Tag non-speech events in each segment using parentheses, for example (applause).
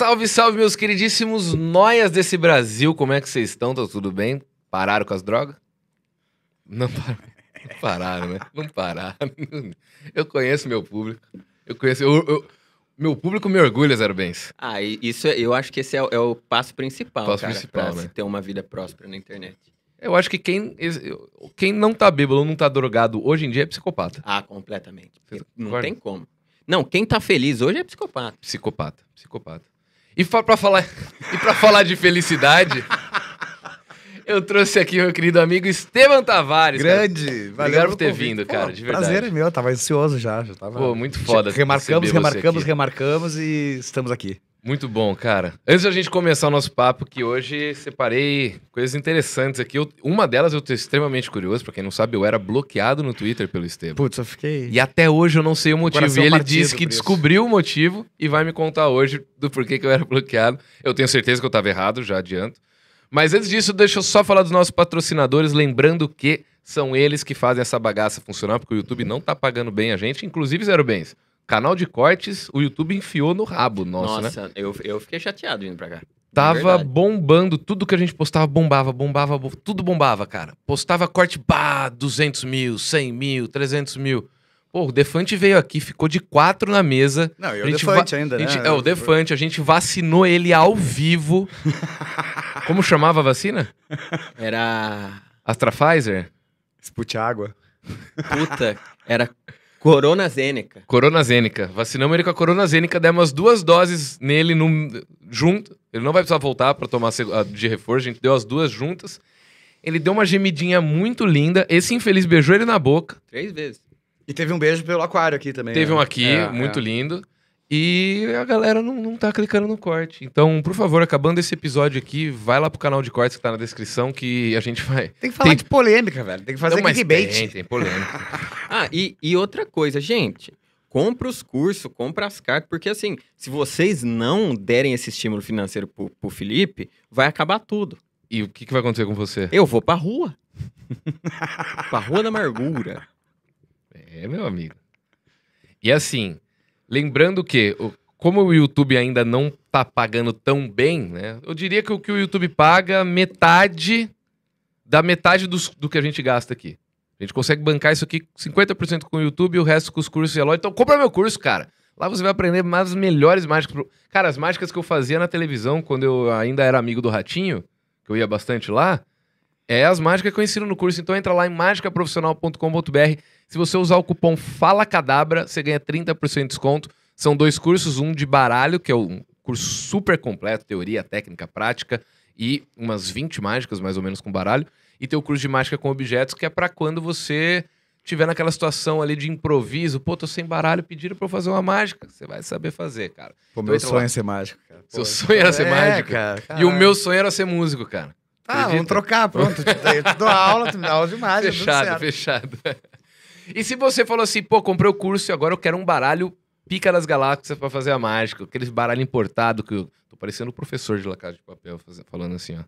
Salve, salve, meus queridíssimos noias desse Brasil. Como é que vocês estão? Tá tudo bem? Pararam com as drogas? Não, par- não pararam, né? Não pararam. Eu conheço meu público. Eu conheço. eu- eu- meu público me orgulha, Zero Bens. Ah, isso é- eu acho que esse é, o- é o passo principal, Passo cara, principal, pra né? se ter uma vida próspera na internet. Eu acho que quem, quem não tá bêbado ou não tá drogado hoje em dia é psicopata. Ah, completamente. Você Não concorda? tem como. Não, quem tá feliz hoje é psicopata. Psicopata. Psicopata. E pra falar, e pra falar de felicidade, eu trouxe aqui meu querido amigo Esteban Tavares. cara. Grande. valeu Obrigado por ter convite. vindo, Pô, cara, de verdade. Prazer é meu, tava ansioso já. já tava... Pô, muito foda Remarcamos, remarcamos, remarcamos e estamos aqui. Muito bom, cara. Antes da gente começar o nosso papo, que hoje separei coisas interessantes aqui. Eu- uma delas eu tô extremamente curioso, pra quem não sabe, eu era bloqueado no Twitter pelo Esteban. Putz, eu fiquei. E até hoje eu não sei o motivo. Coração E ele disse que descobriu o motivo e vai me contar hoje do porquê que eu era (laughs) bloqueado. Eu tenho certeza que eu tava errado, já adianto. Mas antes disso, deixa eu só falar dos nossos patrocinadores, lembrando que são eles que fazem essa bagaça funcionar, porque o YouTube não tá pagando bem a gente, inclusive Zero Bens. Canal de cortes, o YouTube enfiou no rabo nosso, né? Nossa, eu, eu fiquei chateado vindo pra cá. Tava verdade. bombando, tudo que a gente postava bombava, bombava, bo- tudo bombava, cara. Postava corte, bah, 200 mil, 100 mil, 300 mil. Pô, o Defante veio aqui, ficou de quatro na mesa. Não, e o gente Defante ainda, né? gente- é, o Defante, a gente vacinou ele ao vivo. (laughs) Como chamava a vacina? Era. Astra Pfizer? Sput água. Puta, era Corona Zênica. Coronazênica. Vacinamos ele com a Coronazênica, demos as duas doses nele num- junto. Ele não vai precisar voltar pra tomar a seg- a de reforço, a gente deu as duas juntas. Ele deu uma gemidinha muito linda. Esse infeliz beijou ele na boca. Três vezes. E teve um beijo pelo aquário aqui também. Teve né? um aqui, É, muito é. lindo. E a galera não, não tá clicando no corte. Então, por favor, acabando esse episódio aqui, vai lá pro canal de cortes que tá na descrição que a gente vai. Tem que falar Tem- de polêmica, velho. Tem que fazer Não, clickbait. Tem, tem polêmica. (laughs) Ah, e, e outra coisa, gente. Compra os cursos, compra as cartas, porque assim, se vocês não derem esse estímulo financeiro pro, pro Felipe, vai acabar tudo. e o que, que vai acontecer com você? Eu vou pra rua. (laughs) pra rua da amargura. É, meu amigo. E assim, lembrando que, como o YouTube ainda não tá pagando tão bem, né? Eu diria que o que o YouTube paga, metade da metade dos- do que a gente gasta aqui. A gente consegue bancar isso aqui 50% com o YouTube e o resto com os cursos e a loja. Então compra meu curso, cara. Lá você vai aprender as melhores mágicas. pro- Cara, as mágicas que eu fazia na televisão quando eu ainda era amigo do Ratinho, que eu ia bastante lá, é as mágicas que eu ensino no curso. Então entra lá em mágicaprofissional.com.br. Se você usar o cupom FALACADABRA, você ganha 30% de desconto. São dois cursos, um de baralho, que é um curso super completo, teoria, técnica, prática, e umas 20 mágicas, mais ou menos, com baralho. E tem o curso de mágica com objetos, que é pra quando você tiver naquela situação ali de improviso. Pô, tô sem baralho, pediram pra eu fazer uma mágica. Você vai saber fazer, cara. Pô, Então meu sonho lá. é ser mágico, cara. Seu Pô, sonho era ser é, mágico? Cara, E o meu sonho era ser músico, cara. Ah, Acredita? vamos trocar, pronto. Eu te dou aula, tu me dá aula de mágica, (laughs) tudo Fechado, certo. fechado. E se você falou assim, pô, comprei o curso e agora eu quero um baralho pica das galáxias pra fazer a mágica, aqueles baralho importado que eu tô parecendo o professor de La Casa de Papel falando assim, ó.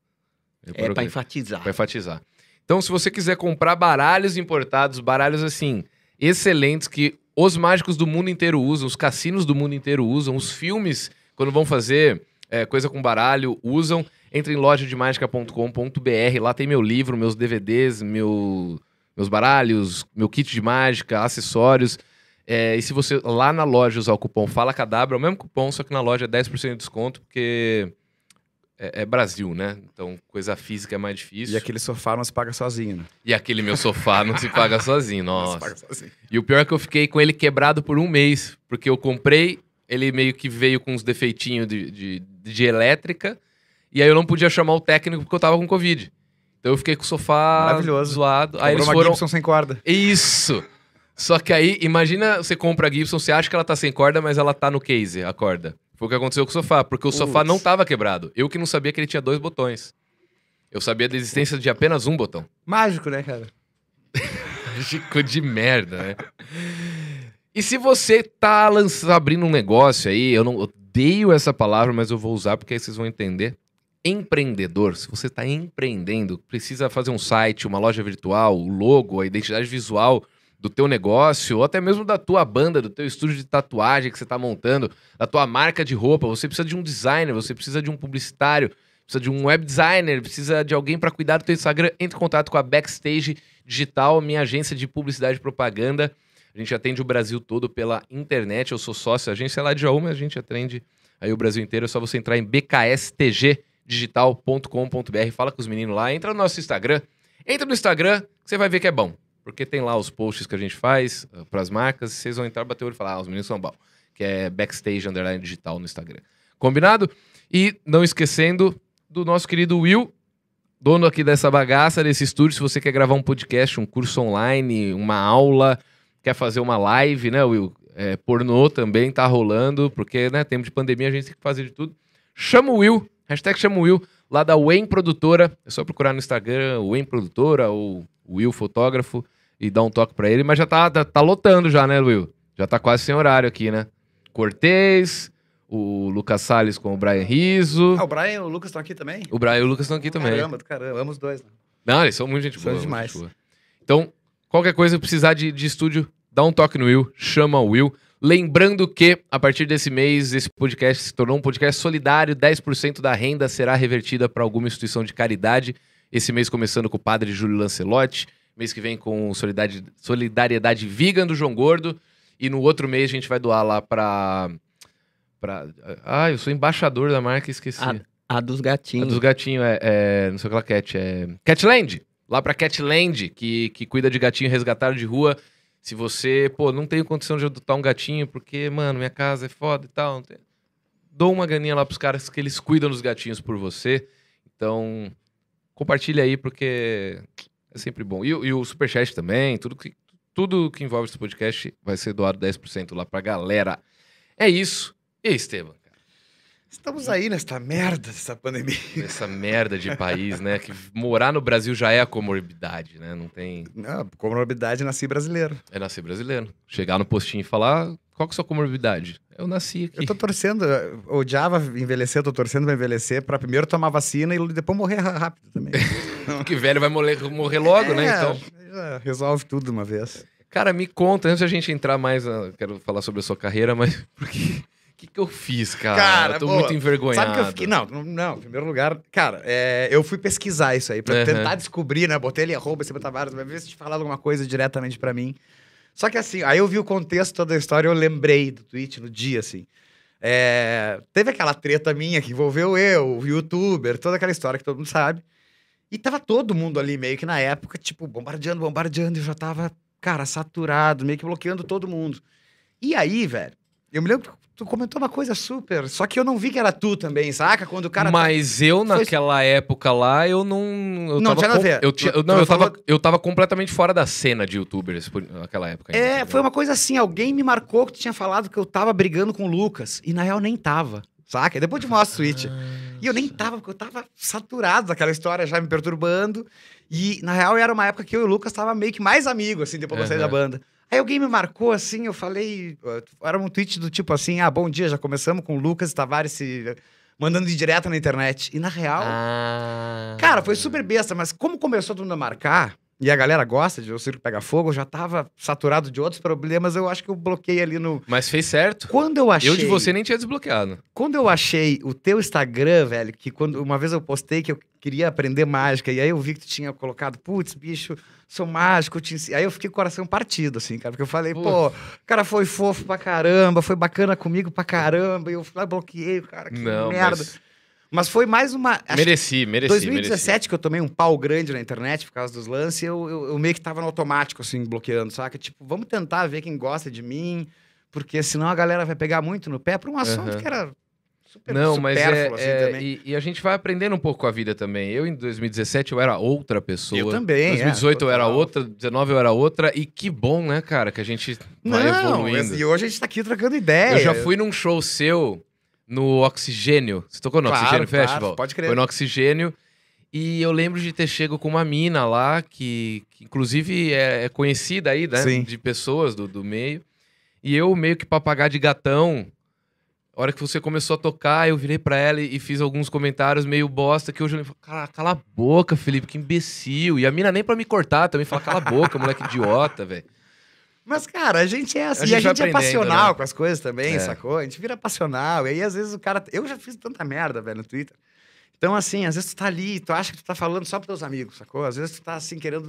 É que- enfatizar. Pra enfatizar. Então, se você quiser comprar baralhos importados, baralhos assim, excelentes, que os mágicos do mundo inteiro usam, os cassinos do mundo inteiro usam, os filmes, quando vão fazer é, coisa com baralho, usam, entre em lojademagica.com.br, lá tem meu livro, meus DVDs, meu, meus baralhos, meu kit de mágica, acessórios. É, e se você lá na loja usar o cupom Fala Cadabra, é o mesmo cupom, só que na loja é 10% de desconto, porque é, é Brasil, né? Então coisa física é mais difícil. E aquele sofá não se paga sozinho, né? E aquele meu sofá não se paga sozinho, (laughs) Não se nossa. paga sozinho. E o pior é que eu fiquei com ele quebrado por um mês, porque eu comprei, ele meio que veio com uns defeitinhos de, de, de elétrica, e aí eu não podia chamar o técnico porque eu tava com Covid. Então eu fiquei com o sofá Maravilhoso. zoado. Aí Comprou eles uma foram. Gibson sem corda. Isso! Só que aí, imagina você compra a Gibson, você acha que ela tá sem corda, mas ela tá no case, a corda. Foi o que aconteceu com o sofá, porque o sofá Putz. não tava quebrado. Eu que não sabia que ele tinha dois botões. Eu sabia da existência de apenas um botão. Mágico, né, cara? Ficou de merda, né? E se você tá lança- abrindo um negócio aí, eu não odeio essa palavra, mas eu vou usar porque aí vocês vão entender. Empreendedor, se você está empreendendo, precisa fazer um site, uma loja virtual, o logo, a identidade visual do teu negócio, ou até mesmo da tua banda, do teu estúdio de tatuagem que você está montando, da tua marca de roupa, você precisa de um designer, você precisa de um publicitário, precisa de um web designer, precisa de alguém para cuidar do teu Instagram, entre em contato com a Backstage Digital, minha agência de publicidade e propaganda. A gente atende o Brasil todo pela internet. Eu sou sócio, a agência é lá de Jaú, mas a gente atende aí o Brasil inteiro. É só você entrar em bkstgdigital.com.br, fala com os meninos lá, entra no nosso Instagram. Entra no Instagram, você vai ver que é bom. Porque tem lá os posts que a gente faz uh, para as marcas. Vocês vão entrar, bater o olho e falar, ah, os meninos são bons. Que é backstage underline digital no Instagram. Combinado? E não esquecendo do nosso querido Will, dono aqui dessa bagaça, desse estúdio. Se você quer gravar um podcast, um curso online, uma aula, quer fazer uma live, né, Will? É, pornô também tá rolando, porque, né, tempo de pandemia a gente tem que fazer de tudo. Chama o Will, hashtag chama o Will, lá da Wayne Produtora. É só procurar no Instagram, Wayne Produtora ou Will Fotógrafo e dar um toque pra ele. Mas já tá, tá, tá lotando já, né, Will? Já tá quase sem horário aqui, né? Cortez, o Lucas Salles com o Brian Riso. Ah, o Brian e o Lucas estão aqui também? O Brian e o Lucas estão aqui também. Caramba, do caramba, amo os dois. Né? Não, eles são muito gente São boa. muito demais. boa. Então, qualquer coisa, precisar de, de estúdio, dá um toque no Will, chama o Will. Lembrando que, a partir desse mês, esse podcast se tornou um podcast solidário, 10% da renda será revertida para alguma instituição de caridade. Esse mês começando com o padre Júlio Lancelotti, mês que vem com Solidariedade, Vegan do João Gordo, e no outro mês a gente vai doar lá para... Pra... Ah, eu sou embaixador da marca, esqueci. A, a dos A gatinhos. dos gatinhos é, é- Não sei o que Cat. É. Catland! Lá pra Catland, que, que cuida de gatinho resgatado de rua. Se você, pô, não tenho condição de adotar um gatinho, porque, mano, minha casa é foda e tal. tem- Dou uma ganinha lá pros caras que eles cuidam dos gatinhos por você. Então, compartilha aí, porque é sempre bom. E, e o Superchat também, tudo que, tudo que envolve esse podcast vai ser doado 10% lá pra galera. É isso. E aí, Esteban? Estamos aí nesta merda, dessa pandemia. Essa merda de país, né? Que morar no Brasil já é a comorbidade, né? Não tem. Não, comorbidade nasci brasileiro. É nascer brasileiro. Chegar no postinho e falar: qual que é a sua comorbidade? Eu nasci aqui. Eu tô torcendo, eu odiava envelhecer, eu tô torcendo pra envelhecer, pra primeiro tomar vacina e depois morrer rápido também. (laughs) Porque velho vai morrer, morrer logo, né? É, Então. já resolve tudo de uma vez. Cara, me conta, antes da gente entrar mais. ah, Quero falar sobre a sua carreira, mas. (laughs) Porque. O que, que eu fiz, cara? Cara, eu tô boa. muito envergonhado. Sabe que eu fiquei. Não, não, em primeiro lugar, cara, é, eu fui pesquisar isso aí, pra Aham. tentar descobrir, né? Botei ali arroba, você Tavares, pra ver se te falar alguma coisa diretamente pra mim. Só que assim, aí eu vi o contexto toda a história, eu lembrei do tweet no dia, assim. É, teve aquela treta minha que envolveu eu, o youtuber, toda aquela história que todo mundo sabe. E tava todo mundo ali meio que na época, tipo, bombardeando, bombardeando, e eu já tava, cara, saturado, meio que bloqueando todo mundo. E aí, velho, eu me lembro que tu comentou uma coisa super, só que eu não vi que era tu também, saca? Quando o cara. tá- Mas eu, Foi- naquela época lá, eu não. Eu Não tava tinha nada a ver. Eu, tinha- eu- não, eu, tava, falou- eu tava completamente fora da cena de youtubers por- naquela época. ainda, É, entendeu? foi uma coisa assim, alguém me marcou que tu tinha falado que eu tava brigando com o Lucas, e na real nem tava, saca? Depois te mostro o tweet. E eu nem tava, porque eu tava saturado daquela história já me perturbando. E, na real, era uma época que eu e o Lucas tava meio que mais amigo, assim, depois que eu saí da banda. Aí alguém me marcou, assim, eu falei... uh, Era um tweet do tipo assim, ah, bom dia, já começamos com o Lucas e Tavares se mandando de direto na internet. E, na real, Ah. cara, foi super besta, mas como começou todo mundo a marcar, e a galera gosta de o circo pega fogo, eu já tava saturado de outros problemas, eu acho que eu bloqueei ali no... Mas fez certo. Quando eu achei... Eu de você nem tinha desbloqueado. Quando eu achei o teu Instagram, velho, que quando uma vez eu postei que eu queria aprender mágica, e aí eu vi que tu tinha colocado, putz, bicho, sou mágico, eu te ensi-" aí eu fiquei com o coração partido, assim, cara, porque eu falei, pô, o cara foi fofo pra caramba, foi bacana comigo pra caramba, e eu fui lá bloqueei, o cara, que Não, merda. Mas... mas foi mais uma. mereci, mereci, 2017 que eu tomei um pau grande na internet por causa dos lances, eu, eu, eu meio que tava no automático, assim, bloqueando, saca? Tipo, vamos tentar ver quem gosta de mim, porque senão a galera vai pegar muito no pé pra um assunto Aham. que era super Não, mas é, assim, é- e, e a gente vai aprendendo um pouco com a vida também. Eu, em 2017, eu era outra pessoa. Eu também, é, 2018 eu era outra, 2019 eu era outra. E que bom, né, cara, que a gente vai Não, evoluindo. e hoje a gente tá aqui trocando ideia. Eu já fui num show seu no Oxigênio. Você tocou no Claro, Oxigênio claro, Festival? pode crer. Foi no Oxigênio. E eu lembro de ter chego com uma mina lá, que, que inclusive é, é conhecida aí, né? Sim. De pessoas do, do meio. E eu, meio que papagaio de gatão, a hora que você começou a tocar, eu virei pra ela e, e fiz alguns comentários meio bosta, que hoje eu falei, cala, cala a boca, Felipe, que imbecil. E a mina nem pra me cortar também fala, cala a boca, moleque idiota, velho. Mas, cara, a gente é assim, A a gente gente, vai é aprendendo, passional né? com as coisas também, É. sacou? A gente vira passional. E aí, às vezes, o cara. Eu já fiz tanta merda, velho, no Twitter. Então, assim, às vezes tu tá ali, tu acha que tu tá falando só pros teus amigos, sacou? Às vezes tu tá assim, querendo.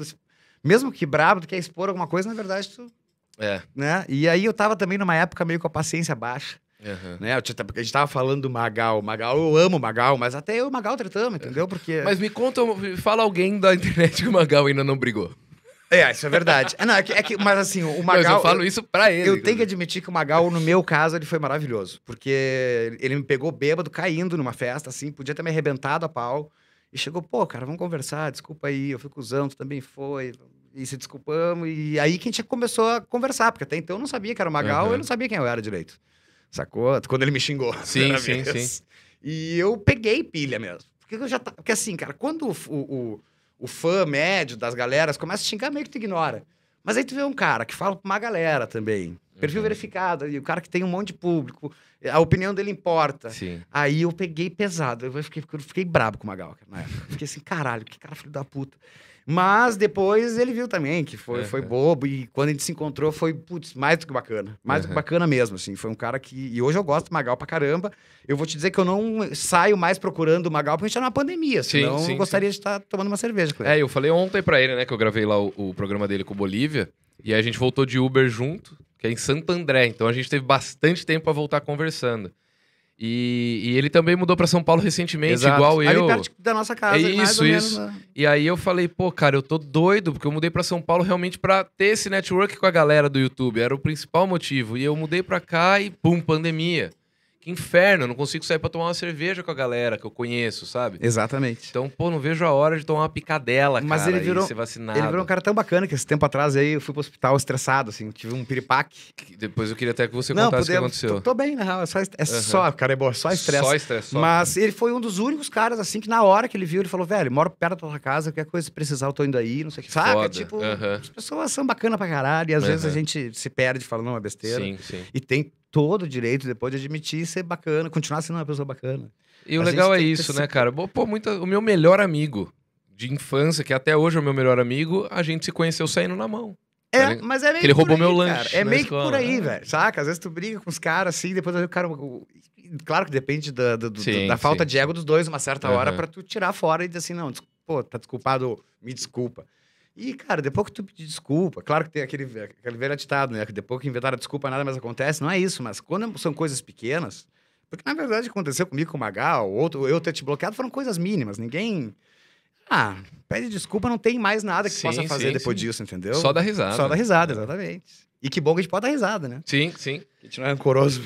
Mesmo que brabo, tu quer expor alguma coisa, na verdade, tu. É. Né? E aí eu tava também numa época meio com a paciência baixa. Aham. Né? A gente tava falando do Magal. Magal, eu amo o Magal, mas até eu e o Magal tretamos, entendeu? Porque. (laughs) Mas me conta, fala alguém da internet que o Magal ainda não brigou. É, isso é verdade. É, não, é que, é que- mas assim, o Mas Magal. eu falo isso pra ele. Eu tenho que admitir que o Magal, no meu caso, ele foi maravilhoso. Porque ele me pegou bêbado, caindo numa festa, assim, podia ter me arrebentado a pau. E chegou, pô, cara, vamos conversar, desculpa aí, eu fui cuzão, tu também foi. E se desculpamos. E aí que a gente começou a conversar, porque até então eu não sabia que era o Magal, Aham. eu não sabia quem eu era direito. Sacou? Quando ele me xingou. (laughs) Sim, sim, vez. sim. E eu peguei pilha mesmo. Porque eu já tá... Porque assim, cara, quando o, o, o fã médio das galeras começa a xingar, meio que tu ignora. Mas aí tu vê um cara que fala pra uma galera também. Perfil Uhum. verificado, e o cara que tem um monte de público, a opinião dele importa. Sim. Aí eu peguei pesado, eu fiquei, eu fiquei brabo com o Magal cara, na época. Fiquei assim, caralho, que cara filho da puta. Mas depois ele viu também que foi, foi Uhum. bobo, e quando a gente se encontrou foi, putz, mais do que bacana. Mais do que Uhum. bacana mesmo, assim. Foi um cara que. E hoje eu gosto do Magal pra caramba. Eu vou te dizer que eu não saio mais procurando o Magal porque a gente tá numa pandemia, Sim, senão sim, eu gostaria de estar tomando uma cerveja com ele. É, eu falei ontem pra ele, né, que eu gravei lá o, o programa dele com o Bolívia. E aí a gente voltou de Uber junto, que é em Santo André. Então a gente teve bastante tempo pra voltar conversando. E, e ele também mudou pra São Paulo recentemente, Exato. igual Ali eu. perto da nossa casa. É mais isso, ou menos, isso. né? E aí eu falei, pô, cara, eu tô doido, porque eu mudei pra São Paulo realmente pra ter esse network com a galera do YouTube. Era o principal motivo. E eu mudei pra cá e, pum, pandemia. Que inferno, eu não consigo sair pra tomar uma cerveja com a galera que eu conheço, sabe? Exatamente. Então, pô, não vejo a hora de tomar uma picadela, Mas cara, ele virou- e ser vacinado. Ele virou um cara tão bacana que esse tempo atrás aí eu fui pro hospital estressado, assim, tive um piripaque. Que Depois eu queria até que você contasse o que aconteceu. Tô, tô bem, na real. É só, é só cara, é boa, só estresse. Só estresse. só- Mas ele foi um dos únicos caras, assim, que na hora que ele viu, ele falou, velho, moro perto da tua casa, qualquer coisa se precisar, eu tô indo aí, não sei o que. Saca? Foda. Tipo, Aham. as pessoas são bacanas pra caralho, e às vezes a gente se perde falando uma besteira. Sim, sim. E tem todo o direito depois de admitir ser bacana, continuar sendo uma pessoa bacana. E o A legal é que isso, esse- né, cara? Pô, muita... o meu melhor amigo de infância, que até hoje é o meu melhor amigo, a gente se conheceu saindo na mão. É, mas é meio Que ele roubou aí, meu cara. lanche É na meio que escola. por aí, É. velho. Saca? Às vezes tu briga com os caras assim, depois o cara. Claro que depende da, do- Sim, da falta sim, de ego dos dois, uma certa hora, Aham. pra tu tirar fora e dizer assim: não, pô, tá desculpado, me desculpa. E, cara, depois que tu pedir desculpa, claro que tem aquele, aquele velho ditado, né? Que depois que inventaram a desculpa, nada mais acontece. Não é isso, mas quando são coisas pequenas. Porque na verdade aconteceu comigo com o Magal, outro, eu ter te bloqueado, foram coisas mínimas. Ninguém. Ah, pede desculpa, não tem mais nada que Sim, possa fazer sim, depois sim. disso, entendeu? Só da risada. Só da risada, exatamente. E que bom que a gente pode dar risada, né? Sim, sim. A gente não é rancoroso.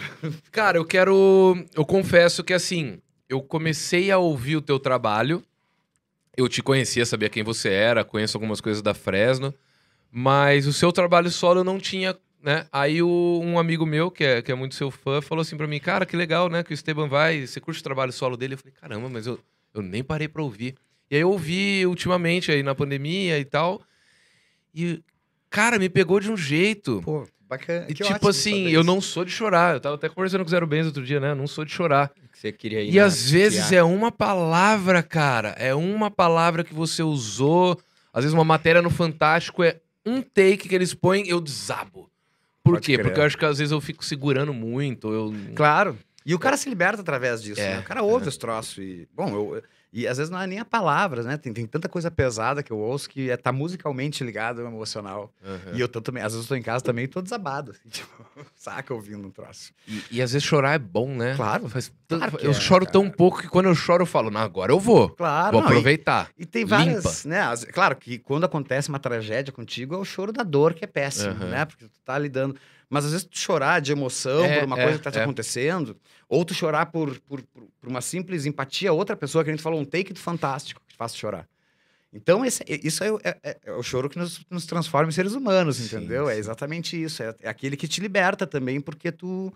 Cara, eu quero. Eu confesso que assim, eu comecei a ouvir o teu trabalho. Eu te conhecia, sabia quem você era, conheço algumas coisas da Fresno, mas o seu trabalho solo eu não tinha, né? Aí o- um amigo meu, que é, que é muito seu fã, falou assim pra mim: Cara, que legal, né? Que o Esteban vai, você curte o trabalho solo dele? Eu falei: Caramba, mas eu, eu nem parei pra ouvir. E aí eu ouvi ultimamente aí na pandemia e tal. E, cara, me pegou de um jeito. Pô, bacana. E Que tipo assim, eu não sou de chorar. Eu tava até conversando com o Zero Bens outro dia, né? Eu não sou de chorar. Que você queria ir E às vezes é uma palavra, cara. É uma palavra que você usou. Às vezes uma matéria no Fantástico é um take que eles põem, eu desabo. Por Pode quê? crer. Porque eu acho que às vezes eu fico segurando muito. Eu... Claro. E o cara se liberta através disso, É, né? O cara ouve os troços e... Bom, eu... E às vezes não é nem a palavras, né? Tem, tem tanta coisa pesada que eu ouço que é, tá musicalmente ligado ao emocional. Aham. E eu tô também... Às vezes eu tô em casa também e tô desabado, assim, (laughs) tipo... Saca ouvindo um troço. E, e às vezes chorar é bom, né? Claro. Faz Claro eu é, choro cara. tão pouco que quando eu choro eu falo, não, agora eu vou. Claro, vou não, e- aproveitar. E tem várias, né? as- Claro que quando acontece uma tragédia contigo, é o choro da dor que é péssimo, Aham. né? Porque tu tá lidando. Mas às vezes tu chorar de emoção É, por uma é, coisa que tá te é. acontecendo, ou tu chorar por, por, por, uma simples empatia outra pessoa, que a gente falou, um take do fantástico que te faz chorar. Então, esse, isso é, o- é- é- é o choro que nos, nos transforma em seres humanos, Sim, entendeu? É sim. exatamente isso. É, é aquele que te liberta também, porque tu,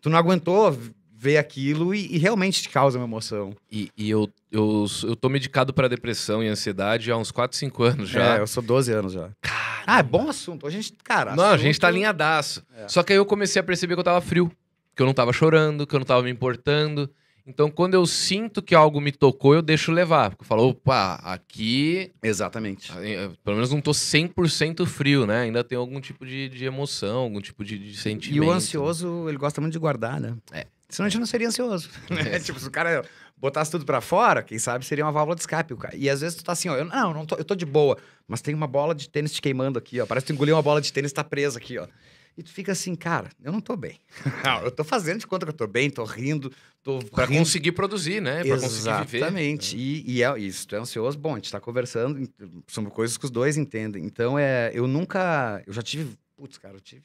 tu não aguentou ver aquilo e, e realmente te causa uma emoção. E, e eu, eu, eu tô medicado pra depressão e ansiedade há uns 4, 5 anos já. É, eu sou 12 anos já. Cara, Ah, é bom assunto. A gente, cara. Não, a gente tá assunto- alinhadaço. É. Só que aí eu comecei a perceber que eu tava frio. Que eu não tava chorando, que eu não tava me importando. Então, quando eu sinto que algo me tocou, eu deixo levar. Porque eu falo, opa, aqui Exatamente. eh, pelo menos não tô 100% frio, né? Ainda tem algum tipo de, de emoção, algum tipo de, de sentimento. E o ansioso, ele gosta muito de guardar, né? É. Senão a gente não seria ansioso. né? (laughs) É. (laughs) tipo, se o cara botasse tudo pra fora, quem sabe seria uma válvula de escape. cara. E às vezes tu tá assim, ó, eu, não, não tô, eu tô de boa, mas tem uma bola de tênis te queimando aqui, ó. Parece que tu engoliu uma bola de tênis e tá presa aqui, ó. E tu fica assim, cara, eu não tô bem. (laughs) Não, eu tô fazendo de conta que eu tô bem, tô rindo, tô Pra rindo. conseguir produzir, né? Pra conseguir viver. Exatamente. E, e é isso, tu é ansioso, bom, a gente tá conversando, são coisas que os dois entendem. Então, é, eu nunca, eu já tive, putz, cara, eu tive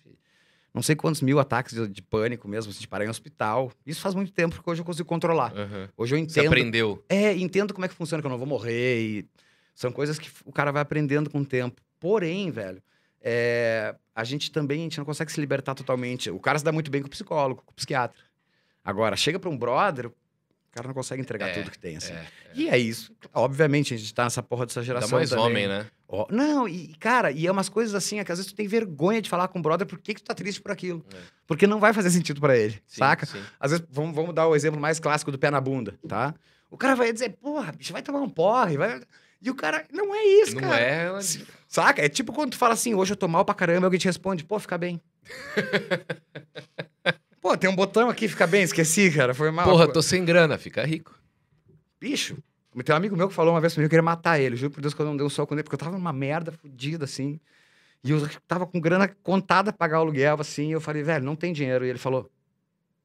não sei quantos mil ataques de, de pânico mesmo, assim, de parar em hospital. Isso faz muito tempo, porque hoje eu consigo controlar. Aham. Hoje eu Você entendo. aprendeu. É, entendo como é que funciona, que eu não vou morrer. E são coisas que o cara vai aprendendo com o tempo. Porém, velho, é, a gente também a gente não consegue se libertar totalmente. O cara se dá muito bem com o psicólogo, com o psiquiatra. Agora, chega pra um brother, o cara não consegue entregar É, tudo que tem, assim. É. E é isso. Obviamente, a gente tá nessa porra dessa Dá geração mais também. homem, né? Ó, não, e cara, e é umas coisas assim, é que às vezes tu tem vergonha de falar com o brother por que, que tu tá triste por aquilo. É. Porque não vai fazer sentido pra ele, Sim, saca? sim. Às vezes, vamos, vamos dar o exemplo mais clássico do pé na bunda, tá? O cara vai dizer, porra, bicho, vai tomar um porre, vai... E o cara, não é isso, Não cara. é. Saca? É tipo quando tu fala assim, hoje eu tô mal pra caramba, alguém te responde, pô, fica bem. (laughs) pô, tem um botão aqui, fica bem, esqueci, cara, foi mal. Porra, tô sem grana, fica rico. Bicho, tem um amigo meu que falou uma vez pra mim que eu queria matar ele. Juro por Deus que eu não dei um soco nele, porque eu tava numa merda fodida, assim. E eu tava com grana contada pra pagar o aluguel, assim. E eu falei, velho, não tem dinheiro. E ele falou,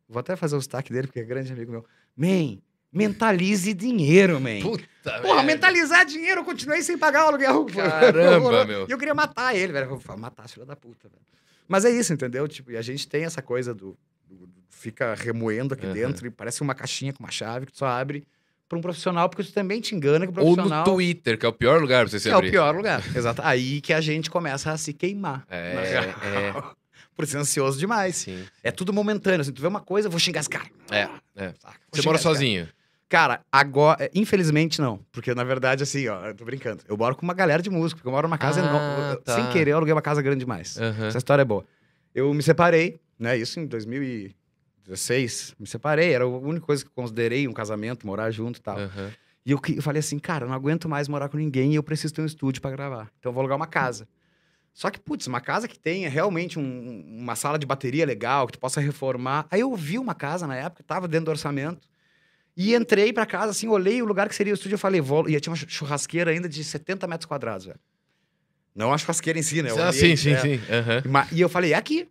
vou até fazer o sotaque dele, porque é grande amigo meu. Man, mentalize dinheiro, man. Puta, Porra, velho. mentalizar dinheiro, eu continuei sem pagar o aluguel. Caramba, meu. E eu queria matar ele, velho. Eu falei, matar, filho da puta, velho. Mas é isso, entendeu? Tipo, e a gente tem essa coisa do. do- fica remoendo aqui Aham. dentro e parece uma caixinha com uma chave que tu só abre pra um profissional, porque tu também te engana que o Ou profissional. no Twitter, que é o pior lugar pra você se que é o abrir. pior lugar. Exato. Aí que a gente começa a se queimar. É, na é. real. Por ser ansioso demais. Sim. É tudo momentâneo. assim, tu vê uma coisa, eu vou xingar esse cara. É, é. Você mora esse cara. Cara, agora, infelizmente não. Porque, na verdade, assim, ó, eu tô brincando. Eu moro com uma galera de músico, porque eu moro numa casa Ah, enorme. tá. Sem querer, eu aluguei uma casa grande demais. Aham. Essa história é boa. Eu me separei, né? Isso em 2016. Me separei, era a única coisa que eu considerei um casamento, morar junto e tal. Aham. E eu, eu falei assim, cara, eu não aguento mais morar com ninguém e eu preciso ter um estúdio pra gravar. Então eu vou alugar uma casa. Só que, putz, uma casa que tenha realmente um- uma sala de bateria legal, que tu possa reformar. Aí eu vi uma casa na época, tava dentro do orçamento. E entrei pra casa, assim, olhei o lugar que seria o estúdio, eu falei, vou... E tinha uma churrasqueira ainda de 70 metros quadrados, velho. Não a churrasqueira em si, né? Ah, sim, sim, é. sim. Ma- E eu falei, é aqui.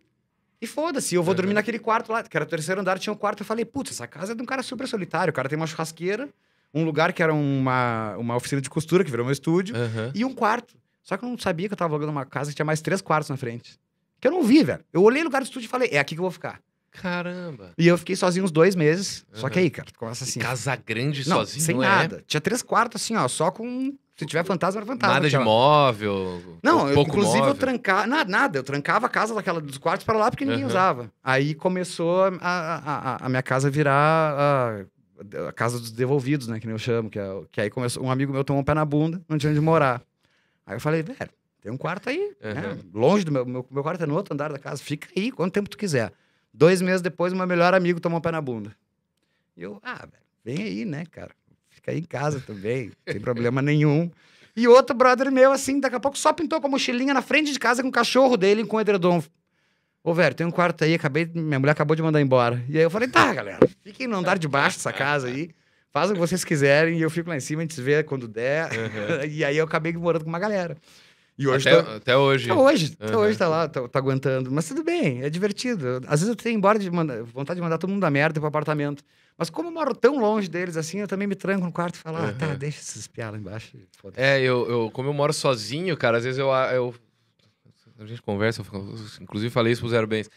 E foda-se, eu vou dormir Uhum. naquele quarto lá, que era o terceiro andar, tinha um quarto. Eu falei, putz, essa casa é de um cara super solitário. O cara tem uma churrasqueira, um lugar que era uma, uma oficina de costura, que virou meu estúdio, Aham. e um quarto. Só que eu não sabia que eu tava alugando uma casa que tinha mais três quartos na frente. Que eu não vi, velho. Eu olhei o lugar do estúdio e falei, é aqui que eu vou ficar. Caramba. E eu fiquei sozinho uns dois meses. Só que Uhum. aí, cara, tu começa assim. Casa grande não, sozinho, sem não é? nada. Tinha três quartos assim, ó, só com. Se tiver fantasma, era fantasma. Nada de móvel. Não, eu, inclusive eu móvel. trancava. Nada, nada, eu trancava a casa daquela dos quartos para lá porque ninguém Aham. usava. Aí começou a, a, a- a minha casa virar a, a casa dos devolvidos, né? Que nem eu chamo. Que, é, que aí começou. Um amigo meu tomou um pé na bunda, não tinha onde morar. Aí eu falei, velho, tem um quarto aí, né? Aham. Longe do meu, meu. Meu quarto é no outro andar da casa. Fica aí, quanto tempo tu quiser. Dois meses depois, meu melhor amigo tomou um pé na bunda. E eu, ah, vem aí, né, cara? Fica aí em casa também, tem problema nenhum. E outro brother meu, assim, daqui a pouco só pintou com a mochilinha na frente de casa com o cachorro dele com o edredom. Ô, velho, tem um quarto aí, acabei, minha mulher acabou de mandar embora. E aí eu falei, tá, galera, fiquem no andar de baixo dessa casa aí, fazem o que vocês quiserem, e eu fico lá em cima, a gente se vê quando der. Aham. (laughs) e aí eu acabei morando com uma galera. E hoje Até, tô- até hoje. até hoje, até Aham. hoje tá lá, tá, tá aguentando. Mas tudo bem, é divertido. Às vezes eu tenho embora de mandar, vontade de mandar todo mundo da merda pro apartamento. Mas como eu moro tão longe deles assim, eu também me tranco no quarto e falo, ah, tá, deixa esses lá embaixo. É, eu, eu, como eu moro sozinho, cara, às vezes eu. eu a gente conversa, eu inclusive falei isso pro Zero Bens.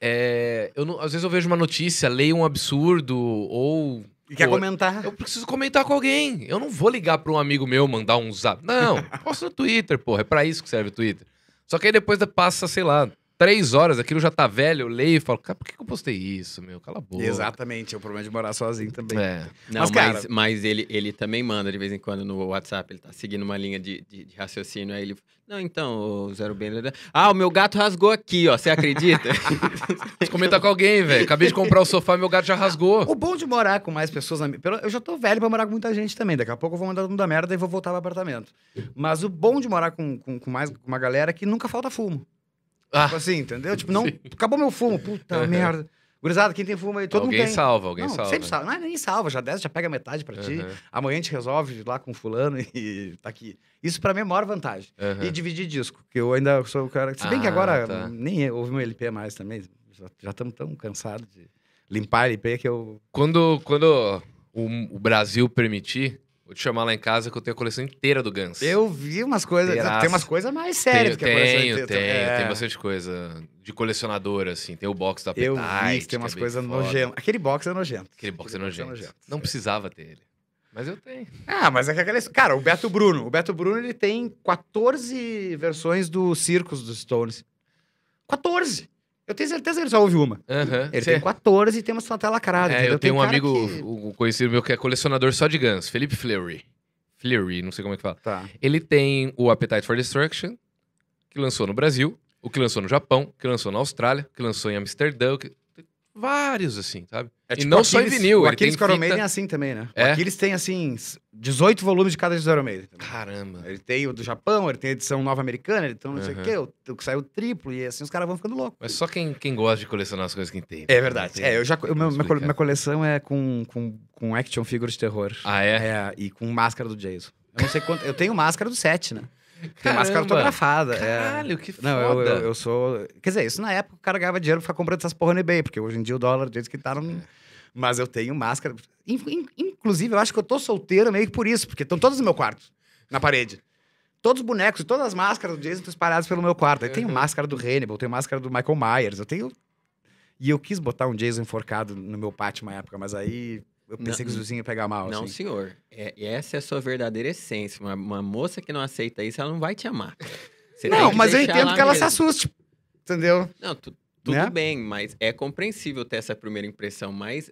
É, eu não- às vezes eu vejo uma notícia, leio um absurdo, ou. E quer pô, comentar? Eu preciso comentar com alguém. Eu não vou ligar pra um amigo meu, mandar um zap. Não, (laughs) posto no Twitter, porra. É pra isso que serve o Twitter. Só que aí depois passa, sei lá, três horas, aquilo já tá velho, eu leio e falo, cara, por que, que eu postei isso, meu? Cala a boca. Exatamente, é o problema de morar sozinho também. É. Não, Mas, mas, cara- mas, ele, ele também manda de vez em quando no WhatsApp, ele tá seguindo uma linha de, de, de raciocínio, aí ele... Não, então, o Zero Ben... Ah, o meu gato rasgou aqui, ó, você acredita? (laughs) Você comenta com alguém, velho. Acabei de comprar o sofá e meu gato já rasgou. O bom de morar com mais pessoas. na Eu já tô velho pra morar com muita gente também. Daqui a pouco eu vou mandar todo mundo da merda e vou voltar pro apartamento. Mas o bom de morar com, com, com mais, com uma galera é que nunca falta fumo. Ah. Tipo assim, entendeu? Tipo, não. Acabou meu fumo. Puta Uhum. (laughs) merda. Gurizada, quem tem fumo aí? Todo alguém mundo tem. salva, alguém não, salva. sempre salva. Não é nem salva, já desce, já pega metade pra ti. Amanhã a gente resolve lá com fulano (laughs) e tá aqui. Isso pra mim é a maior vantagem. aham. E dividir disco, que eu ainda sou o cara. Se bem que Ah, agora tá. nem ouvi meu LP mais também. Já estamos tão cansados de limpar LP que eu. Quando, quando o, o Brasil permitir, vou te chamar lá em casa que eu tenho a coleção inteira do Guns. Eu vi umas coisas. Tem umas coisas mais tenho, sérias do que a coleção tenho, inteira. tenho, É, tem bastante coisa de colecionador, assim. Tem o box da Eu Appetite, vi tem umas é coisas nojentas. Aquele box é nojento. Aquele box é Aquele é nojento. nojento. Não precisava ter ele. Mas eu tenho. Ah, mas é que aquela. Cara, o Beto Bruno. O Beto Bruno ele tem 14 versões do Circus dos Stones. 14! Eu tenho certeza que ele só ouve uma. Aham. Ele Cê- tem 14 e tem uma sonata lacrada. É, eu tenho um cara amigo que- um conhecido meu que é colecionador só de Guns, Felipe Fleury. Fleury, não sei como é que fala. Tá. Ele tem o Appetite for Destruction, que lançou no Brasil, o que lançou no Japão, que lançou na Austrália, que lançou em Amsterdã, que... vários, assim, sabe? É e tipo não só em Aquiles- vinil, O Aquiles Iron Maiden é assim também, né? É? O Aquiles tem, assim, 18 volumes de cada de Iron Maiden. Caramba. Ele tem o do Japão, ele tem a edição nova americana, ele tem não sei o quê, o, o que saiu triplo, e assim os caras vão ficando loucos. Mas só quem, quem gosta de colecionar as coisas que tem. É verdade. Tem- É, eu já, o meu- minha, coleção é com, com, com action figure de terror. Ah, é? É, e com máscara do Jason. Eu não sei quanto. Eu tenho máscara do 7, né? Tem máscara autografada. é. Caralho, que foda. Não, eu, eu, eu sou. Quer dizer, isso na época o cara ganhava dinheiro pra ficar comprando essas porra no eBay, porque hoje em dia o dólar, do jeito que tá, não. Mas eu tenho máscara. In- in- inclusive, eu acho que eu tô solteiro meio que por isso, porque estão todos no meu quarto, na parede. Todos os bonecos e todas as máscaras do Jason estão espalhadas pelo meu quarto. Aí tenho máscara do Hannibal, tenho máscara do Michael Myers, eu tenho. E eu quis botar um Jason enforcado no meu pátio uma época, mas aí eu pensei Não, que os vizinhos iam pegar mal. Não, assim. senhor. É, essa é a sua verdadeira essência. Uma, uma moça que não aceita isso, ela não vai te amar. Você Não, mas eu entendo que ela se mesmo. assuste. Entendeu? Não, tu- tudo Né? bem, mas é compreensível ter essa primeira impressão, mas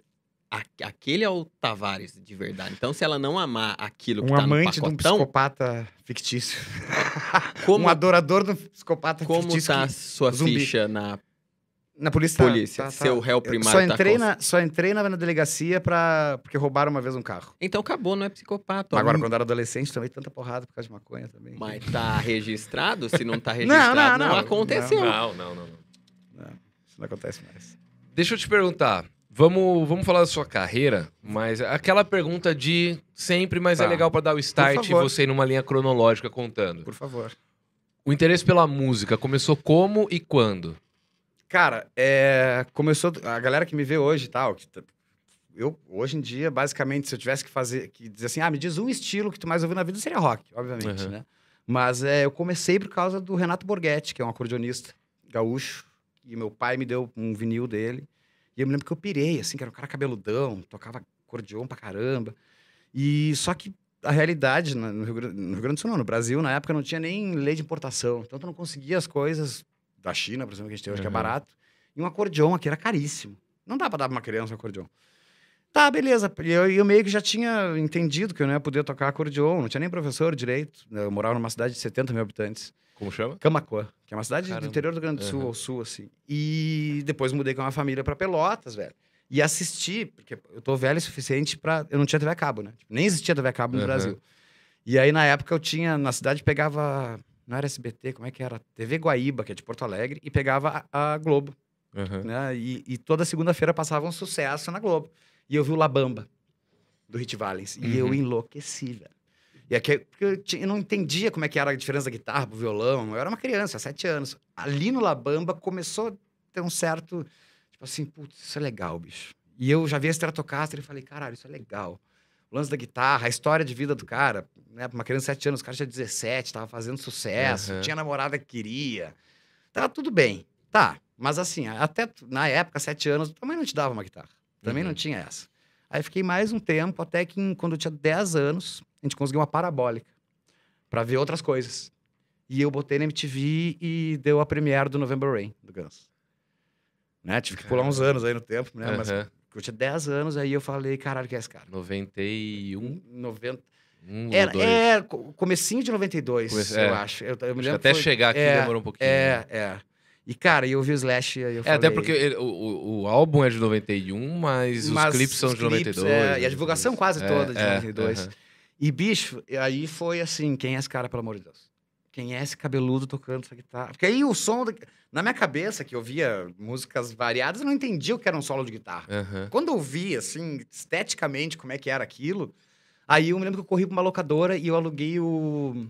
a- aquele é o Tavares de verdade. Então, se ela não amar aquilo que Um tá amante no de um pacotão, psicopata fictício. como, (laughs) um adorador um psicopata como fictício. tá a sua zumbi. ficha na Na polícia. tá- polícia? tá- tá- Seu réu Eu primário só tá entrei, cons- na, só entrei na, na delegacia pra, porque roubaram uma vez um carro. Então acabou, não é psicopata. Agora, quando eu era adolescente, tomei tanta porrada por causa de maconha também. Mas tá registrado? Se não tá (laughs) registrado, não, não, não. aconteceu. Não, não, não. não. Não, isso não acontece mais. Deixa eu te perguntar. Vamos, vamos falar da sua carreira, mas aquela pergunta de sempre, mas é Tá. legal pra dar o start e você ir numa linha cronológica contando. Por favor. O interesse pela música começou como e quando? Cara, é, começou. A galera que me vê hoje e tal. que eu, hoje em dia, basicamente, se eu tivesse que fazer. Que dizer assim, ah, me diz um estilo que tu mais ouviu na vida, seria rock, obviamente, Uhum. né? Mas é, eu comecei por causa do Renato Borghetti, que é um acordeonista gaúcho. E meu pai me deu um vinil dele. E eu me lembro que eu pirei, assim, que era um cara cabeludão, tocava acordeon pra caramba. E só que a realidade na- no Rio, Grande, no Rio Grande do Sul, não, no Brasil, na época não tinha nem lei de importação. Então tu não conseguia as coisas da China, por exemplo, que a gente tem hoje, que é Uhum. barato. E um acordeon aqui era caríssimo. Não dá pra dar pra uma criança um acordeon. Tá, beleza. E eu, eu meio que já tinha entendido que eu não ia poder tocar acordeon, não tinha nem professor direito. Eu morava numa cidade de 70 mil habitantes. Como chama? Camacuã, que é uma cidade Caramba. do interior do Rio Grande do Sul, Aham. ao sul, assim. E depois mudei com a família pra Pelotas, velho. E assisti, porque eu tô velho o suficiente pra. Eu não tinha TV a cabo, né? Tipo, nem existia TV a cabo no Aham. Brasil. E aí, na época, eu tinha. Na cidade, pegava. Não era SBT, como é que era? TV Guaíba, que é de Porto Alegre, e pegava a, a Globo, Aham. né? E, e toda segunda-feira passava um sucesso na Globo. E eu vi o Labamba, do Hit Valens. E eu Uhum. enlouqueci, velho. E aqui, porque eu, tinha- eu não entendia como é que era a diferença da guitarra pro violão. Eu era uma criança, sete anos. Ali no Labamba começou a ter um certo. Tipo assim, putz, isso é legal, bicho. E eu já vi a Stratocaster e falei, caralho, isso é legal. O lance da guitarra, a história de vida do cara. Né? Pra uma criança de sete anos, o cara tinha 17, tava fazendo sucesso, Aham. tinha namorada que queria. Tava tudo bem. Tá, mas assim, até na época, sete anos, também não te dava uma guitarra. Também Uhum. não tinha essa. Aí fiquei mais um tempo, até que quando eu tinha 10 anos, a gente conseguiu uma parabólica para ver outras coisas. E eu botei na MTV e deu a premiere do November Rain, do Guns. Né? Tive que pular uns anos aí no tempo, né? Mas Aham. Eu tinha 10 anos, aí eu falei, caralho, que é esse cara? 91, 90... um Era, dois. é, co- comecinho de 92, Comece- eu é. acho. Eu, eu me Acho até foi- chegar aqui é, demorou um pouquinho. né? É, é. E, cara, eu vi o Slash e eu É, falei... até porque ele- o, o, álbum é de 91, mas, Mas os clipes são os de clipes, 92. é, e a divulgação quase É, toda de é, 92. aham. E, bicho, aí foi assim, quem é esse cara, pelo amor de Deus? Quem é esse cabeludo tocando essa guitarra? Porque aí o som... da- Na minha cabeça, que eu via músicas variadas, eu não entendia o que era um solo de guitarra. Aham. Quando eu vi, assim, esteticamente, como é que era aquilo, aí eu me lembro que eu corri pra uma locadora e eu aluguei o...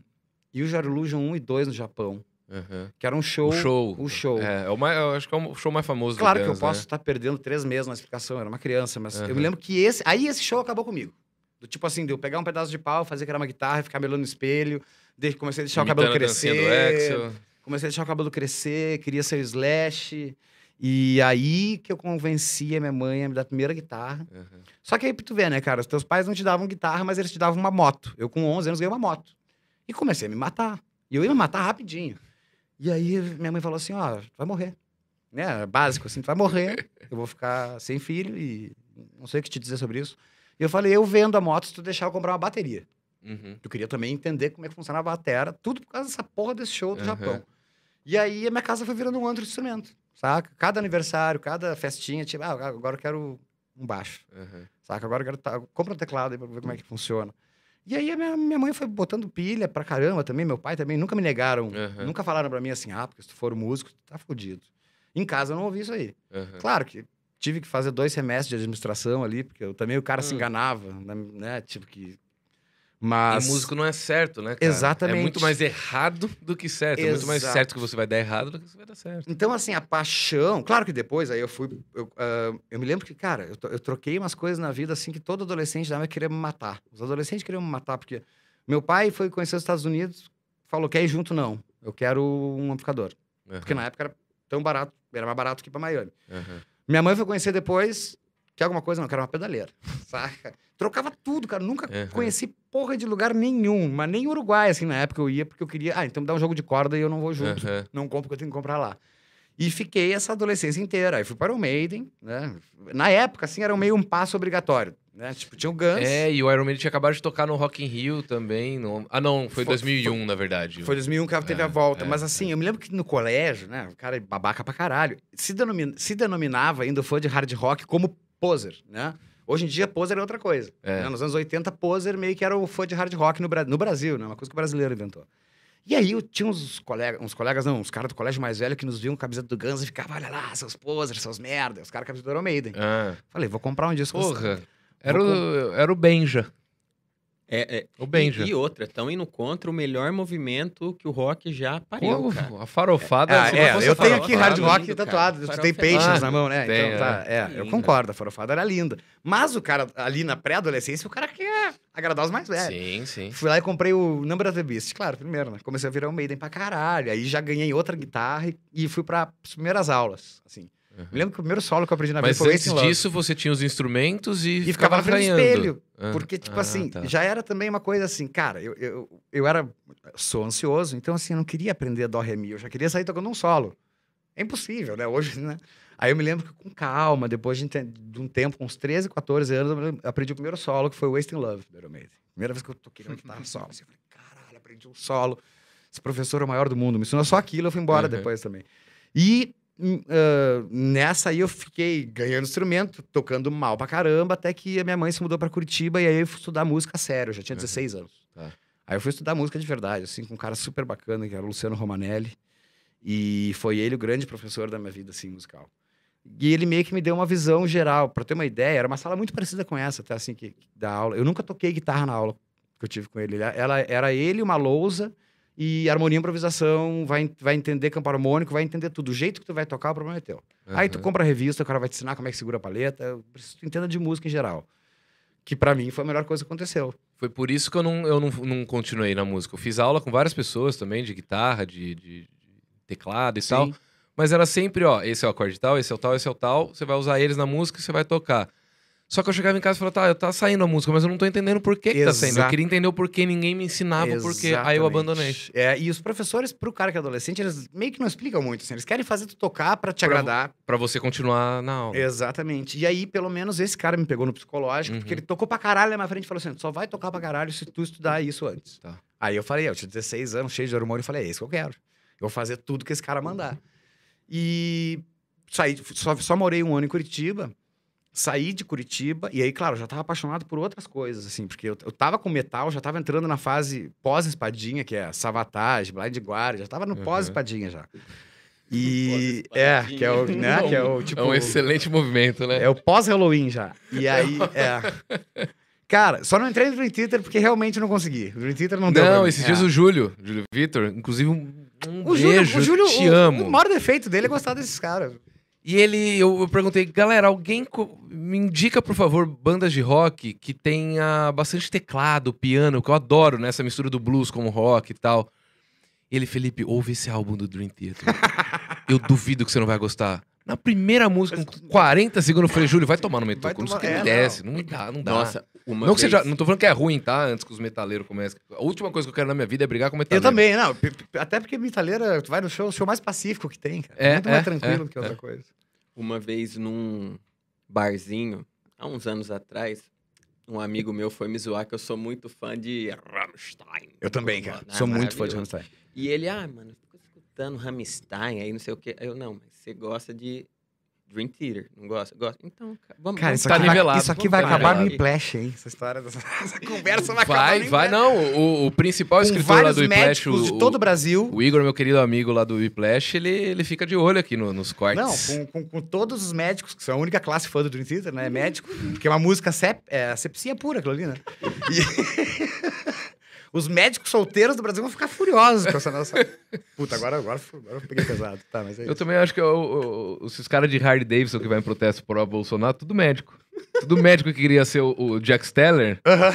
Your Illusion 1 e 2 no Japão. aham. Que era um show... O show. o show. É, é o mais, eu acho que é o show mais famoso Claro que eu Guns, posso né? estar perdendo três meses na explicação, eu era uma criança, mas eu Aham. me lembro que esse. Aí esse show acabou comigo. Do tipo assim, de eu pegar um pedaço de pau, fazer que era uma guitarra, ficar melando no espelho, de- comecei a deixar o cabelo Imitando a dancinha crescer. Comecei a deixar o cabelo crescer, queria ser o Slash. E aí que eu convenci a minha mãe a me dar a primeira guitarra. Aham. Só que aí pra tu ver, né, cara? Os teus pais não te davam guitarra, mas eles te davam uma moto. Eu com 11 anos ganhei uma moto. E comecei a me matar. E eu ia me matar rapidinho. E aí minha mãe falou assim, ó, tu vai morrer. Né? Básico, assim, tu vai morrer. Eu vou ficar sem filho e não sei o que te dizer sobre isso. E eu falei, eu vendo a moto se tu deixar eu comprar uma bateria. Uhum. Eu queria também entender como é que funcionava a batera, tudo por causa dessa porra desse show do Aham. Japão. E aí a minha casa foi virando um antro de instrumento, saca? Cada aniversário, cada festinha, tipo, ah, agora eu quero um baixo. Aham. Saca? Agora eu quero. Tá... Compra um teclado aí pra ver como é que funciona. E aí a minha, minha mãe foi botando pilha pra caramba também, meu pai também. Nunca me negaram. Aham. Nunca falaram pra mim assim, ah, porque se tu for músico, tu tá fudido. Em casa eu não ouvi isso aí. Aham. Claro que tive que fazer dois semestres de administração ali, porque eu, também o cara se Hum. enganava, né? né? Tipo que. E Mas. músico não é certo, né, cara? Exatamente. É muito mais errado do que certo. É muito mais Exato. certo que você vai dar errado do que você vai dar certo. Então, assim, a paixão. Claro que depois aí eu fui. Eu, ah, eu me lembro que, cara, eu, eu troquei umas coisas na vida assim que todo adolescente dava querer me matar. Os adolescentes queriam me matar, porque meu pai foi conhecer os Estados Unidos, falou: quer ir junto? Não. Eu quero um amplificador. Porque na época era tão barato, era mais barato que ir pra Miami. Aham. Minha mãe foi conhecer depois, quer alguma coisa? Não, quero uma pedaleira. (laughs) Saca? Trocava tudo, cara. Nunca Aham. conheci porra de lugar nenhum, mas nem Uruguai, assim, na época eu ia, porque eu queria. Ah, então me dá um jogo de corda e eu não vou junto Aham. não compro porque eu tenho que comprar lá. E fiquei essa adolescência inteira. Aí fui para o Maiden, né? Na época, assim, era meio um passo obrigatório, né? Tipo, tinha o Guns. É, e o Iron Maiden tinha acabado de tocar no Rock in Rio também. no- Ah, não, foi Foi- 2001, na verdade. Foi 2001 que teve É, a volta. é, Mas assim, eu me lembro que no colégio, né? O cara é babaca pra caralho. Se, denomi- se denominava ainda fã de hard rock como poser, né? Hoje em dia, poser é outra coisa. É. né? Nos anos 80, poser meio que era o fã de hard rock no, no Brasil, né? Uma coisa que o brasileiro inventou. E aí eu tinha uns colegas, uns colegas não, uns caras do colégio mais velho que nos viam com camiseta do Guns e ficavam, olha lá, seus posers, seus merda. Os caras com a camiseta do Iron Maiden. Ah, Falei, vou comprar um disco. porra. Era o, era o Benja. É, é. O Benja. E, e outra, estão indo contra o melhor movimento que o rock já pariu, Pô, cara. a farofada. Ah, se não é, eu tenho aqui hard lindo, rock cara. tatuado. Tu Farofa tem é linda. na mão, né? Tem, então, tá, é, eu concordo, a farofada era linda. Mas o cara, ali na pré-adolescência, o cara quer agradar os mais velhos. Sim, sim. Fui lá e comprei o Number of the Beast. Claro, primeiro, né? Comecei a virar um Maiden pra caralho. Aí já ganhei outra guitarra e- e fui para as primeiras aulas, assim. Uhum. Me lembro que o primeiro solo que eu aprendi na Mas vida foi antes disso, você tinha os instrumentos e, E ficava na frente do espelho. Ah, Porque, tipo ah, assim, tá. já era também uma coisa assim, cara, eu, eu, eu era. Sou ansioso, então assim, eu não queria aprender Dó Ré Mi, eu já queria sair tocando um solo. É impossível, né? Hoje, né? Aí eu me lembro que com calma, depois de, de um tempo, com uns 13, 14 anos, eu aprendi o primeiro solo, que foi Wasting Love, do Iron Maiden. Primeira vez que eu toquei uma guitarra solo. Assim, eu falei, caralho, aprendi um solo. Esse professor é o maior do mundo. Me ensinou só aquilo, eu fui embora Uhum. depois também. E ah, nessa aí eu fiquei ganhando instrumento, tocando mal pra caramba, até que a minha mãe se mudou pra Curitiba e aí eu fui estudar música sério, eu já tinha Uhum. 16 anos. Tá. Aí eu fui estudar música de verdade, assim, com um cara super bacana, que era o Luciano Romanelli. E foi ele o grande professor da minha vida, assim, musical. E ele meio que me deu uma visão geral. Pra ter uma ideia, era uma sala muito parecida com essa, até assim, que, que da aula. Eu nunca toquei guitarra na aula que eu tive com ele. Ele- Ela, era ele, uma lousa e harmonia e improvisação, vai, vai entender campo harmônico, vai entender tudo. O jeito que tu vai tocar, o problema é teu. Aí tu compra a revista, o cara vai te ensinar como é que segura a paleta. Eu preciso que tu entenda de música em geral. Que pra mim foi a melhor coisa que aconteceu. Foi por isso que eu não, eu não, não continuei na música. Eu fiz aula com várias pessoas também, de guitarra, de, de- de teclado e tal. Mas era sempre, ó, esse é o acorde tal, esse é o tal, esse é o tal. Você vai usar eles na música e você vai tocar. Só que eu chegava em casa e falava, tá, eu tá saindo a música, mas eu não tô entendendo por que, que tá saindo. Eu queria entender o porquê, ninguém me ensinava o porquê. Aí eu abandonei. É, e os professores, pro cara que é adolescente, eles meio que não explicam muito, assim. Eles querem fazer tu tocar pra te Pra- agradar. Pra você continuar na aula. Exatamente. E aí, pelo menos, esse cara me pegou no psicológico, Uhum. porque ele tocou pra caralho na minha frente e falou assim: só vai tocar pra caralho se tu estudar isso antes. Tá. Aí eu falei, eu tinha 16 anos, cheio de hormônio, e falei, é isso que eu quero. Eu vou fazer tudo que esse cara mandar. E saí, só, só morei um ano em Curitiba, saí de Curitiba, e aí, claro, eu já tava apaixonado por outras coisas, assim, porque eu, eu tava com metal, já tava entrando na fase pós-espadinha, que é Savatage, Blind Guard, já tava no Uhum. pós-espadinha já. (laughs) E é, que é o, né, que é o tipo é um excelente movimento, né? é o pós-Halloween já. E (laughs) aí, é. Cara, só não entrei no Dream Theater porque realmente não consegui. O Dream Theater não, deu. Não, esses É. dias o Júlio, Júlio Vitor, inclusive um, um O Júlio, beijo, o Júlio, te o, amo. O maior defeito dele é gostar desses caras. E ele, eu, eu perguntei, galera, alguém me indica, por favor, bandas de rock que tenha bastante teclado, piano, que eu adoro, né? Essa mistura do blues com o rock e tal. Ele, Felipe, ouve esse álbum do Dream Theater. (laughs) eu duvido que você não vai gostar. Na primeira música, com 40 segundos, eu falei, Júlio, vai tomar no metuco. Não sei o que é, merece. Não. dá, não dá. Nossa, uma não, que vez... seja, não tô falando que é ruim, tá? Antes que os metaleiros comecem. A última coisa que eu quero na minha vida é brigar com Eu metaleiro. também, não. Até porque Metaleira, tu vai no show, o show mais pacífico que tem, cara. É, Muito é, mais tranquilo é, do que outra coisa. Uma vez num barzinho, há uns anos atrás, um amigo meu foi me zoar que eu sou muito fã de Rammstein. Eu também, cara. Sou muito fã de. Rammstein. E ele, ah, mano, eu escutando Rammstein aí, não sei o quê. Eu, não, mas você gosta de Dream Theater, não gosta? Gosta. Então, vamos... Cara, vamos isso Tá aqui, nivelado, vai, isso aqui vai acabar no aqui. Whiplash, hein? Essa história dessa (laughs) essa conversa vai acabar Vai, no vai, Whiplash. não. O, o principal Com escritor lá do médicos o, de todo o Brasil. o Igor, meu querido amigo lá do Whiplash, ele, ele fica de olho aqui no- nos Não, cortes. com, com, com todos os médicos, que são a única classe fã do Dream Theater, né? É médico. Porque é uma música sep, é, asepsia pura, aquilo ali, né? E... (laughs) os médicos solteiros do Brasil vão ficar furiosos com essa nossa. Puta, agora, agora, agora eu peguei pesado. Tá, mas é Eu isso. também acho que o- o- esses caras de Harley Davidson que vai em protesto pro Bolsonaro, tudo médico. Tudo médico que queria ser o, o Jack Steller, Aham.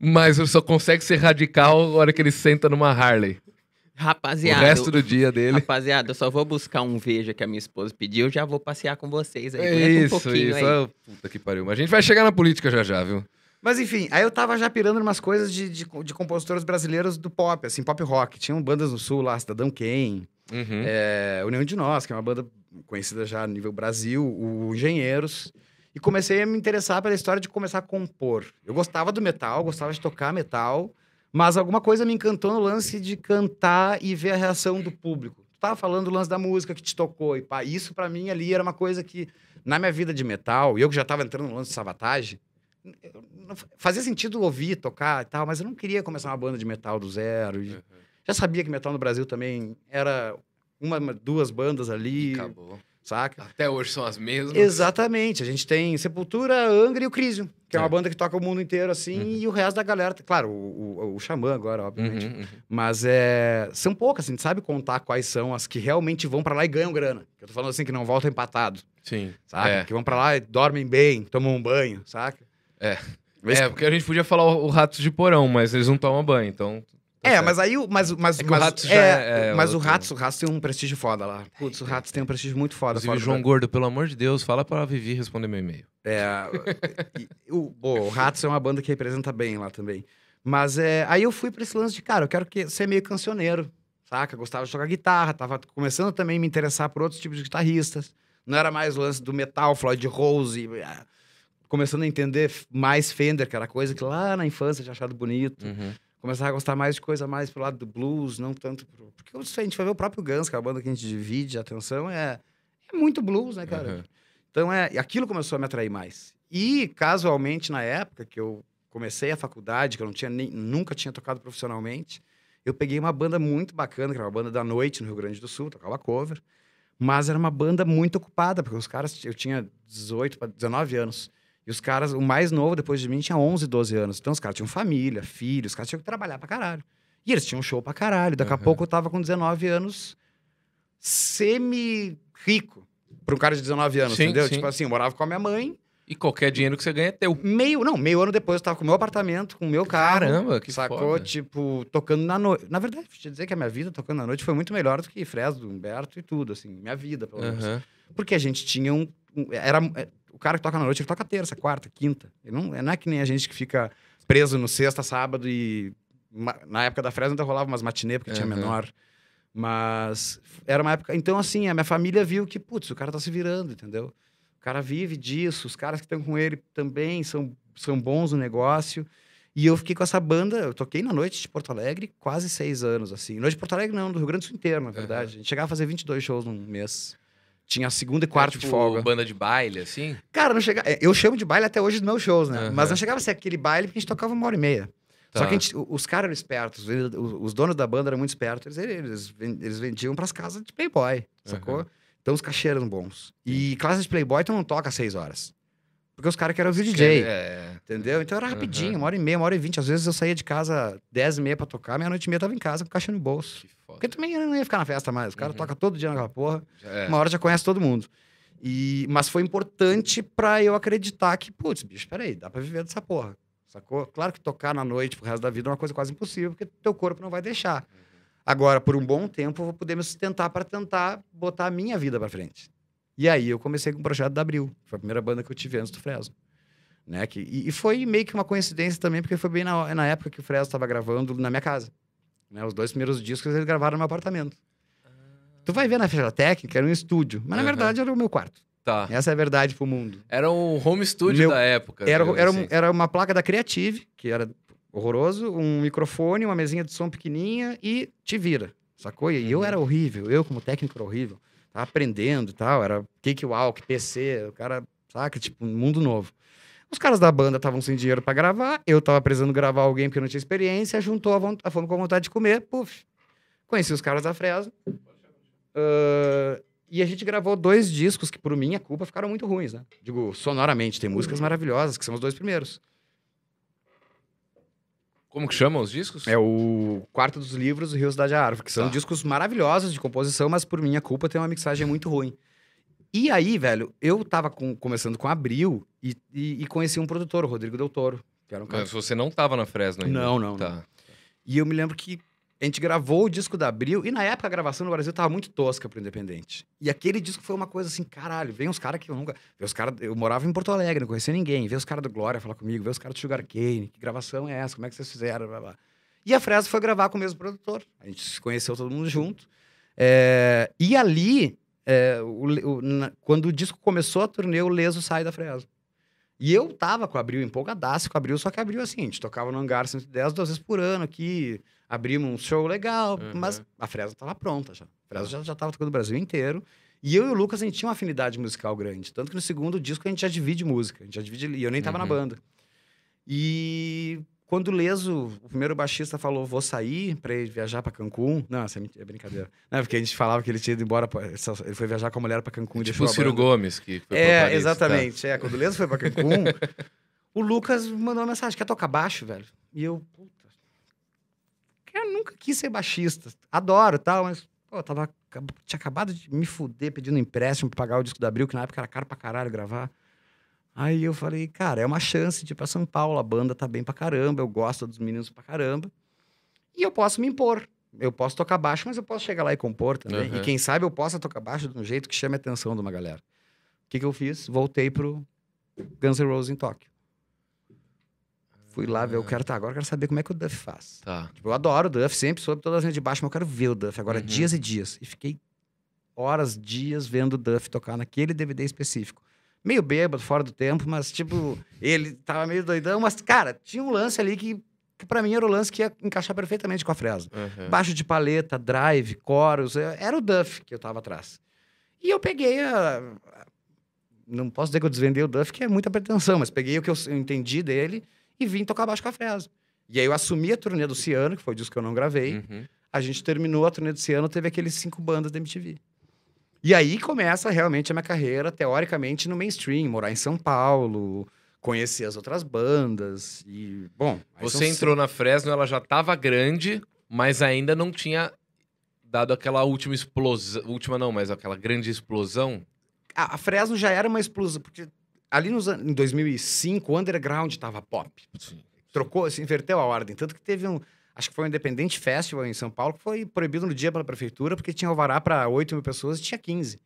mas só consegue ser radical na hora que ele senta numa Harley. Rapaziada, o resto do dia dele. rapaziada, eu só vou buscar um veja que a minha esposa pediu, eu já vou passear com vocês aí. É Aguenta um isso, pouquinho isso. aí. Ah, Puta que pariu. Mas a gente vai chegar na política já já, viu? Mas enfim, aí eu tava já pirando umas coisas de, de, de compositores brasileiros do pop, assim, pop rock. Tinham bandas no sul lá, Cidadão Kane, Uhum. é, União de Nós, que é uma banda conhecida já a nível Brasil, o Engenheiros. E comecei a me interessar pela história de começar a compor. Eu gostava do metal, gostava de tocar metal, mas alguma coisa me encantou no lance de cantar e ver a reação do público. Tu tava falando do lance da música que te tocou, e pá, isso pra mim ali era uma coisa que, na minha vida de metal, e eu que já tava entrando no lance de sabotage, eu não- fazia sentido ouvir, tocar e tal, mas eu não queria começar uma banda de metal do zero. e já sabia que metal no Brasil também era uma, duas bandas ali, Acabou. saca? Até hoje são as mesmas. Exatamente. A gente tem Sepultura, Angra e o Crisium, que é, É. uma banda que toca o mundo inteiro assim, Uhum. e o resto da galera. Claro, o, o, o Xamã agora, obviamente. Uhum, uhum. Mas é, são poucas, a gente sabe contar quais são as que realmente vão pra lá e ganham grana. Eu tô falando assim, que não voltam empatado, Sim. saca? É. Que vão pra lá e dormem bem, tomam um banho, saca? É. Mas- É, porque a gente podia falar o, o Ratos de Porão, mas eles não tomam banho, então. tá É, certo. mas aí o. Mas, mas, É que o mas, Ratos já é- é mas o Ratos, o Ratos tem um prestígio foda lá. Putz, o Ratos tem um prestígio muito foda. Inclusive, João Brasil. Gordo, pelo amor de Deus, fala pra Vivi responder meu e-mail. É, e- o, bom, o Ratos é uma banda que representa bem lá também. Mas é, aí eu fui pra esse lance de, cara, eu quero que, ser meio cancioneiro, saca? Gostava de tocar guitarra, tava começando também a me interessar por outros tipos de guitarristas. Não era mais o lance do metal, Floyd Rose, ah, começando a entender mais Fender, que era coisa que lá na infância tinha achado bonito. Uhum. Começar a gostar mais de coisa mais pro lado do blues, não tanto pro... Porque a gente vai ver o próprio Guns, que é a banda que a gente divide a atenção, é, é muito blues, né, cara? Uhum. Então, é, aquilo começou a me atrair mais. E, casualmente, na época que eu comecei a faculdade, que eu não tinha nem, nunca tinha tocado profissionalmente, eu peguei uma banda muito bacana, que era uma banda da noite no Rio Grande do Sul, tocava cover, mas era uma banda muito ocupada, porque os caras, eu tinha 18 para 19 anos, e os caras, o mais novo depois de mim tinha 11, 12 anos. Então, os caras tinham família, filhos, os caras tinham que trabalhar pra caralho. E eles tinham show pra caralho. Daqui a Uhum. pouco eu tava com 19 anos, semi-rico. Pra um cara de 19 anos, Sim, entendeu? sim. Tipo assim, eu morava com a minha mãe. E qualquer dinheiro que você ganha é teu. Meio, não, meio ano depois eu tava com o meu apartamento, com o meu carro. Caramba, que sacou? foda. Tipo, tocando na noite. Na verdade, vou te dizer que a minha vida tocando na noite foi muito melhor do que Fresno, Humberto e tudo, assim. Minha vida, pelo menos. Aham. Porque a gente tinha um. era, o cara que toca na noite, ele toca terça, quarta, quinta. Ele não, não é que nem a gente que fica preso no sexta, sábado e. Na época da Fresno ainda rolava umas matinê, porque tinha Aham. menor. Mas era uma época. Então, assim, a minha família viu que, putz, o cara tá se virando, entendeu? O cara vive disso, os caras que estão com ele também são, são bons no negócio. E eu fiquei com essa banda, eu toquei na noite de Porto Alegre quase seis anos, assim. Noite de Porto Alegre não, do Rio Grande do Sul inteiro, na verdade. A gente chegava a fazer 22 shows num mês. Tinha segunda e quarta É, de tipo, folga. banda de baile, assim? Cara, não chegava. Eu chamo de baile até hoje dos meus shows, né? Aham. Mas não chegava a ser aquele baile porque a gente tocava uma hora e meia. Só Tá. que a gente- os caras eram espertos, eles- os, os donos da banda eram muito espertos, eles, eles, ven- eles vendiam pras casas de Playboy, sacou? Aham. Então os cachê eram bons. E casa de Playboy tu não toca seis horas. Porque os caras querem ouvir DJ. É. Entendeu? Então era rapidinho, Aham. uma hora e meia, uma hora e vinte. Às vezes eu saía de casa dez e meia pra tocar, meia-noite e meia tava em casa com caixa no bolso. Que foda. Porque também eu não ia ficar na festa mais. Os caras Uhum. tocam todo dia naquela porra. É. Uma hora já conhece todo mundo. E, mas foi importante pra eu acreditar que, putz, bicho, peraí, dá pra viver dessa porra. Sacou? Claro que tocar na noite pro resto da vida é uma coisa quase impossível, porque teu corpo não vai deixar. Agora, por um bom tempo, eu vou poder me sustentar pra tentar botar a minha vida pra frente. E aí eu comecei com o projeto da Abril. Foi a primeira banda que eu tive antes do Fresno. Né? Que, e, e foi meio que uma coincidência também, porque foi bem na, na época que o Fresno estava gravando na minha casa. Né? Os dois primeiros discos eles gravaram no meu apartamento. Tu vai ver na ficha técnica, era um estúdio. Mas na Aham. verdade era o meu quarto. Tá. Essa é a verdade pro mundo. Era o home studio Meu- da época. Era, era, assim. um- era uma placa da Creative, que era horroroso, um microfone, uma mesinha de som pequenininha e te vira, sacou? E eu Uhum. era horrível, eu como técnico era horrível. Aprendendo e tal, era cakewalk, PC, o cara, saca? Tipo, um mundo novo. Os caras da banda estavam sem dinheiro pra gravar, eu tava precisando gravar alguém porque não tinha experiência, juntou a, a fome com a vontade de comer, puf. Conheci os caras da Fresno. Ah, e a gente gravou dois discos que, por minha culpa, ficaram muito ruins, né? Digo, sonoramente, tem músicas maravilhosas, que são os dois primeiros. Como que chamam os discos? É o Quarto dos Livros Rios da Árvore, que são Tá. discos maravilhosos de composição, mas por minha culpa tem uma mixagem muito ruim. E aí, velho, eu tava com- começando com Abril e, e, e conheci um produtor, o Rodrigo Del Toro, que era um cara... Mas você não tava na Fresno ainda. Não, não, Tá. E eu me lembro que a gente gravou o disco da Abril, e na época a gravação no Brasil tava muito tosca pro Independente. E aquele disco foi uma coisa assim, caralho, vem uns caras que eu nunca. Vê os cara, eu morava em Porto Alegre, não conhecia ninguém. Vê os caras do Glória falar comigo, vê os caras do Sugar Cane, que gravação é essa? Como é que vocês fizeram? Blá, blá. E a Fresno foi gravar com o mesmo produtor. A gente se conheceu todo mundo junto. É, e ali, é, o o- na- quando o disco começou a turnê, o Leso sai da Fresno. E eu tava com a Abril, empolgadaço com a Abril, só que Abril, assim, a gente tocava no Hangar 110 duas vezes por ano aqui, abrimos um show legal, Uhum. mas a Fresno tava pronta já. A Fresno já, já tava tocando o Brasil inteiro. E eu e o Lucas, a gente tinha uma afinidade musical grande. Tanto que no segundo disco a gente já divide música. A gente já divide... E eu nem tava na Uhum. banda. E quando o Leso, o primeiro baixista, falou, vou sair pra ir viajar pra Cancún... Não, essa é é brincadeira. Não, porque a gente falava que ele tinha ido embora... Pra... Ele foi viajar com a mulher pra Cancún e Tipo o Ciro. Gomes, que foi É, Paris, tá. exatamente. É, quando o Leso foi pra Cancún, (laughs) o Lucas mandou uma mensagem: quer tocar baixo, velho? E eu. Eu nunca quis ser baixista. Adoro tal, mas, pô, tava, tinha acabado de me fuder pedindo empréstimo pra pagar o disco da Abril, que na época era caro pra caralho gravar. Aí eu falei, cara, é uma chance de ir pra São Paulo, a banda tá bem pra caramba, eu gosto dos meninos pra caramba. E eu posso me impor. Eu posso tocar baixo, mas eu posso chegar lá e compor também. Aham. E quem sabe eu possa tocar baixo de um jeito que chame a atenção de uma galera. O que, que eu fiz? Voltei pro Guns N' Roses em Tóquio. Fui lá ver, eu quero, tá, agora eu quero saber como é que o Duff faz. Tá. Tipo, eu adoro o Duff, sempre soube todas as linhas de baixo, mas eu quero ver o Duff. Agora, Uhum. dias e dias. E fiquei horas, dias vendo o Duff tocar naquele DVD específico. Meio bêbado, fora do tempo, mas, tipo, (laughs) ele tava meio doidão, mas, cara, tinha um lance ali que, que para mim era o lance que ia encaixar perfeitamente com a Fresno. Uhum. Baixo de paleta, drive, coros, é- era o Duff que eu tava atrás. E eu peguei a. a- Não posso dizer que eu desvendei o Duff, que é muita pretensão, mas peguei o que eu entendi dele e vim tocar baixo com a Fresno. E aí eu assumi a turnê do Ciano, que foi o disco que eu não gravei. Uhum. A gente terminou a turnê do Ciano, teve aqueles cinco bandas da MTV. E aí começa realmente a minha carreira, teoricamente, no mainstream, morar em São Paulo, conhecer as outras bandas e, bom... Você entrou na Fresno, ela já tava grande, mas ainda não tinha dado aquela última explosão. Última não, mas aquela grande explosão. a, a Fresno já era uma explosão, porque ali nos, em 2005 o underground tava pop. Sim. Trocou, se inverteu a ordem. Tanto que teve um, acho que foi um Independente Festival em São Paulo, que foi proibido no dia pela prefeitura, porque tinha alvará para 8 mil pessoas e tinha 15.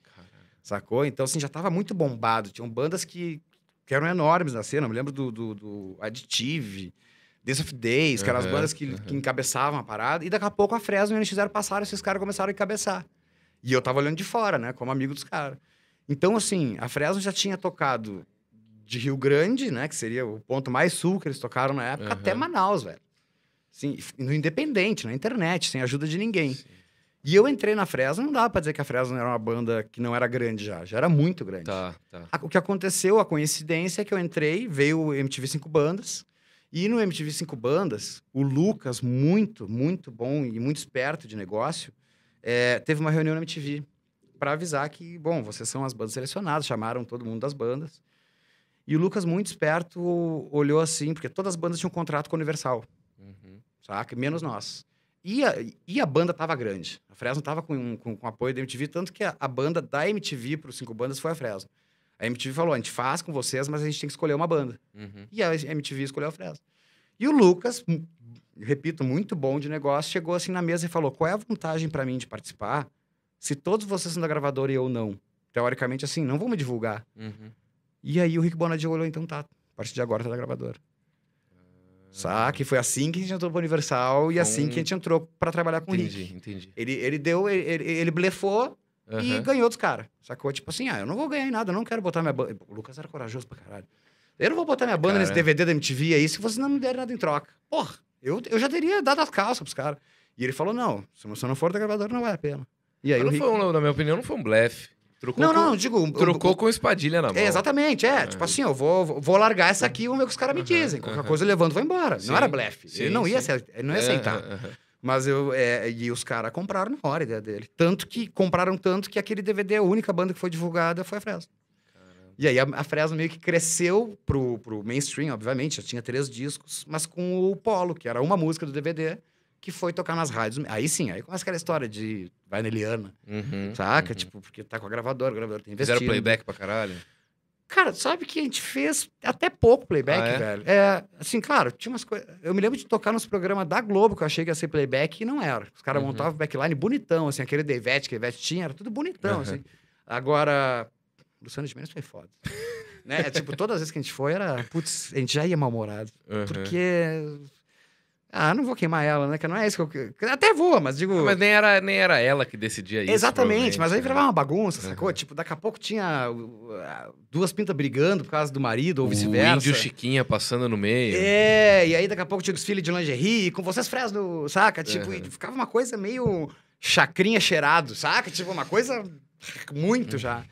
Sacou? Então, assim, já tava muito bombado. Tinham bandas que, que eram enormes na cena. Eu me lembro do, do, do Additive, Days of Days, que eram as bandas que, aham. que encabeçavam a parada. E daqui a pouco a Fresno e o NX0 passaram e esses caras começaram a encabeçar. E eu tava olhando de fora, né? Como amigo dos caras. Então, assim, a Fresno já tinha tocado de Rio Grande, né? Que seria o ponto mais sul que eles tocaram na época, Aham. até Manaus, velho. Sim, no independente, na internet, sem ajuda de ninguém. Sim. E eu entrei na Fresno, não dá pra dizer que a Fresno era uma banda que não era grande já, já era muito grande. Tá, tá. O que aconteceu, a coincidência é que eu entrei, veio o MTV Cinco Bandas, e no MTV Cinco Bandas, o Lucas, muito, muito bom e muito esperto de negócio, eh, teve uma reunião na MTV para avisar que, bom, vocês são as bandas selecionadas, chamaram todo mundo das bandas. E o Lucas, muito esperto, olhou assim, porque todas as bandas tinham um contrato com a Universal Uhum. saca? Menos nós. E a, e a banda tava grande. A Fresno tava com, com, com apoio da MTV, tanto que a, a banda da MTV para os cinco bandas foi a Fresno. A MTV falou: a gente faz com vocês, mas a gente tem que escolher uma banda. Uhum. E a MTV escolheu a Fresno. E o Lucas, repito, muito bom de negócio, chegou assim na mesa e falou: qual é a vantagem para mim de participar se todos vocês são da gravadora e eu não? Teoricamente, assim, não vão me divulgar. Uhum. E aí o Rick Bonadio olhou, então tá, a partir de agora tá da gravadora. Saca? E foi assim que a gente entrou pro Universal e assim que a gente entrou pra trabalhar com o Entendi, Rick. entendi. Ele, ele deu, ele, ele, blefou e Aham. ganhou dos caras. Sacou? Tipo assim, ah, eu não vou ganhar em nada, eu não quero botar minha banda. O Lucas era corajoso pra caralho. Eu não vou botar minha banda Cara. nesse DVD da MTV aí se vocês não me derem nada em troca. Porra, eu, eu já teria dado as calças pros caras. E ele falou: não, se você não for da gravadora, não vale a pena. E aí Mas não Rick... foi um, na minha opinião, não foi um blefe. Trocou Não, com, não, digo. Trocou o- com espadilha na mão. É, exatamente, é. Tipo assim, eu vou, vou largar essa aqui e vamos ver o que os caras me dizem. Qualquer coisa eu levanto e vou embora. Sim, não era blefe. sim, ele não ia, sim. aceitar, ele não ia É, aceitar. aham. Mas eu. é, e os caras compraram na hora a ideia dele. Tanto que compraram tanto que aquele DVD, a única banda que foi divulgada foi a Fresno. E aí a, a Fresno meio que cresceu pro, pro mainstream, obviamente, já tinha três discos, mas com o Polo, que era uma música do DVD, que foi tocar nas rádios. Aí sim, aí começa aquela história de vai na Eliana, Uhum, saca? uhum. Tipo, porque tá com a gravadora, o gravador tem investido. Fizeram playback pra caralho? Cara, sabe que a gente fez até pouco playback, Ah, é? velho. É, assim, claro, tinha umas coisas. Eu me lembro de tocar nos programas da Globo que eu achei que ia ser playback e não era. Os caras Uhum. montavam backline bonitão, assim, aquele da Ivete que a Ivete tinha, era tudo bonitão, Uhum. assim. Agora, Luciano de Mendes foi foda. (laughs) né? É, tipo, todas as vezes que a gente foi era, putz, a gente já ia mal-humorado. Uhum. Porque. Ah, não vou queimar ela, né? Que não é isso que eu. Até vou, mas digo. Ah, Mas nem era, nem era ela que decidia isso. Exatamente, mas aí virava né? uma bagunça, sacou? Uhum. Tipo, daqui a pouco tinha uh, duas pintas brigando por causa do marido ou O vice-versa. índio Chiquinha passando no meio. É, e aí daqui a pouco tinha desfile de lingerie, com vocês Fresno, saca? Tipo, Uhum. ficava uma coisa meio chacrinha cheirado, saca? Tipo, uma coisa muito já.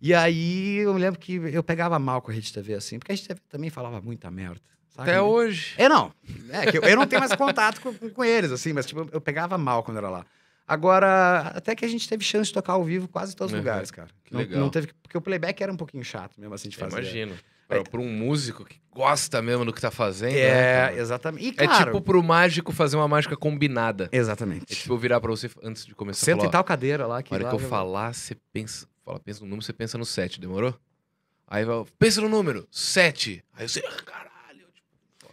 E aí eu me lembro que eu pegava mal com a Rede TV, assim, porque a Rede TV também falava muita merda. Saca? Até hoje. É, não. É, que eu, eu não tenho mais contato com, com- eles, assim, mas tipo, eu pegava mal quando era lá. Agora, até que a gente teve chance de tocar ao vivo quase em todos os Uhum. lugares, cara. Que não, legal. não teve, porque o playback era um pouquinho chato mesmo assim de fazer. Imagino. Pra, pra um músico que gosta mesmo do que tá fazendo. né, É, cara? exatamente. E, É claro, tipo pro mágico fazer uma mágica combinada. Exatamente. É tipo virar pra você antes de começar Senta falar. tal cadeira lá. Que Na hora lá que eu já- falar, você pensa. Fala, pensa no número, você pensa no 7, demorou? Aí vai, pensa no número, 7. Aí você, ah. Tipo,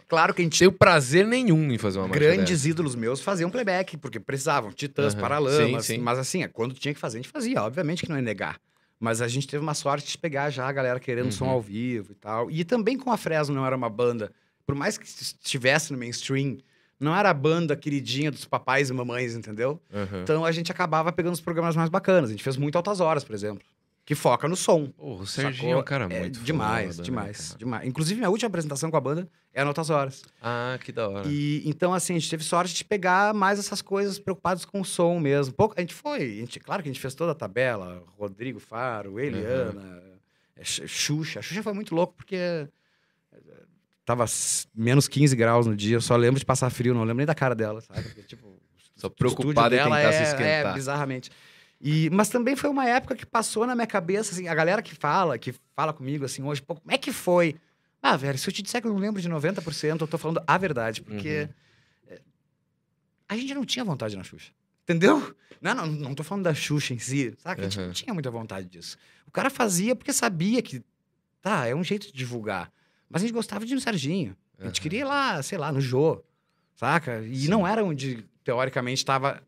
Claro que a gente tenho prazer nenhum em fazer uma mágica Grandes ídolos meus faziam playback, porque precisavam. Titãs, Aham. Paralamas. Sim, sim. Mas assim, é, quando tinha que fazer, a gente fazia. Obviamente que não ia negar. Mas a gente teve uma sorte de pegar já a galera querendo som Uhum. ao vivo e tal. E também com a Fresno não era uma banda, por mais que estivesse no mainstream, não era a banda queridinha dos papais e mamães, entendeu? dessa. Aham. Então a gente acabava pegando os programas mais bacanas. A gente fez muito Altas Horas, por exemplo, que foca no som. Porra, o Serginho Sacou? é um cara É muito demais, foda, né, demais, cara? demais. Inclusive, minha última apresentação com a banda é no Altas Horas. Ah, que da hora. E então, assim, a gente teve sorte de pegar mais essas coisas preocupados com o som mesmo. Pouco, a gente foi, a gente, claro que a gente fez toda a tabela, Rodrigo Faro, Eliana, é, X- Xuxa. A Xuxa foi muito louco porque eh, tava menos 15 graus no dia, eu só lembro de passar frio, não lembro nem da cara dela, sabe? Porque, tipo, Só preocupado em tentar é, se É, esquentar. bizarramente. E, mas também foi uma época que passou na minha cabeça, assim, a galera que fala, que fala comigo assim hoje, como é que foi? Ah, velho, se eu te disser que eu não lembro de 90%, eu tô falando a verdade, porque Uhum. é, a gente não tinha vontade na Xuxa. Entendeu? Não, não, não tô falando da Xuxa em si, sabe? A gente Uhum. não tinha muita vontade disso. O cara fazia porque sabia que, tá, é um jeito de divulgar. Mas a gente gostava de ir no Serginho. A gente queria ir lá, sei lá, no Jô, saca? E Sim. não era onde, teoricamente, estava...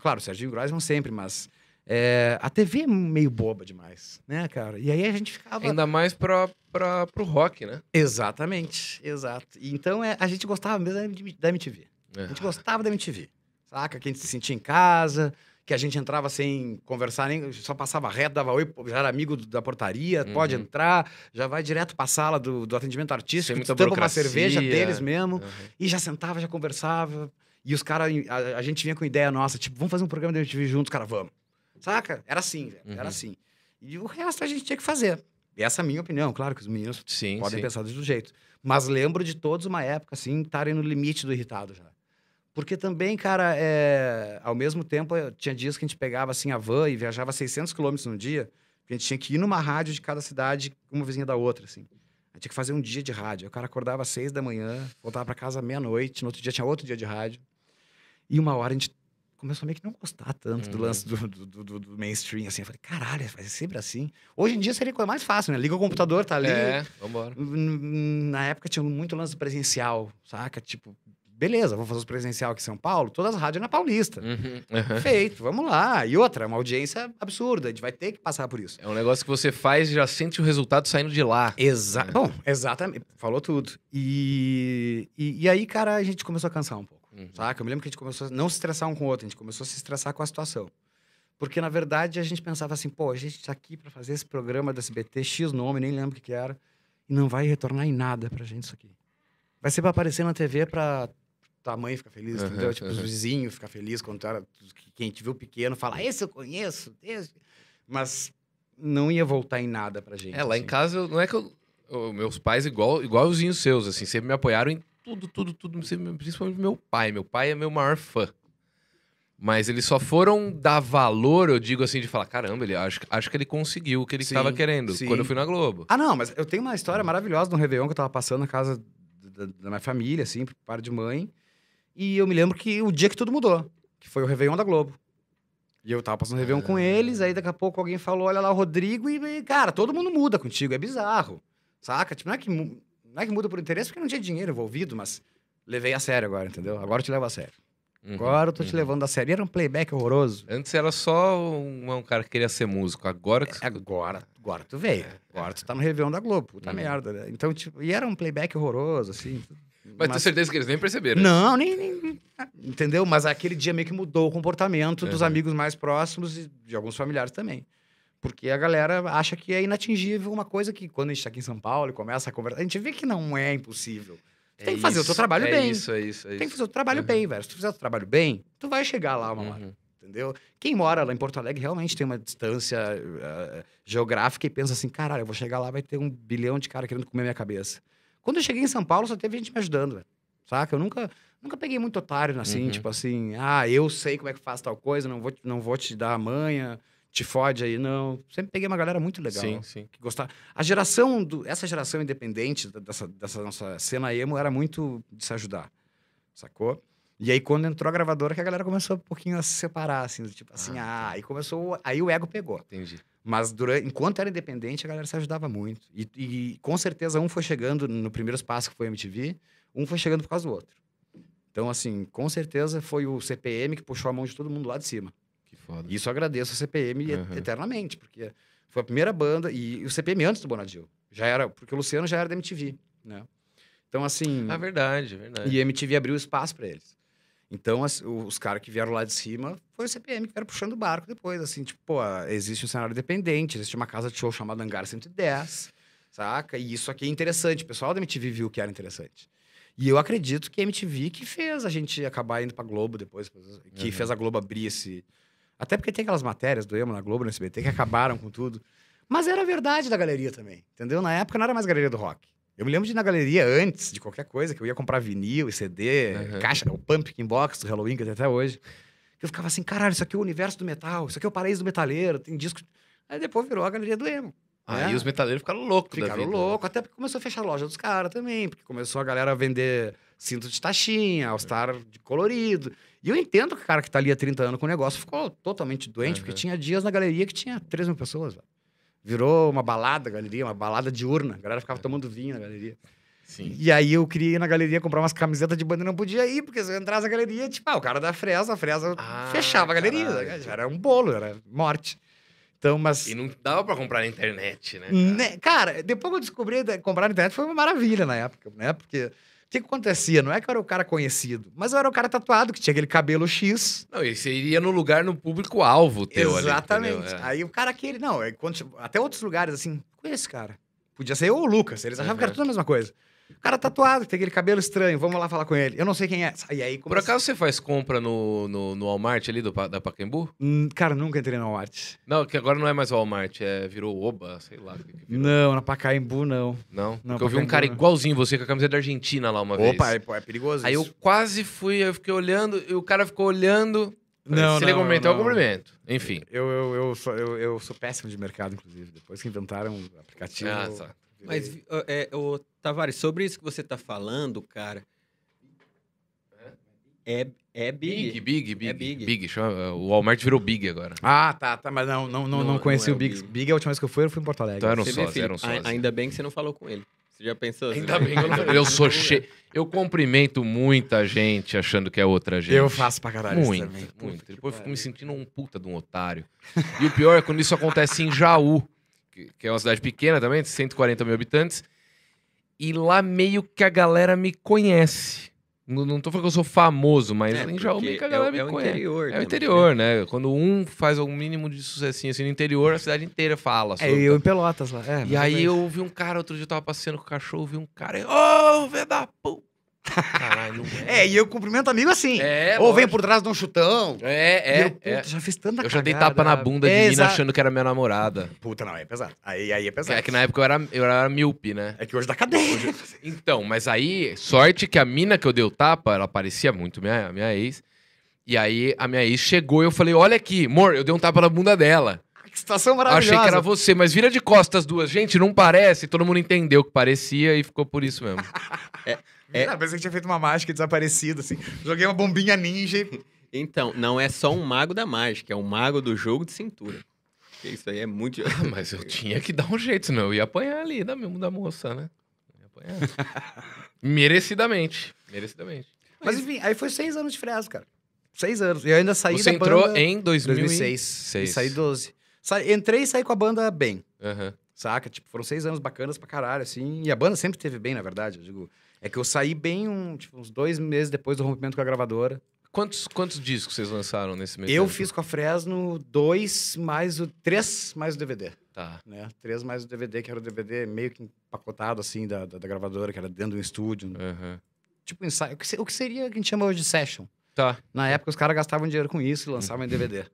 Claro, o Serginho Grossman sempre, mas É, a TV é meio boba demais, né, cara? E aí a gente ficava. Ainda mais pra, pra, pro rock, né? Exatamente, exato. Então é, a gente gostava mesmo da- MTV. A É. gente gostava da MTV. Saca? Que a gente se sentia em casa, que a gente entrava sem conversar, nem só passava reto, dava oi, já era amigo da portaria, pode Uhum. entrar, já vai direto pra sala do, do atendimento artístico, tampa uma cerveja deles mesmo, Uhum. e já sentava, já conversava. E os caras, a, a gente vinha com ideia nossa, tipo, vamos fazer um programa da MTV juntos, cara, vamos. Saca? Era assim, velho, Uhum. era assim. E o resto a gente tinha que fazer. E essa é a minha opinião, claro que os meninos Sim, podem sim. pensar do jeito. Mas lembro de todos uma época, assim, estarem no limite do irritado já. Porque também, cara, é... ao mesmo tempo, tinha dias que a gente pegava, assim, a van e viajava 600 quilômetros no dia, a gente tinha que ir numa rádio de cada cidade, uma vizinha da outra, assim. A gente tinha que fazer um dia de rádio. O cara acordava às seis da manhã, voltava para casa meia-noite, no outro dia tinha outro dia de rádio. E uma hora a gente começou a meio que não gostar tanto do Uhum. lance do, do, do- do- do mainstream, assim. Eu falei, caralho, vai ser sempre assim. Hoje em dia seria coisa mais fácil, né? Liga o computador, tá ali, É, vambora. Na época tinha muito lance presencial, saca? Tipo, beleza, vou fazer os presencial aqui em São Paulo, todas as rádios na Paulista. Uhum, uhum. Feito, vamos lá. E outra, uma audiência absurda, a gente vai ter que passar por isso. É um negócio que você faz e já sente o resultado saindo de lá. Exa É. Bom, exatamente, falou tudo. E, e, e aí, cara, a gente começou a cansar um pouco, Uhum. saca? Eu me lembro que a gente começou a não se estressar um com o outro, a gente começou a se estressar com a situação. Porque, na verdade, a gente pensava assim, pô, a gente tá aqui pra fazer esse programa da SBT, X nome, nem lembro o que, que era, e não vai retornar em nada pra gente isso aqui. Vai ser pra aparecer na TV pra tua mãe ficar feliz, Aham, entendeu? Tipo, os aham. vizinhos ficar feliz quando tu era, quem te viu pequeno fala, esse eu conheço, esse... Mas não ia voltar em nada pra gente. É, lá em assim. casa, eu- não é que eu. eu- meus pais, igual, igualzinhos seus, assim, sempre me apoiaram em tudo, tudo, tudo. Principalmente meu pai. Meu pai é meu maior fã. Mas eles só foram dar valor, eu digo assim, de falar: caramba, ele, acho, acho que ele conseguiu o que ele estava querendo sim. quando eu fui na Globo. Ah, não, mas eu tenho uma história maravilhosa no Réveillon que eu tava passando na casa da, da minha família, assim, pro par de mãe. E eu me lembro que o dia que tudo mudou, que foi o Réveillon da Globo. E eu tava passando o Réveillon com eles, aí daqui a pouco alguém falou, olha lá o Rodrigo, e, cara, todo mundo muda contigo, é bizarro. Saca? Tipo, não é que, não é que muda por interesse, porque não tinha dinheiro envolvido, mas levei a sério agora, entendeu? Agora eu te levo a sério. Uhum, Agora eu tô te uhum. levando a sério. E era um playback horroroso. Antes era só um, um cara que queria ser músico. Agora que. Agora, agora tu veio. Agora tu tá no Réveillon da Globo. Puta Uhum. merda, né? Então, tipo, e era um playback horroroso, assim. Mas tenho certeza que eles nem perceberam. Não, nem, nem. Entendeu? Mas aquele dia meio que mudou o comportamento dos Uhum. amigos mais próximos e de alguns familiares também. Porque a galera acha que é inatingível uma coisa que, quando a gente tá aqui em São Paulo e começa a conversar, a gente vê que não é impossível. Tu tem que fazer o teu trabalho é bem. Isso, é isso, é isso. Tem que fazer o trabalho Uhum. bem, velho. Se tu fizer o trabalho bem, tu vai chegar lá uma hora. Uhum. Entendeu? Quem mora lá em Porto Alegre realmente tem uma distância eh, geográfica e pensa assim: caralho, eu vou chegar lá, vai ter um bilhão de cara querendo comer minha cabeça. Quando eu cheguei em São Paulo, só teve gente me ajudando, velho. Saca? Eu nunca, nunca peguei muito otário assim, Uhum. tipo assim: ah, eu sei como é que faz tal coisa, não vou, não vou te dar a manha, te fode aí, não. Sempre peguei uma galera muito legal. Sim, sim. Que gostava. A geração, do, essa geração independente dessa, dessa nossa cena emo era muito de se ajudar, sacou? E aí, quando entrou a gravadora, que a galera começou um pouquinho a se separar, assim, tipo assim, Ah, ah, aí começou, aí o ego pegou. Entendi. Mas durante, enquanto era independente, a galera se ajudava muito. E, e com certeza um foi chegando no primeiro espaço que foi a MTV, um foi chegando por causa do outro. Então, assim, com certeza foi o CPM que puxou a mão de todo mundo lá de cima. Que foda. Isso eu agradeço ao CPM Uhum. eternamente, porque foi a primeira banda, e, e o CPM antes do Bonadil. Já era, porque o Luciano já era da MTV, né? Então, assim. Ah, verdade, verdade. E a MTV abriu espaço para eles. Então, as- os caras que vieram lá de cima foi o CPM que vieram puxando o barco depois. Assim, tipo, pô, existe um cenário independente, existe uma casa de show chamada Hangar 110, saca? E isso aqui é interessante. O pessoal da MTV viu que era interessante. E eu acredito que a MTV que fez a gente acabar indo pra Globo depois, que Uhum. fez a Globo abrir esse. Até porque tem aquelas matérias do Emo na Globo, no SBT, que acabaram com tudo. Mas era a verdade da galeria também, entendeu? Na época não era mais galeria do rock. Eu me lembro de ir na galeria antes de qualquer coisa, que eu ia comprar vinil e CD, Uhum. caixa, o Pumpkin Box do Halloween, que tem até hoje. Eu ficava assim, caralho, isso aqui é o universo do metal, isso aqui é o paraíso do metaleiro, tem disco. Aí depois virou a galeria do emo. Aí É. os metaleiros ficaram loucos Ficaram né? loucos, até porque começou a fechar a loja dos caras também, porque começou a galera a vender cinto de taxinha, All-Star de colorido. E eu entendo que o cara que tá ali há 30 anos com o negócio ficou totalmente doente, porque Uhum. tinha dias na galeria que tinha 3 mil pessoas, velho. Virou uma balada galeria, uma balada diurna. A galera ficava tomando vinho na galeria. Sim. E aí eu queria ir na galeria comprar umas camisetas de banda e não podia ir, porque se eu entrasse na galeria, tipo, ah, o cara da Fresa, a Fresa Ah, fechava a galeria. caralho. Já Era um bolo, era morte. Então, mas. E não dava pra comprar na internet, né? cara? Né, Cara, depois que eu descobri da- comprar na internet foi uma maravilha na época, né? Porque o que, que acontecia? Não é que eu era o cara conhecido, mas eu era o cara tatuado, que tinha aquele cabelo X. Não, e você iria no lugar no público-alvo teu ali, Exatamente. entendeu? É. Aí o cara aquele, não, é quando, até outros lugares assim, conheço esse cara. Podia ser eu ou o Lucas, eles achavam que era tudo a mesma coisa. O cara tatuado, tem aquele cabelo estranho, vamos lá falar com ele. Eu não sei quem é. E aí, Por acaso você faz compra no, no, no Walmart ali do, da Pacaembu? Hum, Cara, nunca entrei na Walmart. Não, que agora não é mais Walmart, é, virou Oba, sei lá. Não, na Pacaembu, não. Não, Não, porque eu vi um cara não. igualzinho você com a camiseta da Argentina lá uma vez. Opa, é, é perigoso Aí eu isso. quase fui, eu fiquei olhando, e o cara ficou olhando. Não, Se ele não, cumprimentar, eu cumprimento. Enfim. Eu, eu, eu, sou, eu, eu sou péssimo de mercado, inclusive. Depois que inventaram o aplicativo. Ah, eu tá. Mas, é, ô, Tavares, sobre isso que você tá falando, cara. É, é Big, big. big, big. É big. Big, chama- o Walmart virou Big agora. Ah, tá, tá, mas não, não, não, Não- não não conheci é o o Big. Big. Big, a última vez que eu fui, eu fui em Porto Alegre. Então era um Você vê, era um. A- Ainda bem que você não falou com ele. Você já pensou? assim? Ainda bem que eu não Eu sou (laughs) cheio. Eu cumprimento muita gente achando que é outra gente. Eu faço pra caralho isso Muito, também. Puta muito. que Depois eu fico pariu. me sentindo um puta de um otário. E o pior é quando isso acontece em Jaú, que, que é uma cidade pequena também, de 140 mil habitantes. E lá meio que a galera me conhece. Não, não tô falando que eu sou famoso, mas É, em Jaú meio que a é, galera o- me é o conhece. interior. É o interior, né? Quando um faz um mínimo de sucessinho assim no interior, a cidade inteira fala É, sobre. eu em Pelotas lá. É, E aí eu vi um cara, outro dia eu tava passeando com o cachorro, vi um cara, ô, velho da puta. Caralho, não é. É, e eu cumprimento amigo assim. É, Ou vem lógico. por trás de um chutão. É, E é, eu, puta, é. já fiz tanta Eu já dei tapa na bunda de É, menina achando que era minha namorada. Puta, não, aí é pesado. Aí, aí é pesado. É que na época eu era, eu era míope, né? É que hoje dá cadeia. Então, mas aí, sorte que a mina que eu dei o tapa, ela parecia muito minha, minha ex. E aí a minha ex chegou e eu falei: Olha aqui, amor, eu dei um tapa na bunda dela. que situação Eu maravilhosa. achei que era você, mas vira de costas as duas. Gente, não parece. Todo mundo entendeu que parecia e ficou por isso mesmo. É. (laughs) Ah, pensei que tinha feito uma mágica desaparecido, assim. Joguei uma bombinha ninja e... (laughs) Então, não é só um mago da mágica, é um mago do jogo de cintura. Isso aí é muito. Ah, mas eu tinha que dar um jeito, senão eu ia apanhar ali da, da moça, né? Ia apanhar. (laughs) Merecidamente. Merecidamente. Mas enfim, aí foi seis anos de Fresno, cara. Seis anos. E eu ainda saí Você da entrou banda... em 2006. Seis. E saí 12. Sa... Entrei e saí com a banda bem, Aham. Saca? Tipo, foram seis anos bacanas pra caralho, assim. E a banda sempre teve bem, na verdade. Eu digo, é que eu saí bem um, tipo, uns dois meses depois do rompimento com a gravadora. Quantos, quantos discos vocês lançaram nesse meio eu tempo? fiz com a Fresno dois mais o... Três mais o DVD. Tá. né? Três mais o DVD, que era o DVD meio que empacotado, assim, da, da, da gravadora, que era dentro do estúdio. Aham. Tipo, ensaio. O que, o que seria que a gente chama hoje de session. Tá. Na época, os caras gastavam dinheiro com isso e lançavam em DVD.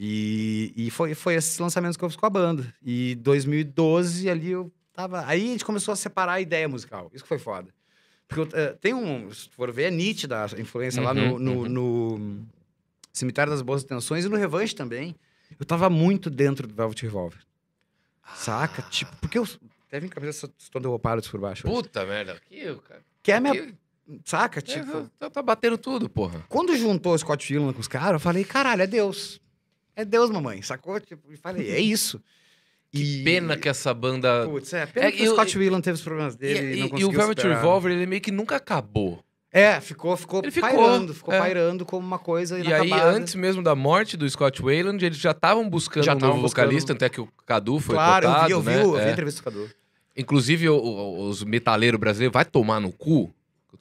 E, e foi, foi esses lançamentos que eu fiz com a banda. E 2012, ali eu tava... Aí a gente começou a separar a ideia musical. Isso que foi foda. Porque eu, eh, tem um... Se for ver, é nítida a influência lá no, Uhum, no, no Cemitério das Boas Intenções e no Revanche também. Eu tava muito dentro do Velvet Revolver. Saca? Tipo, porque eu... Até vim cabeça estou derrubado por baixo. hoje. Puta merda. Aqui, cara. Que é a minha... Aqui, Saca? é, Tipo... tá, tá batendo tudo, porra. Quando juntou o Scott Weiland com os caras, eu falei, caralho, é Deus. É Deus, mamãe, sacou? Tipo, e falei, é (laughs) isso. E... Pena que essa banda. Putz, é, pena É, que o Scott Weiland teve os problemas dele e, e- e o Velvet. Revolver, ele meio que nunca acabou. É, ficou, ficou Ele ficou, pairando, ficou é. pairando como uma coisa E aí, inacabada. antes mesmo da morte do Scott Wayland, eles já estavam buscando Já um novo buscando- vocalista, até que o Cadu foi Claro, eu cotado, vi, eu vi, né? eu vi a É. entrevista do Cadu. Inclusive, o- o- os metaleiros brasileiros, vai tomar no cu?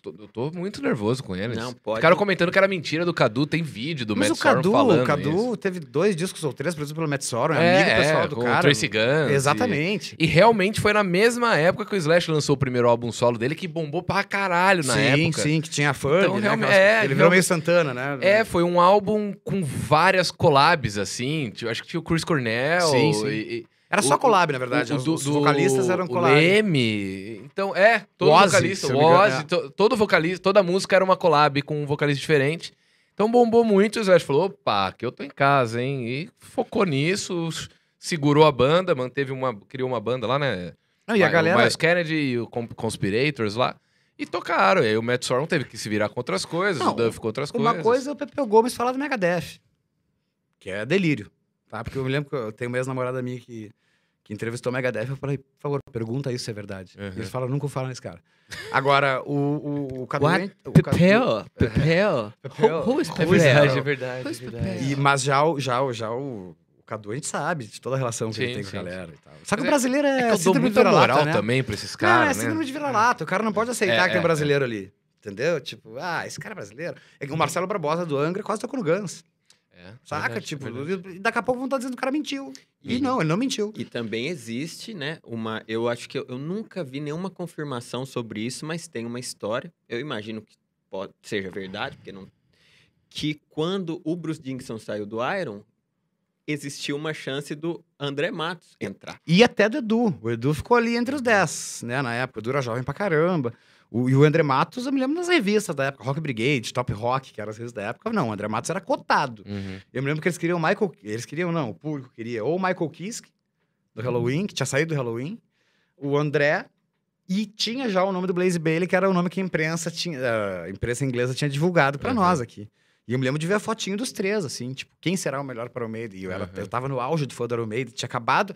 Eu tô, eu tô muito nervoso com eles. Não, pode. caras comentando que era mentira do Cadu, tem vídeo do Mas Matt o Cadu, falando o Cadu isso. teve dois discos ou três produzidos pelo Matt Sorum, é, amigo pessoal do com cara. o Tracy Guns. Exatamente. E, e realmente foi na mesma época que o Slash lançou o primeiro álbum solo dele, que bombou pra caralho na sim, época. sim, que tinha funk, Então, né? aquelas- é, ele virou meio Santana, né? É, foi um álbum com várias collabs, assim. Tipo, Acho que tinha o Chris Cornell. Sim, sim. e- e- Era só o- collab, na verdade. o os, do- vocalistas eram o collab. Leme. Então, é, todo O Ozzy, vocalista, o Ozzy, to- todo vocalista, toda música era uma collab com um vocalista diferente. Então bombou muito, o Slash falou, opa, que eu tô em casa, hein? E focou nisso, segurou a banda, manteve uma, criou uma banda lá, né? Não, e a Ma- galera... O Miles Kennedy e o Conspirators lá. E tocaram. E aí o Matt Sorum teve que se virar com outras coisas, Não, o Duff com outras Uma coisas. coisa é o Pepe Gomes falar do Megadeth, que é delírio, tá? Porque eu me lembro que eu tenho uma ex-namorada minha que, que entrevistou o Megadeth, eu falei, por favor, pergunta isso se é verdade. Uhum. E eles falaram, nunca falaram nesse cara. Agora, o, o, o Cadu... What? Pepel, Pepel. Pepel. Who, who is Who Pepel? is é verdade, Pois, é verdade. E, mas já, o- já, o- já o, o Cadu, a gente sabe de toda a relação que Sim, ele tem com sim, a galera e tal. Só que o é- brasileiro é, É que eu dou síndrome de moral né? também pra esses Não, é caras, né? síndrome de vira-lata. O cara não pode aceitar É, que tem é, um brasileiro ali. Entendeu? Tipo, ah, esse cara é brasileiro. É que o Marcelo Barbosa do Angra quase tocou no Guns. É, Saca? verdade, tipo, verdade. e daqui a pouco vão estar dizendo que o cara mentiu. E, E- não, ele não mentiu. E também existe, né, uma... Eu acho que eu, eu nunca vi nenhuma confirmação sobre isso, mas tem uma história. Eu imagino que pode, seja verdade, porque não... Que quando o Bruce Dickinson saiu do Iron, existiu uma chance do André Matos entrar. E até do Edu. O Edu ficou ali entre os 10, né? Na época. O Edu era jovem pra caramba. O, e o André Matos, eu me lembro das revistas da época. Rock Brigade, Top Rock, que eram as revistas da época. Não, o André Matos era cotado. Uhum. Eu me lembro que eles queriam o Michael... Eles queriam, não, o público queria ou Michael Kiske, do Halloween, que tinha saído do Halloween. O André... E tinha já o nome do Blaze Bailey, que era o nome que a imprensa tinha... A imprensa inglesa tinha divulgado pra Uhum. nós aqui. E eu me lembro de ver a fotinho dos três, assim, tipo, quem será o melhor para o Maiden? E eu, era, Uhum. eu tava no auge do fã do Maiden, tinha acabado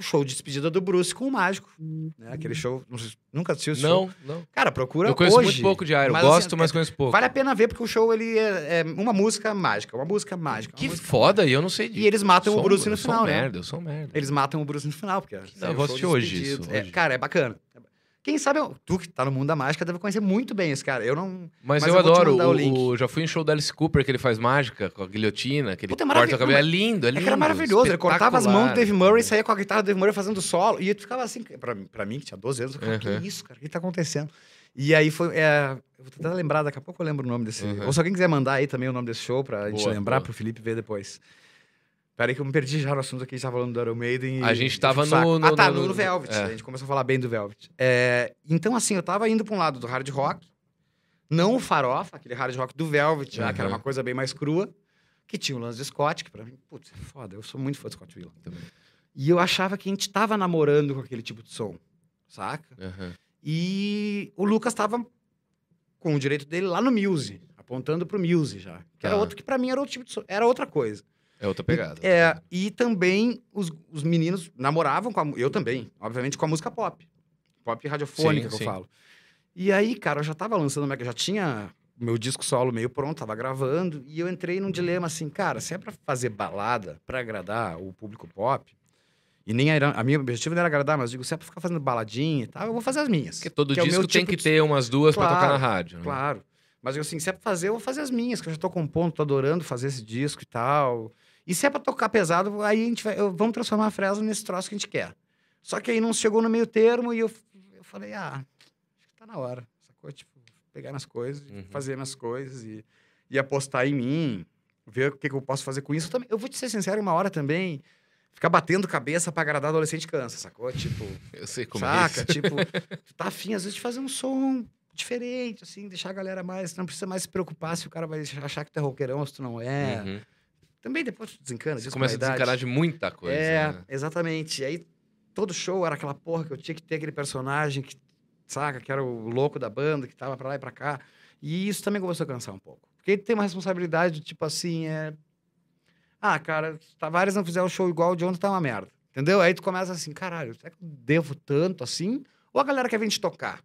o show de despedida do Bruce com o Mágico, né? Aquele show, não nunca assistiu esse show? Não, não. Cara, procura Eu conheço hoje. muito pouco de Iron. Mas, Gosto, assim, mas é- conheço pouco. Vale a pena ver, porque o show, ele é, é uma música mágica, uma música mágica. uma Que música foda, e eu não sei disso. E eles matam Sou o Bruce no eu sou final, um né? merda, eu sou um merda. Eles matam o Bruce no final, porque... assim, eu é o vou assistir de hoje isso, É, hoje. cara, é bacana. Quem sabe, tu que tá no mundo da mágica deve conhecer muito bem esse cara. Eu não... Mas, Mas eu, eu adoro. o O, já fui em show do Alice Cooper, que ele faz mágica com a guilhotina, que ele Puta, é corta o cabelo. É lindo, é É lindo. que era maravilhoso. Ele cortava as mãos do Dave. Murray, saía com a guitarra do Dave Murray fazendo solo. E tu ficava assim, pra, pra mim, que tinha 12 anos, eu ficava, Uhum. que isso, cara? O que tá acontecendo? E aí foi. é, eu vou tentar lembrar, daqui a pouco eu lembro o nome desse. Uhum. Ou se alguém quiser mandar aí também o nome desse show pra gente Boa, lembrar, boa. pro Felipe ver depois. Peraí que eu me perdi já no assunto aqui, a gente tava falando do Iron Maiden. e- A gente tava no- no- Ah, tá, no- no, Velvet. é. A gente começou a falar bem do Velvet. É, então, assim, eu tava indo pra um lado do hard rock, não o farofa, aquele hard rock do Velvet, já, que era Uhum. uma coisa bem mais crua, que tinha o lance de Scott, que pra mim, putz, é foda, eu sou muito fã de Scott Whelan. Também. E eu achava que a gente tava namorando com aquele tipo de som, saca? Aham. E o Lucas tava com o direito dele lá no Muse, apontando pro Muse já. Que era Tá. outro que pra mim era outro tipo de som, era outra coisa. É outra pegada. É, e também os, os meninos namoravam com a, eu também, obviamente com a música pop. Pop radiofônica Sim, que eu sim. falo. E aí, cara, eu já tava lançando, eu já tinha meu disco solo meio pronto, tava gravando, e eu entrei num dilema assim, cara, se é pra fazer balada, pra agradar o público pop, e nem era, a minha objetivo não era agradar, mas eu digo, se é pra ficar fazendo baladinha e tal, eu vou fazer as minhas. Porque todo que é disco meu tem tipo que de- ter umas duas pra Claro, tocar na rádio. né? Claro. Mas eu assim, se é pra fazer, eu vou fazer as minhas, que eu já tô compondo, tô adorando fazer esse disco e tal. E se é pra tocar pesado, aí a gente vai, eu- vamos transformar a Fresno nesse troço que a gente quer. Só que aí não chegou no meio termo e eu, eu falei, ah, acho que tá na hora. Sacou? Tipo, pegar nas coisas, Uhum. fazer minhas coisas e, e apostar em mim, ver o que, que eu posso fazer com isso. Também, eu vou te ser sincero, uma hora também, ficar batendo cabeça pra agradar adolescente cansa, sacou? Tipo, (laughs) Eu sei como é Saca? isso. Tipo, (laughs) tu tá afim, às vezes, de fazer um som diferente, assim, deixar a galera mais. Não precisa mais se preocupar se o cara vai achar que tu é roqueirão ou se tu não é. Uhum. Também depois tu desencana, Você começa a desencanar de muita coisa. É, né? exatamente. E aí, todo show era aquela porra que eu tinha que ter aquele personagem que, saca, que era o louco da banda, que tava pra lá e pra cá. E isso também começou a cansar um pouco. Porque tem uma responsabilidade, tipo assim, é. Ah, cara, se Tavares não fizer o show igual de ontem, tá uma merda. Entendeu? Aí tu começa assim, caralho, será que eu devo tanto assim? Ou a galera quer vir te tocar?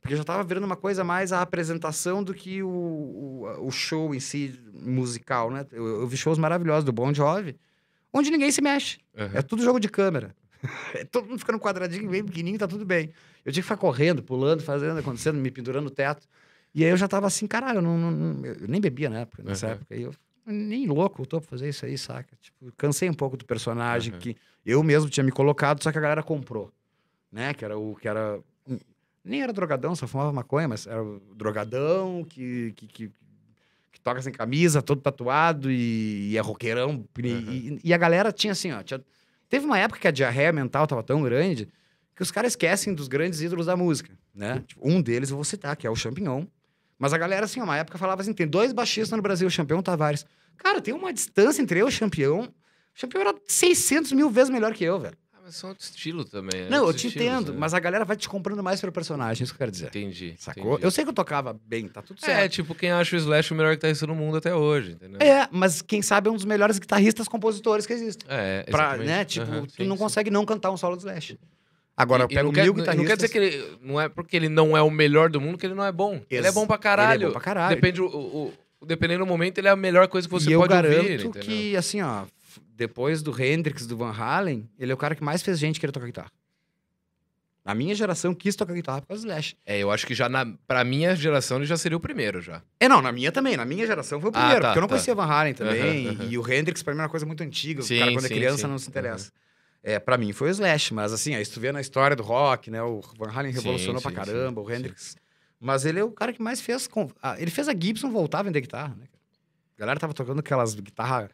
Porque já tava virando uma coisa mais a apresentação do que o, o, o show em si musical, né? Eu, eu vi shows maravilhosos do Bon Jovi, onde ninguém se mexe. Aham. É tudo jogo de câmera. (laughs) É todo mundo ficando quadradinho, bem pequenininho, tá tudo bem. Eu tinha que ficar correndo, pulando, fazendo, acontecendo, me pendurando no teto. E aí eu já tava assim, caralho, eu, não, não- eu nem bebia na época, nessa Aham. época. E eu, nem louco, eu tô pra fazer isso aí, saca? Tipo, cansei um pouco do personagem Aham. que eu mesmo tinha me colocado, só que a galera comprou. Né? Que era o que era. Nem era drogadão, só fumava maconha, mas era o drogadão que, que, que, que toca sem camisa, todo tatuado e, e é roqueirão. E, Aham. e- e a galera tinha assim, ó. tinha- teve uma época que a diarreia mental tava tão grande que os caras esquecem dos grandes ídolos da música, né? Tipo, um deles eu vou citar, que é o Champignon. Mas a galera, assim, uma época falava assim: tem dois baixistas no Brasil, o Champion e o Tavares. Cara, tem uma distância entre eu e o Champion. O Champion era 600 mil vezes melhor que eu, velho. Ah, Mas são outro estilo também. é Não, eu te estilos, entendo, né? mas a galera vai te comprando mais pelo personagem, isso que eu quero dizer. Entendi. Sacou? entendi. Eu sei que eu tocava bem, tá tudo É, certo. tipo, quem acha o Slash o melhor guitarrista no mundo até hoje, entendeu? É, mas quem sabe é um dos melhores guitarristas compositores que existem. É, Pra, né? Tipo, Aham, tu sim, não sim. consegue não cantar um solo do Slash. Agora, eu E- e pego quer, mil não- guitarristas... Não quer dizer que ele. Não é porque ele não é o melhor do mundo que ele não é bom. Ele é Ex- bom pra caralho. Ele é bom pra caralho. Depende o, o- o- dependendo do momento, ele é a melhor coisa que você e eu pode garanto ouvir. que, assim, ó, depois do Hendrix, do Van Halen, ele é o cara que mais fez gente querer tocar guitarra. A minha geração quis tocar guitarra por causa do Slash. É, eu acho que já na, pra minha geração ele já seria o primeiro já. É, não, na minha também. Na minha geração foi o Ah, primeiro, tá, porque eu não tá. conhecia Van Halen também. Aham, aham. E o Hendrix, pra mim, era uma coisa muito antiga. Sim, o cara, quando é sim, criança, sim. não se interessa. É, pra mim foi o Slash, mas assim, aí tu vê na história do rock, né? O Van Halen Sim, revolucionou pra sim, caramba, sim, o Hendrix. Mas ele é o cara que mais fez. com- ah, ele fez a Gibson voltar a vender guitarra, né? A galera tava tocando aquelas guitarra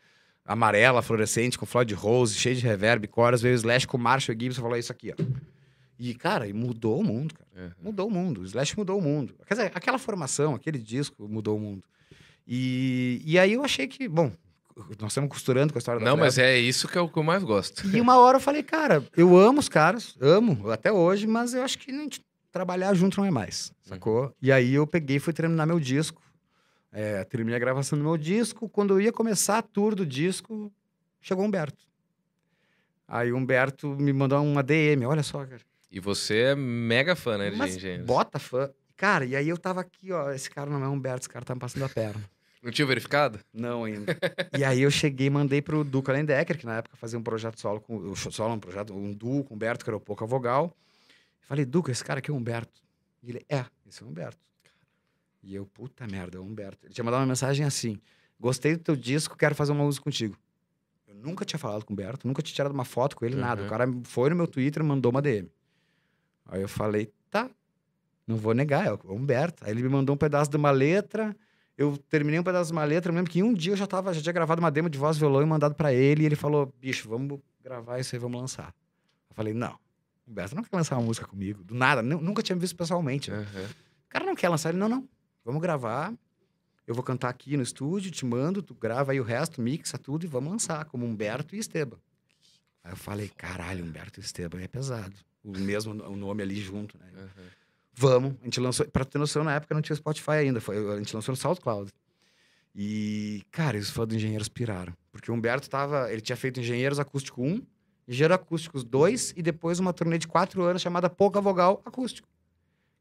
amarela, fluorescente, com Floyd Rose, cheio de reverb, coras, veio o Slash com o Marshall Gibson e falou isso aqui, ó. E, cara, mudou o mundo, cara. Uhum. Mudou o mundo. O Slash mudou o mundo. Quer dizer, aquela formação, aquele disco mudou o mundo. E, e aí eu achei que, bom, nós estamos costurando com a história da Não, mas é isso que é o que eu mais gosto. E uma hora eu falei, cara, eu amo os caras, amo, até hoje, mas eu acho que trabalhar junto não é mais, sacou? E aí eu peguei e fui terminar meu disco. É, terminei a gravação do meu disco. Quando eu ia começar a tour do disco, chegou o Humberto. Aí o Humberto me mandou uma DM, olha só, cara. E você é mega fã, né, de Mas Engenheiros? bota fã. Cara, e aí eu tava aqui, ó, esse cara não é Humberto, esse cara tá me passando a perna. Não tinha verificado? Não ainda. e aí eu cheguei e mandei pro Duca Lendecker, que na época fazia um projeto solo com. o Solo, um projeto, um duo com o Humberto, que era o Pouca Vogal. Falei, Duca, esse cara aqui é o Humberto. E ele, é, esse é o Humberto. E eu, puta merda, é o Humberto. Ele tinha mandado uma mensagem assim: gostei do teu disco, quero fazer uma música contigo. Eu nunca tinha falado com o Humberto, nunca tinha tirado uma foto com ele, nada. Uhum. O cara foi no meu Twitter e mandou uma DM. Aí eu falei, tá, não vou negar, é o Humberto. Aí ele me mandou um pedaço de uma letra. Eu terminei um pedaço de uma letra. Eu lembro que em um dia eu já, tava, já tinha gravado uma demo de voz violão e mandado pra ele. E ele falou: bicho, vamos gravar isso aí, vamos lançar. Eu falei: não, Humberto não quer lançar uma música comigo. Do nada, nu- nunca tinha me visto pessoalmente. né? Uhum. O cara não quer lançar. Ele: não, não, vamos gravar. Eu vou cantar aqui no estúdio, te mando, tu grava aí o resto, mixa tudo e vamos lançar, como Humberto e Esteban. Aí eu falei: caralho, Humberto e Esteban é pesado. O mesmo o nome ali junto, né? Uhum. Vamos. A gente lançou. Pra ter noção, na época não tinha Spotify ainda. Foi, a gente lançou no SoundCloud. E, cara, os fãs do Engenheiros piraram. Porque o Humberto tava. Ele tinha feito Engenheiros Acústico 1, Engenheiro Acústicos 2 e depois uma turnê de quatro anos chamada Pouca Vogal Acústico.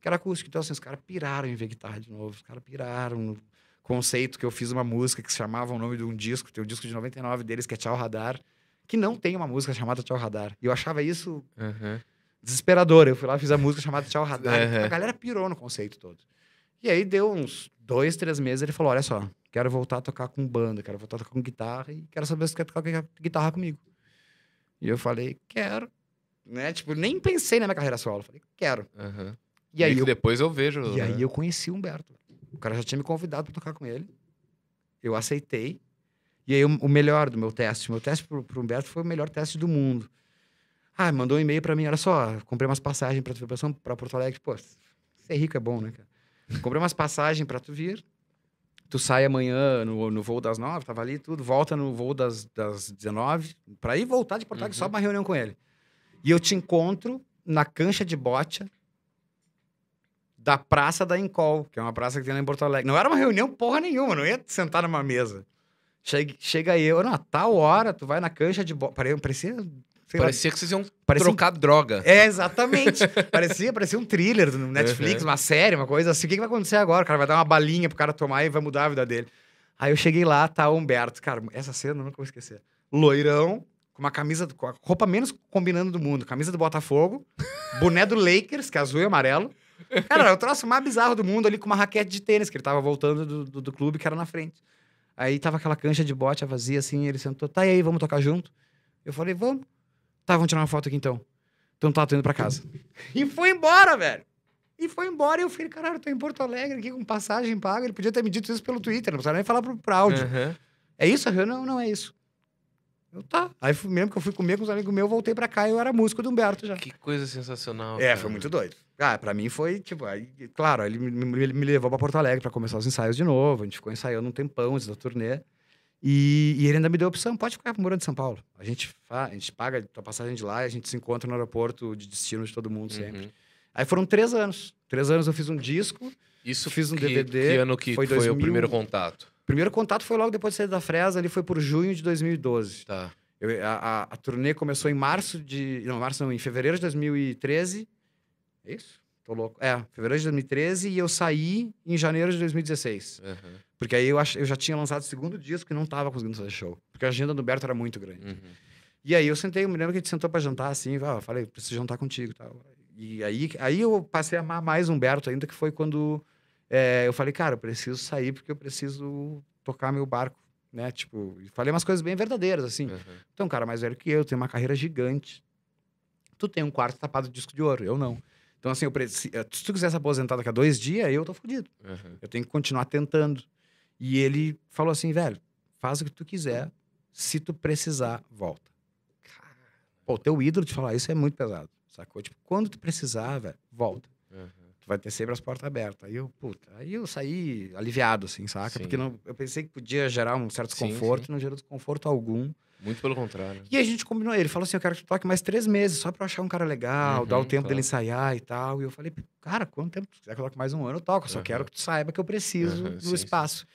Que era acústico. Então, assim, os caras piraram em ver guitarra de novo. Os caras piraram no conceito que eu fiz uma música que se chamava o nome de um disco. Tem o disco de 99 deles, que é Tchau Radar. Que não tem uma música chamada Tchau Radar. E eu achava isso Uhum. desesperador. Eu fui lá, fiz a música chamada Tchau Radar. Uhum. A galera pirou no conceito todo. E aí deu uns dois, três meses, ele falou: olha só, quero voltar a tocar com banda, quero voltar a tocar com guitarra e quero saber se quer tocar gui- guitarra comigo. E eu falei, quero. Né? Tipo, nem pensei na minha carreira solo. Falei, quero. Uhum. E aí, eu, depois eu vejo. e aí né? eu conheci o Humberto. O cara já tinha me convidado para tocar com ele. Eu aceitei. E aí o, melhor do meu teste, meu teste pro, pro Humberto foi o melhor teste do mundo. Ah, mandou um e-mail para mim, olha só, comprei umas passagens para tu vir para Porto Alegre. Pô, ser rico é bom, né, cara? (laughs) Comprei umas passagens para tu vir. Tu sai amanhã no, no voo das nove, tava ali tudo, volta no voo das, das 19, para ir voltar de Porto Alegre só Uhum. pra uma reunião com ele. E eu te encontro na cancha de bote da Praça da Encol, que é uma praça que tem lá em Porto Alegre. Não era uma reunião porra nenhuma, não ia sentar numa mesa. Chega, chega eu, não, a tal hora, tu vai na cancha de bote. Parecia. sei lá, Parecia que vocês iam parecia um trocar droga. é, exatamente. (laughs) parecia, parecia um thriller no Netflix, Uhum. uma série, uma coisa assim. O que, que vai acontecer agora? O cara vai dar uma balinha pro cara tomar e vai mudar a vida dele. Aí eu cheguei lá, tá o Humberto. Cara, essa cena eu nunca vou esquecer. Loirão, com uma camisa, com a roupa menos combinando do mundo. Camisa do Botafogo, boné do Lakers, que é azul e amarelo. Cara, era o troço mais bizarro do mundo ali, com uma raquete de tênis, que ele tava voltando do, do, do clube, que era na frente. Aí tava aquela cancha de bote vazia, assim, ele sentou, tá e aí, vamos tocar junto? Eu falei, vamos. Tá, vamos tirar uma foto aqui então. Então tá, tô indo pra casa. (laughs) e foi embora, velho. E foi embora. E eu falei, caralho, eu tô em Porto Alegre aqui com passagem paga. Ele podia ter me dito isso pelo Twitter, não precisava nem falar pro, pro áudio. Uhum. É isso? Eu, não, não é isso. Eu tá. Aí mesmo que eu fui comer com os amigos meus, eu voltei pra cá e eu era músico do Humberto já. Que coisa sensacional. É, cara. foi muito doido. Ah, pra mim foi, tipo, aí, claro, ele me, me- me levou pra Porto Alegre pra começar os ensaios de novo. A gente ficou ensaiando um tempão antes da turnê. E, e ele ainda me deu a opção, pode ficar morando em São Paulo. A gente, a gente paga a passagem de lá e a gente se encontra no aeroporto de destino de todo mundo sempre. Uhum. Aí foram três anos. Três anos eu fiz um disco. Isso Fiz um que, DVD, Que ano que foi foi, 2000. o primeiro contato? O primeiro contato foi logo depois de sair da Fresa, ali foi por junho de 2012. Tá. Eu- a, a, turnê começou em março de. Não, março não, em fevereiro de 2013. É isso? Tô louco. É, fevereiro de 2013 e eu saí em janeiro de 2016. Uhum. Porque aí eu, ach, eu já tinha lançado o segundo disco e não tava conseguindo fazer show. Porque a agenda do Berto era muito grande. Uhum. E aí eu sentei, eu me lembro que a gente sentou pra jantar assim, ah, eu falei, preciso jantar contigo e tal. E aí, aí eu passei a amar mais Humberto ainda, que foi quando é, eu falei, cara, eu preciso sair porque eu preciso tocar meu barco, né? Tipo, falei umas coisas bem verdadeiras, assim. Uhum. Um cara mais velho que eu, tem uma carreira gigante. Tu tem um quarto tapado de disco de ouro, eu não. Então, assim, eu preci... eh, se tu quiser se aposentar daqui a dois dias, eu tô fudido. Uhum. Eu tenho que continuar tentando. E ele falou assim, velho, faz o que tu quiser. Se tu precisar, volta. Pô, teu ídolo te falar isso é muito pesado, sacou? Tipo, quando tu precisar, velho, volta. Tu vai ter sempre as portas abertas. Aí eu, puta, aí eu saí aliviado, assim, saca? Sim. Porque não, eu pensei que podia gerar um certo Sim, desconforto, sim. não gerou desconforto algum. Muito pelo contrário. E a gente combinou, ele falou assim, eu quero que tu toque mais três meses, só pra eu achar um cara legal, Uhum, dar o tempo claro. dele ensaiar e tal. E eu falei, cara, quanto tempo? Se quiser que eu toque mais um ano, eu toco. Eu só Uhum. quero que tu saiba que eu preciso Uhum, do sim, sim. espaço.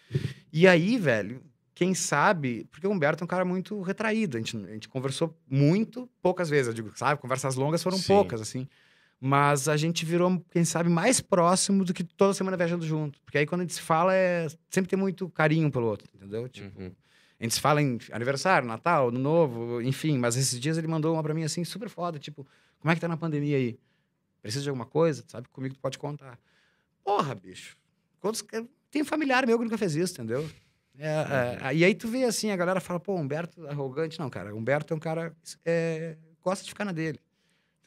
E aí, velho, quem sabe... Porque o Humberto é um cara muito retraído. A gente, a gente conversou muito, poucas vezes. Eu digo, sabe? Conversas longas foram Sim. poucas, assim. Mas a gente virou, quem sabe, mais próximo do que toda semana viajando junto. Porque aí, quando a gente se fala, é... sempre tem muito carinho pelo outro, entendeu? Tipo... Uhum. A gente se fala em aniversário, Natal, Ano Novo, enfim. Mas esses dias ele mandou uma pra mim assim, super foda. Tipo, como é que tá na pandemia aí? Precisa de alguma coisa? Sabe? Comigo tu pode contar. Porra, bicho. Quantos... Tem familiar meu que nunca fez isso, entendeu? É, é, e aí tu vê assim, a galera fala, pô, Humberto é arrogante. Não, cara. Humberto é um cara é, gosta de ficar na dele.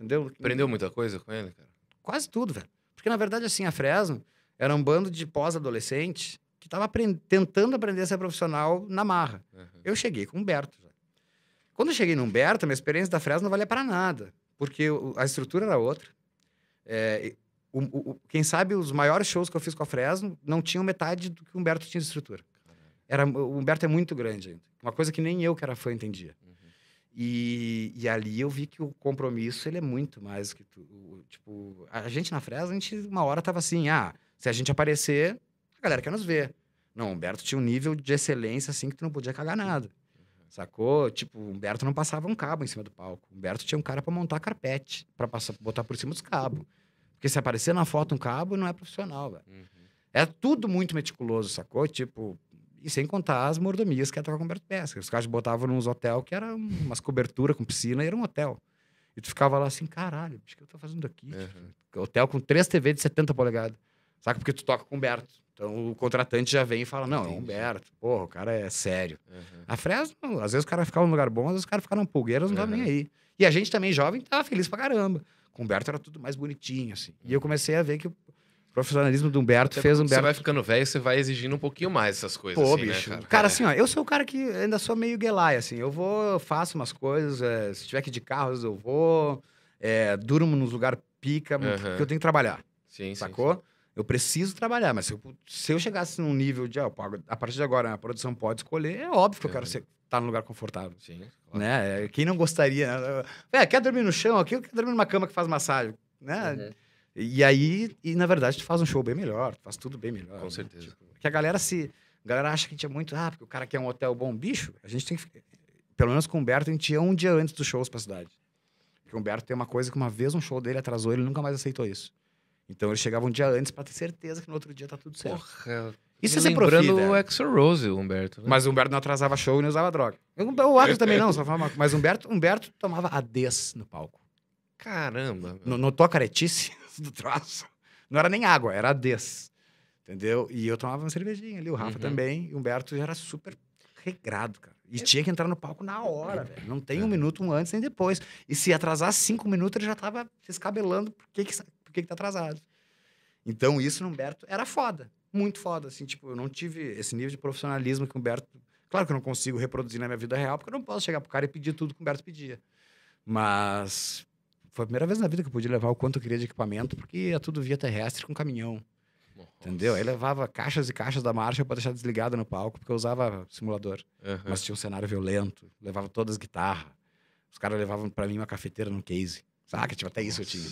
Entendeu? Aprendeu muita coisa com ele, cara? Quase tudo, velho. Porque, na verdade, assim, a Fresno era um bando de pós-adolescente que tava apren- tentando aprender a ser profissional na marra. Uhum. Eu cheguei com o Humberto. velho. Quando eu cheguei no Humberto, a minha experiência da Fresno não valia para nada. Porque a estrutura era outra. É, o- o- quem sabe os maiores shows que eu fiz com a Fresno não tinham metade do que o Humberto tinha de estrutura. Era, o Humberto é muito grande ainda. Uma coisa que nem eu, que era fã, entendia. Uhum. E, e ali eu vi que o compromisso ele é muito mais que tu, tipo a gente na Fresno a gente uma hora tava assim ah se a gente aparecer a galera quer nos ver não o Humberto tinha um nível de excelência assim que tu não podia cagar nada sacou tipo o Humberto não passava um cabo em cima do palco o Humberto tinha um cara pra montar carpete pra passar botar por cima dos cabos porque se aparecer na foto um cabo não é profissional velho Uhum. é tudo muito meticuloso, sacou? Tipo, e sem contar as mordomias que ia tocar com o Humberto Pesca. Os caras botavam nos hotel que era umas coberturas com piscina e era um hotel. E tu ficava lá assim, caralho, bicho, o que eu tô fazendo aqui? Uhum. Hotel com três TV de 70 polegadas. Saca? Porque tu toca com o Humberto. Então o contratante já vem e fala, não, é. Humberto. Porra, o cara é sério. Uhum. A Fresno, às vezes o cara ficava num lugar bom, às vezes o cara ficava num pulgueira, não tava Uhum. nem aí. E a gente também, jovem, tava feliz pra caramba. Com o Humberto era tudo mais bonitinho, assim. E eu comecei a ver que profissionalismo do Humberto Até fez o porque Você Humberto vai ficando velho, você vai exigindo um pouquinho mais essas coisas, Pô, assim, bicho. né, cara, cara? assim, ó, eu sou o cara que ainda sou meio guelai, assim. Eu vou, faço umas coisas, é, se tiver que ir de carro, às vezes eu vou, é, durmo nos lugares pica, Aham. porque eu tenho que trabalhar, Sim, sim, sacou? Eu preciso trabalhar, mas se eu, se eu chegasse num nível de, a partir de agora a produção pode escolher, é óbvio que eu quero estar num lugar confortável. Sim, sim, claro. Né? É, Quem não gostaria? né? É, quer dormir no chão aqui quer dormir numa cama que faz massagem? Né? Uhum. E aí, e na verdade, tu faz um show bem melhor, tu faz tudo bem melhor. Com né? certeza. Tipo, que a galera se. A galera acha que a gente é muito. Ah, porque o cara quer um hotel bom. Bicho, a gente tem que. Pelo menos com o Humberto, a gente ia um dia antes dos shows pra cidade. Porque o Humberto tem uma coisa que uma vez um show dele atrasou, ele nunca mais aceitou isso. Então ele chegava um dia antes pra ter certeza que no outro dia tá tudo certo. Porra. Isso é profi, lembrando velho. o Exo Rose, o Humberto. Né? Mas o Humberto não atrasava show e não usava droga. Eu- O Agnes também não, só falava, mas o Humberto, Humberto tomava ADs no palco. Caramba. meu. No- Notou a caretice (laughs) do troço? Não era nem água, era ADs. Entendeu? E eu tomava uma cervejinha ali, o Rafa Uhum. também, e o Humberto já era super regrado, cara. E tinha que entrar no palco na hora, velho. Não tem um minuto um antes nem depois. E se atrasar cinco minutos, ele já tava se escabelando por que, que, por que, que tá atrasado. Então, isso no Humberto era foda. Muito foda, assim, tipo, eu não tive esse nível de profissionalismo que o Humberto... Claro que eu não consigo reproduzir na minha vida real, porque eu não posso chegar pro cara e pedir tudo que o Humberto pedia. Mas foi a primeira vez na vida que eu pude levar o quanto eu queria de equipamento, porque é tudo via terrestre com caminhão. Entendeu? Aí levava caixas e caixas da marcha pra deixar desligada no palco, porque eu usava simulador. Aham. Mas tinha um cenário violento, levava todas as guitarras. Os caras levavam pra mim uma cafeteira num case. Saca? Tipo, até isso eu tinha.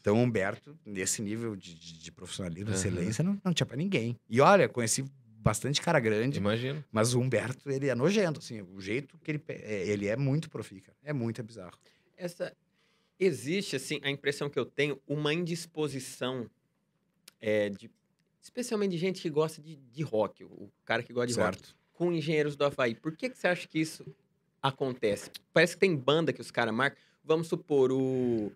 Então, o Humberto, nesse nível de, de- de profissionalismo, Aham. excelência, não, não tinha pra ninguém. E olha, conheci bastante cara grande, Imagino. mas o Humberto, ele é nojento, assim. O jeito que ele... é, Ele é muito profi, cara. É muito é bizarro. Essa existe assim a impressão que eu tenho uma indisposição é, de especialmente de gente que gosta de, de rock, o cara que gosta de rock, certo. com engenheiros do Havaí. Por que, que você acha que isso acontece? Parece que tem banda que os caras marcam. Vamos supor o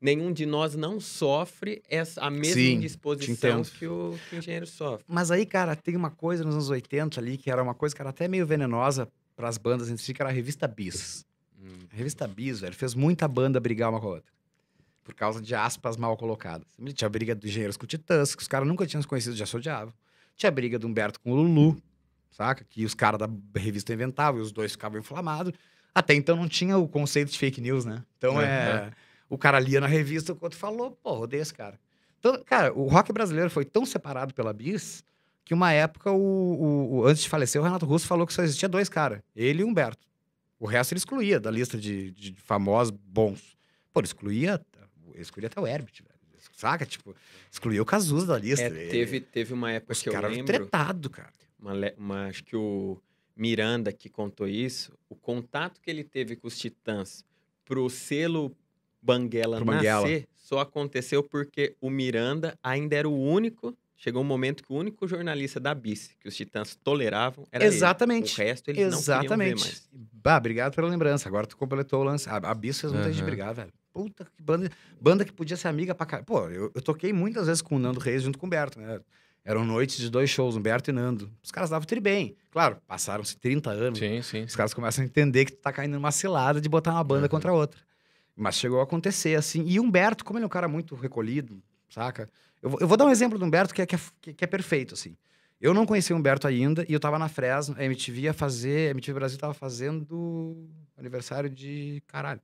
nenhum de nós não sofre essa a mesma Sim, indisposição que o, que o engenheiro sofre. Mas aí, cara, tem uma coisa nos anos 80 ali, que era uma coisa que era até meio venenosa pras bandas em si, que era a revista Bis. Hum. A revista Bis, velho, fez muita banda brigar uma com a outra. Por causa de aspas mal colocadas. Tinha briga do Engenheiros com o Titãs, que os caras nunca tinham se conhecido, já se odiavam. Tinha briga do Humberto com o Lulu, saca? Que os caras da revista inventavam e os dois ficavam inflamados. Até então não tinha o conceito de fake news, né? Então é. O cara lia na revista, o outro falou, pô, odeio esse cara. Então, cara, o rock brasileiro foi tão separado pela Bis que uma época, o, o- o- antes de falecer, o Renato Russo falou que só existia dois caras, ele e o Humberto. O resto ele excluía da lista de, de famosos bons. Pô, ele excluía, ele excluía até o Herbert, velho. Saca? Tipo, excluía o Cazuza da lista. É, teve, teve uma época Os que eu lembro. tretado, cara. uma, uma- acho que o Miranda que contou isso, o contato que ele teve com os Titãs pro selo Banguela Banguela. nascer só aconteceu porque o Miranda ainda era o único. Chegou um momento que o único jornalista da Bis que os Titãs toleravam era ele. Exatamente. O resto eles não queriam ver Exatamente. mais. Bah, obrigado pela lembrança. Agora tu completou o lance. A, a Bis fez muita gente Aham. brigar, velho. Puta que banda. Banda que podia ser amiga pra caralho. Pô, eu, eu toquei muitas vezes com o Nando Reis junto com o Humberto, né? Eram noites de dois shows, Humberto e Nando. Os caras davam tri bem. Claro, passaram-se 30 anos. Sim, sim. Os caras começam a entender que tu tá caindo numa cilada de botar uma banda Aham. contra a outra. Mas chegou a acontecer, assim. E Humberto, como ele é um cara muito recolhido, saca? Eu, vou- eu vou dar um exemplo do Humberto que é, que, é, que- é perfeito, assim. Eu não conhecia o Humberto ainda e eu tava na Fresno, a MTV ia fazer, a MTV Brasil tava fazendo aniversário de, caralho,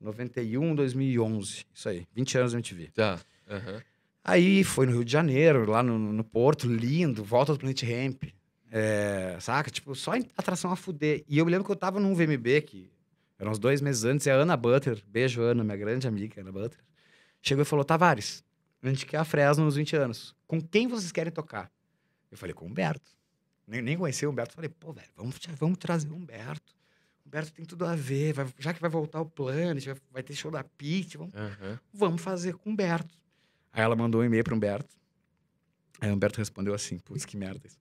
91, 2011, isso aí, 20 anos da MTV. Tá. Aham. Aí foi no Rio de Janeiro, lá no, no Porto, lindo, volta do Planet Ramp. É, saca? Tipo, só atração a fuder. E eu me lembro que eu tava num VMB, que eram uns dois meses antes, e a Ana Butler, beijo Ana, minha grande amiga, Ana Butler, chegou e falou: Tavares, a gente quer a Fresno nos 20 anos. Com quem vocês querem tocar? Eu falei, com o Humberto. Nem, nem conhecia o Humberto. Falei, pô, velho, vamos, vamos trazer o Humberto. O Humberto tem tudo a ver, vai- já que vai voltar o Planet, vai, vai ter show da Pit, vamos Aham. vamos fazer com o Humberto. Aí ela mandou um e-mail pro Humberto. Aí o Humberto respondeu assim, putz, que merda isso.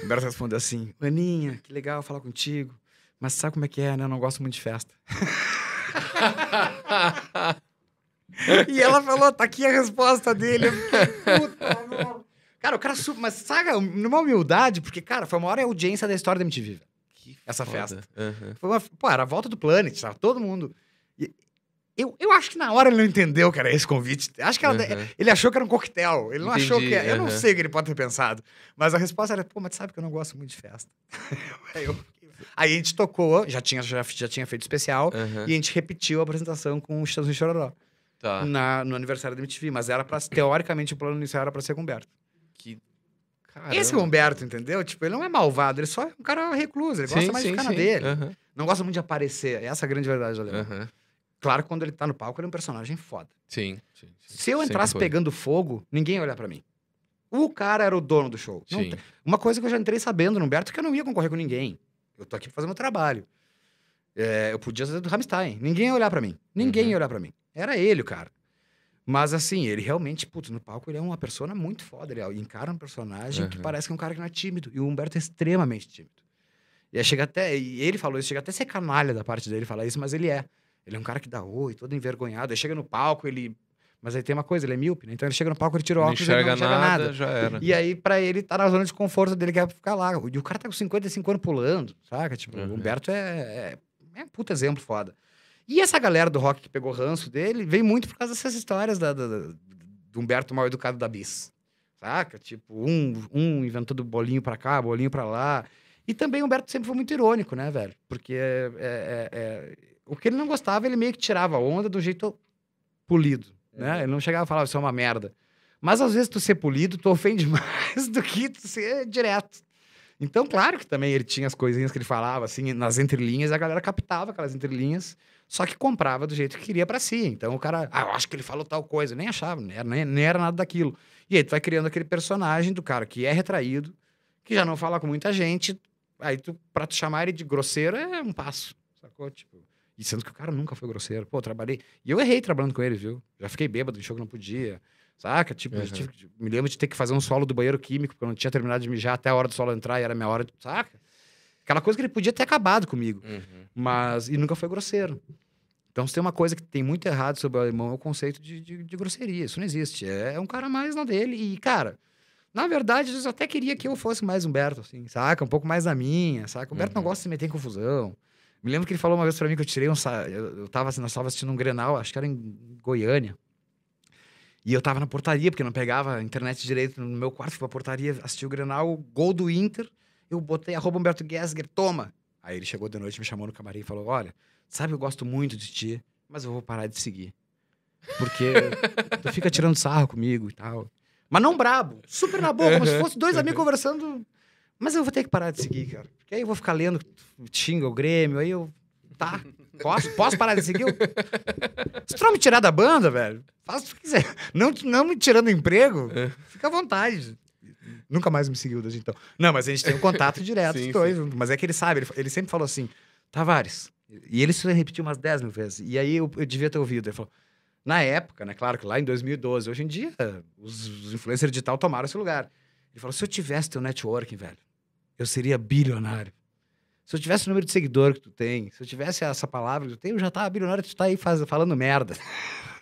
O Humberto respondeu assim, Aninha, que legal falar contigo, mas sabe como é que é, né? Eu não gosto muito de festa. (laughs) e ela falou, tá aqui a resposta dele. Fiquei, puta merda. Cara, o cara super... Mas sabe, numa humildade, porque, cara, foi a maior audiência da história da MTV. Que Essa foda. festa. Aham. Foi uma, pô, era a volta do Planet, tava todo mundo. E eu, eu acho que na hora ele não entendeu que era esse convite. Acho que ela- Aham. ele achou que era um coquetel. Ele não achou Entendi, que era. Eu não sei o que ele pode ter pensado. Mas a resposta era, pô, mas sabe que eu não gosto muito de festa. (laughs) aí, eu- aí a gente tocou, já tinha, já, já tinha feito especial, e a gente repetiu a apresentação com o Chitãozinho Chororó Tá. na, no aniversário da MTV. Mas era pra, teoricamente, o plano inicial era pra ser com o Humberto. Que... Caramba. Esse Humberto, entendeu? Tipo, ele não é malvado, ele só é um cara recluso, ele gosta Sim, mais sim, de ficar na dele. Aham. Não gosta muito de aparecer. Essa é a grande verdade do Alemão. Aham. Claro quando ele tá no palco, ele é um personagem foda. Sim, sim, sim. Se eu entrasse pegando fogo, ninguém ia olhar pra mim. O cara era o dono do show. Não Sim. tem- Uma coisa que eu já entrei sabendo no Humberto é que eu não ia concorrer com ninguém. Eu tô aqui pra fazer meu trabalho. É, eu podia ser do Rammstein. Ninguém ia olhar pra mim. Ninguém Uhum. ia olhar pra mim. Era ele, o cara. Mas assim, ele realmente, putz, no palco ele é uma persona muito foda. Ele encara um personagem que Uhum. parece que é um cara que não é tímido. E o Humberto é extremamente tímido. E aí chega até. E ele falou isso, chega até a ser canalha da parte dele falar isso, mas ele é. Ele é um cara que dá oi, todo envergonhado. Aí chega no palco, ele. Mas aí tem uma coisa, ele é míope, né? Então ele chega no palco, ele tira o Não óculos e ele não enxerga nada, nada. já era. E aí, pra ele, tá na zona de conforto dele, que é ficar lá. E o cara tá com 55 anos pulando, saca? Tipo, Uhum. o Humberto é, é, é um puta exemplo foda. E essa galera do rock que pegou ranço dele veio muito por causa dessas histórias da, da- da- do Humberto mal educado da Bis. Saca? Tipo, um, um inventando bolinho pra cá, bolinho pra lá. E também o Humberto sempre foi muito irônico, né, velho? Porque é, é- é- o que ele não gostava, ele meio que tirava a onda do jeito polido, né? Ele não chegava e falava, isso é uma merda. Mas às vezes tu ser polido, tu ofende (laughs) mais do que tu ser direto. Então, claro que também ele tinha as coisinhas que ele falava, assim, nas entrelinhas, a galera captava aquelas entrelinhas, só que comprava do jeito que queria pra si. Então o cara, ah, eu acho que ele falou tal coisa, nem achava, nem era, nem, era nada daquilo. E aí tu vai criando aquele personagem do cara que é retraído, que já não fala com muita gente, aí tu, pra tu chamar ele de grosseiro é um passo, sacou? Tipo, e sendo que o cara nunca foi grosseiro. Pô, trabalhei. E eu errei trabalhando com ele, viu? Já fiquei bêbado em show que não podia. Saca? Tipo, Uhum. tive me lembro de ter que fazer um solo do banheiro químico, porque eu não tinha terminado de mijar até a hora do solo entrar e era minha hora de. Saca? Aquela coisa que ele podia ter acabado comigo. Uhum. Mas. E nunca foi grosseiro. Então, se tem uma coisa que tem muito errado sobre o alemão, é o conceito de, de, de grosseria. Isso não existe. É, é um cara mais na dele. E, cara, na verdade, eu até queria que eu fosse mais Humberto, assim, saca? Um pouco mais na minha, saca? O Humberto não Uhum. gosta de se meter em confusão. Me lembro que ele falou uma vez pra mim que eu tirei um. Eu, eu tava, assim, nós tava assistindo um Grenal, acho que era em Goiânia. E eu tava na portaria, porque não pegava internet direito no meu quarto, fui pra portaria, assisti o Grenal, gol do Inter. Eu botei arroba Humberto Gessger, toma! Aí ele chegou de noite, me chamou no camarim e falou: Olha, sabe, eu gosto muito de ti, mas eu vou parar de seguir. Porque tu fica tirando sarro comigo e tal. Mas não brabo, super na boa, como se fosse dois amigos conversando. Mas eu vou ter que parar de seguir, cara. Porque aí eu vou ficar lendo, xinga o Grêmio, aí eu. Tá. Posso, posso parar de seguir? Se tu não me tirar da banda, velho, faz o que quiser. Não, não me tirando emprego, fica à vontade. Nunca mais me seguiu desde então. Não, mas a gente tem um contato (laughs) direto, Sim, os dois. Mas é que ele sabe, ele, ele sempre falou assim, Tavares. E ele se repetiu umas 10 mil vezes. E aí eu, eu devia ter ouvido. Ele falou, na época, né? Claro que lá em 2012, hoje em dia, os, os influencers digital tomaram esse lugar. Ele falou: se eu tivesse teu networking, velho, eu seria bilionário. Se eu tivesse o número de seguidor que tu tem, se eu tivesse essa palavra que tu tem, eu já tava bilionário, tu tá aí faz, falando merda. (laughs)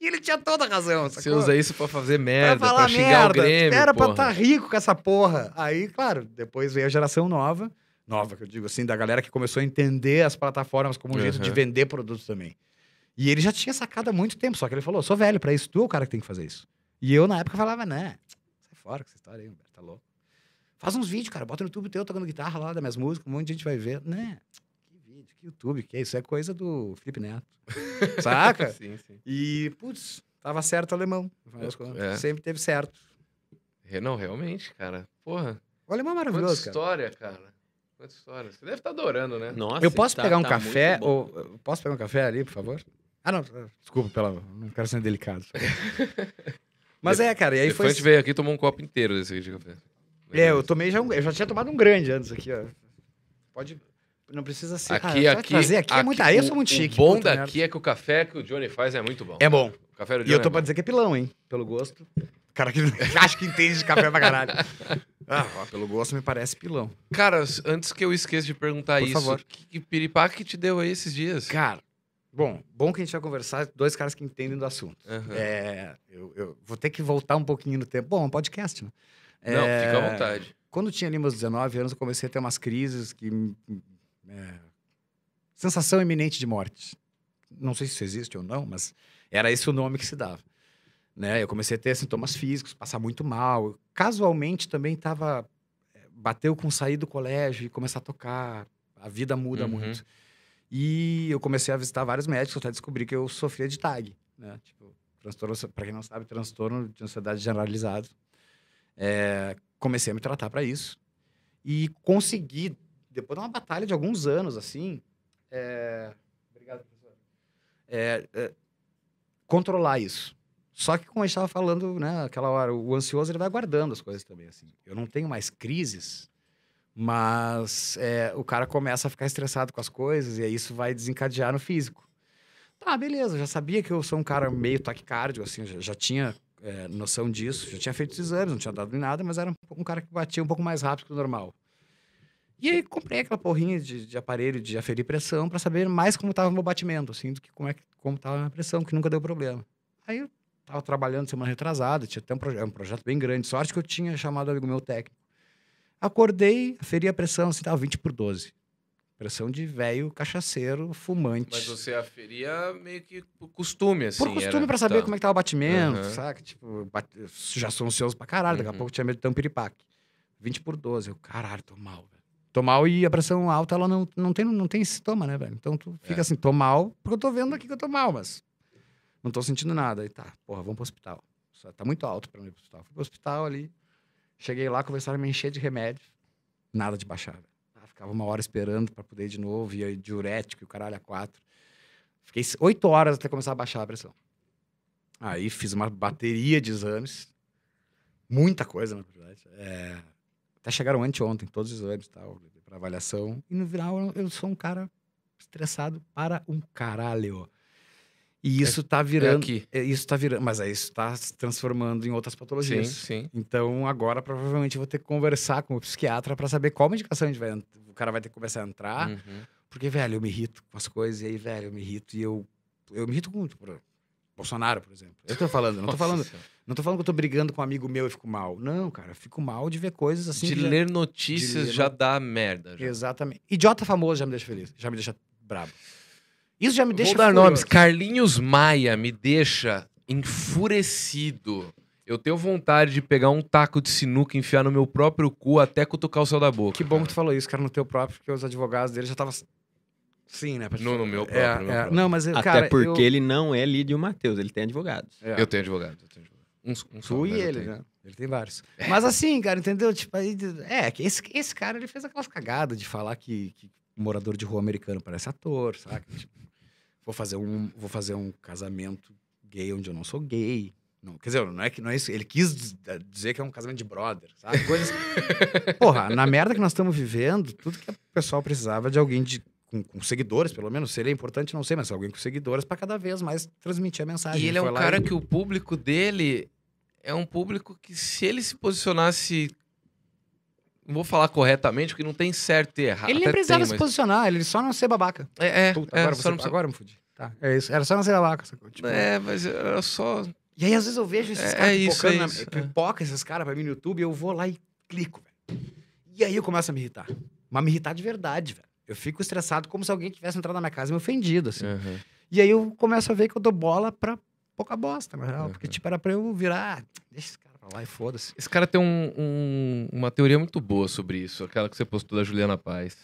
e ele tinha toda a razão, Você sacou? usa isso pra fazer merda, pra pra, xingar merda. o Grêmio, Era pra porra. estar rico com essa porra. Aí, claro, depois veio a geração nova. Nova, que eu digo assim, da galera que começou a entender as plataformas como um jeito de Uhum. vender produtos também. E ele já tinha sacado há muito tempo, só que ele falou: sou velho pra isso, tu é o cara que tem que fazer isso. E eu, na época, falava: né, sai fora com essa história aí, Humberto, tá louco. Faz uns vídeos, cara, bota no YouTube teu tocando guitarra lá das minhas músicas, um monte de gente vai ver. Né? YouTube, que é isso? É coisa do Felipe Neto. (laughs) Saca? Sim, sim. E, putz, tava certo o alemão. É. Sempre teve certo. Não, realmente, cara. Porra, O alemão é quanta maravilhoso, cara. história, cara. Quanta história. Você deve estar adorando, né? Nossa, Eu posso tá- pegar um tá café? Ou, posso pegar um café ali, por favor? Ah, não. Desculpa, pela, não quero ser delicado. (laughs) Mas é, cara, e aí foi. A gente veio aqui e tomou um copo inteiro desse aqui de café. É, eu tomei já um. Eu já tinha tomado um grande antes aqui, ó. Pode. Não precisa ser. Aqui, ah, aqui, trazer aqui, é muito. Aí eu o- sou muito chique. O bom daqui é que o café que o Johnny faz é muito bom. merda. É bom. O café do Johnny E eu tô é pra bom. dizer que é pilão, hein? Pelo gosto. Cara que (laughs) acho que entende de café pra caralho. (laughs) Ah, ó, pelo gosto me parece pilão. Cara, antes que eu esqueça de perguntar Por isso, favor. que, que piripaque que te deu aí esses dias? Cara, bom, bom que a gente vai conversar, dois caras que entendem do assunto. Aham. É, eu, eu vou ter que voltar um pouquinho no tempo. Bom, é um podcast, né? Não, É, fica à vontade. Quando eu tinha ali meus 19 anos, eu comecei a ter umas crises que. É, sensação iminente de morte. Não sei se isso existe ou não, mas era esse o nome que se dava. Né? Eu comecei a ter sintomas físicos, passar muito mal. Casualmente também estava. Bateu com sair do colégio e começar a tocar. A vida muda Uhum. muito. E eu comecei a visitar vários médicos até descobrir que eu sofria de TAG. Né? Tipo, transtorno, para quem não sabe, transtorno de ansiedade generalizado. É, comecei a me tratar para isso. E consegui, depois de uma batalha de alguns anos, assim. é, Obrigado, professor. É, é, controlar isso. Só que, como a gente estava falando, né, aquela hora, o ansioso ele vai guardando as coisas também. Assim. Eu não tenho mais crises, mas é, o cara começa a ficar estressado com as coisas e aí isso vai desencadear no físico. Tá, beleza, já sabia que eu sou um cara meio taquicárdio, assim, já, já tinha é, noção disso, já tinha feito os exames, não tinha dado em nada, mas era um, um cara que batia um pouco mais rápido que o normal. E aí comprei aquela porrinha de, de aparelho de aferir pressão para saber mais como estava o meu batimento, assim, do que como é que como estava a minha pressão, que nunca deu problema. Aí eu tava trabalhando semana retrasada, tinha até um, proje um projeto bem grande, sorte que eu tinha chamado amigo meu técnico. Acordei, aferi a pressão, assim, tava 20 por 12. Pressão de velho cachaceiro, fumante. Mas você aferia meio que por costume, assim. Por costume era... pra saber Tá. como é que tava o batimento, Aham. saca? Tipo, bate- já sou ansioso pra caralho, daqui a Uhum. pouco tinha medo de ter um piripaque. 20 por 12. Eu, caralho, tô mal, velho. Tô mal e a pressão alta, ela não, não, tem, não tem sintoma, né, velho? Então tu fica É. assim, tô mal, porque eu tô vendo aqui que eu tô mal, mas não tô sentindo nada. Aí tá, porra, vamos pro hospital. Só tá muito alto pra mim ir pro hospital. Fui pro hospital ali, cheguei lá, começaram a me encher de remédio. Nada de baixar. velho. Ah, ficava uma hora esperando pra poder ir de novo, ia diurético e o caralho a quatro. Fiquei oito horas até começar a baixar a pressão. Aí fiz uma bateria de exames. Muita coisa, na verdade. É, até chegaram anteontem, todos os exames e tal, para avaliação. E no final eu- sou um cara estressado para um caralho. E isso tá É virando. aqui. é, isso tá virando. Mas aí isso tá se transformando em outras Sim, patologias. sim. Então agora provavelmente eu vou ter que conversar com o psiquiatra para saber qual medicação a gente vai, o cara vai ter que começar a entrar. Uhum. Porque, velho, eu me irrito com as coisas, e aí, velho, eu me irrito e eu. Eu me irrito. Por, Bolsonaro, por exemplo. Eu tô falando, não tô falando. Não tô falando que eu tô brigando com um amigo meu e fico mal. Não, cara, eu fico mal de ver coisas assim. de que já- ler notícias de ler já dá merda. Já. Exatamente. Idiota famoso já me deixa feliz, já me deixa brabo. Isso já me deixa. Vou dar furioso. nomes. Carlinhos Maia me deixa enfurecido. Eu tenho vontade de pegar um taco de sinuca e enfiar no meu próprio cu até cutucar o céu da boca. Que bom que cara. tu falou isso, cara, no teu próprio, porque os advogados dele já estavam. Sim, né? No- no meu É, próprio, no meu é. próprio. Não, mas, Até cara, porque eu... ele não é Lídio Matheus, ele tem advogados. É. Eu tenho advogado. Eu tenho advogado. Um, um só, e ele, tenho. né? Ele tem vários. Mas assim, cara, entendeu? Tipo, aí, é, que esse, esse cara, ele fez aquelas cagadas de falar que, que morador de rua americano parece ator, saca? Tipo, vou fazer um, vou fazer um casamento gay onde eu não sou gay. Não, quer dizer, não é que não é isso. Ele quis diz- dizer que é um casamento de brother, sabe? Coisas. (laughs) Porra, na merda que nós estamos vivendo, tudo que o pessoal precisava de alguém de, com, com seguidores, pelo menos. Se ele é importante, não sei, mas alguém com seguidores para cada vez mais transmitir a mensagem. E ele é um cara e- que o público dele é um público que, se ele se posicionasse. Não vou falar corretamente, porque não tem certo e errado. Ele nem precisava tem, se mas- posicionar, ele só não ser babaca. É, é, Puta, é, agora, você- não agora eu me fudi. Tá, é isso. Era só não ser babaca. Tipo, É, mas era só. E aí, às vezes, eu vejo esses É, caras é isso, é na- isso, é. pipoca esses caras pra mim no YouTube, eu vou lá e clico, velho. E aí eu começo a me irritar. Mas me irritar de verdade, velho. Eu fico estressado como se alguém tivesse entrado na minha casa e me ofendido, assim. Uhum. E aí eu começo a ver que eu dou bola pra pouca bosta, na real. Porque, Uhum. tipo, era pra eu virar. "Ah, Deixa esse cara pra lá e foda-se. Esse cara tem um- um- uma teoria muito boa sobre isso, aquela que você postou da Juliana Paz.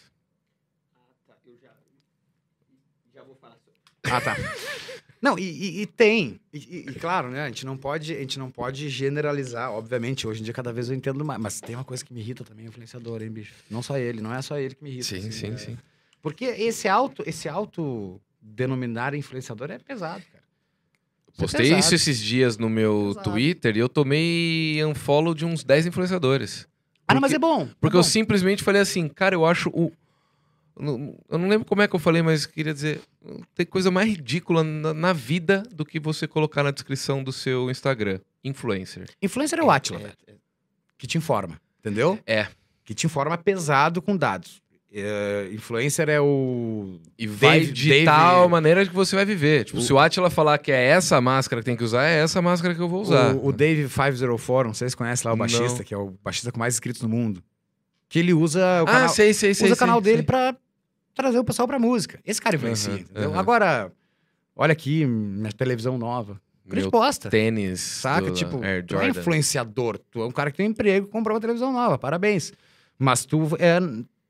Eu já, já vou falar sobre. Ah, tá. (laughs) Não, e, e- e tem. E, e- e claro, né? A gente, não pode, a gente não pode generalizar, obviamente. Hoje em dia, cada vez eu entendo mais. Mas tem uma coisa que me irrita também, influenciador, hein, bicho? Não só ele, não é só ele que me irrita. Sim, assim, sim, é- sim. Porque esse auto, esse auto denominar influenciador é pesado, cara. Isso é Postei pesado. isso esses dias no meu Pesado. Twitter e eu tomei unfollow de uns 10 influenciadores. Ah, não, mas Porque- é bom. Porque é eu bom. simplesmente falei assim, cara, eu acho o. não- Eu não lembro como é que eu falei, mas queria dizer. Tem coisa mais ridícula na, na vida do que você colocar na descrição do seu Instagram. Influencer. Influencer é o Atila, velho, que te informa, entendeu? É. Que te informa pesado com dados. É, influencer é o. E vai Dave- ditar Dave- a maneira que você vai viver. Tipo, O- se o Atila falar que é essa máscara que tem que usar, é essa máscara que eu vou usar. O, o Dave 504, não sei se vocês conhecem lá o Não. baixista, que é o baixista com mais inscritos no mundo. Que ele usa o ah, canal, sei, sei, sei. usa o canal dele pra trazer o pessoal pra música. Esse cara influencia, entendeu? aham. Agora, olha aqui, minha televisão nova. Grande bosta. tênis. Saca? do tipo, Air tu é influenciador. Tu é um cara que tem emprego e comprou uma televisão nova. Parabéns. Mas tu é.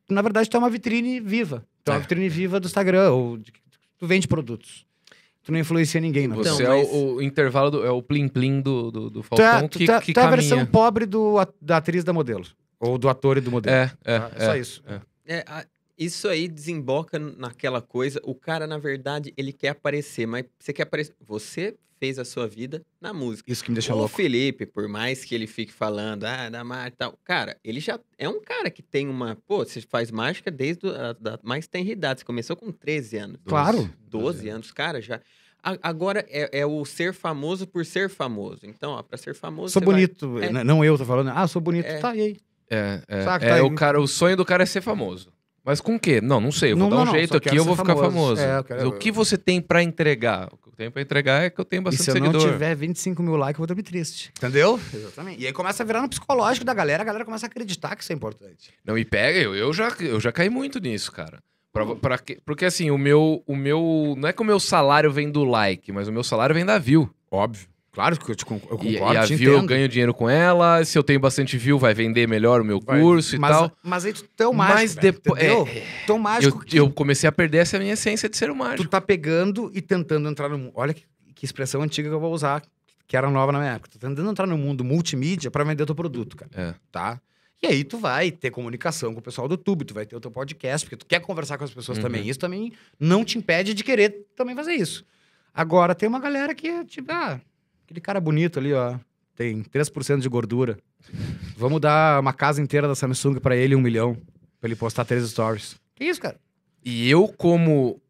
Na verdade, tu é uma vitrine viva. Tu é uma É. vitrine viva do Instagram. Ou de- tu vende produtos. Tu não influencia ninguém, na Você. Então, é mas- o, o intervalo, do, é o plim-plim do, do, do Tu é, Falcão tu, que, tu é- que tu é a versão pobre do, da atriz da modelo. Ou do ator e do modelo. É, é, Tá? É só isso. É, a- isso aí desemboca naquela coisa. O cara, na verdade, ele quer aparecer, mas você quer aparecer. Você fez a sua vida na música. Isso que me deixa o louco. Felipe, por mais que ele fique falando, ah, da e tal, cara, ele já é um cara que tem uma. Pô, você faz mágica desde a da mais tenra idade. Você começou com 13 anos. Claro. 12 anos, cara, já. A- Agora é, é o ser famoso por ser famoso. Então, ó, pra ser famoso. Sou você vai- bonito. É. N- Não eu tô falando. Ah, sou bonito. É. Tá, e aí? É, é, Saca, é tá aí. o, cara, o sonho do cara é ser famoso. Mas com o quê? Não, não sei. Eu vou Não, dar um não, jeito aqui eu vou ficar famoso. famoso. É, quero- O que você tem pra entregar? O que eu tenho pra entregar é que eu tenho E bastante se eu seguidor. não tiver 25 mil likes, eu vou dormir triste. Entendeu? Exatamente. E aí começa a virar no psicológico da galera, a galera começa a acreditar que isso é importante. Não, e pega, eu, eu, já, eu já caí muito nisso, cara. Pra, pra que- porque assim, o meu, o meu. Não é que o meu salário vem do like, mas o meu salário vem da view. Óbvio. Claro que eu, te eu E, concordo, e a te view eu ganho dinheiro com ela. Se eu tenho bastante view, vai vender melhor o meu Vai. curso e mas, tal. Mas aí tu tão mágico, Mas depois. entendeu? é, Tão mágico eu, que eu comecei a perder essa minha essência de ser um tu tá pegando e tentando entrar no mundo. Olha que, que expressão antiga que eu vou usar, que era nova na minha época. Tô tentando entrar no mundo multimídia pra vender teu produto, cara. É. Tá? E aí tu vai ter comunicação com o pessoal do YouTube, tu vai ter o teu podcast, porque tu quer conversar com as pessoas Uhum. também. Isso também não te impede de querer também fazer isso. Agora, tem uma galera que é tipo, ah, aquele cara bonito ali, ó, tem 3% de gordura. Vamos dar uma casa inteira da Samsung pra ele, um milhão, pra ele postar três stories. Que isso, cara? E eu, como.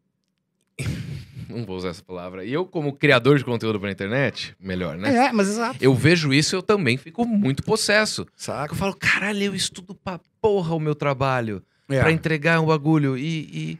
(laughs) Não vou usar essa palavra. E eu, como criador de conteúdo pra internet, melhor, né? É, mas exato. Eu vejo isso eu também fico muito possesso. Saca? Eu falo, caralho, eu estudo pra porra o meu trabalho. É. Pra entregar um bagulho. E, e-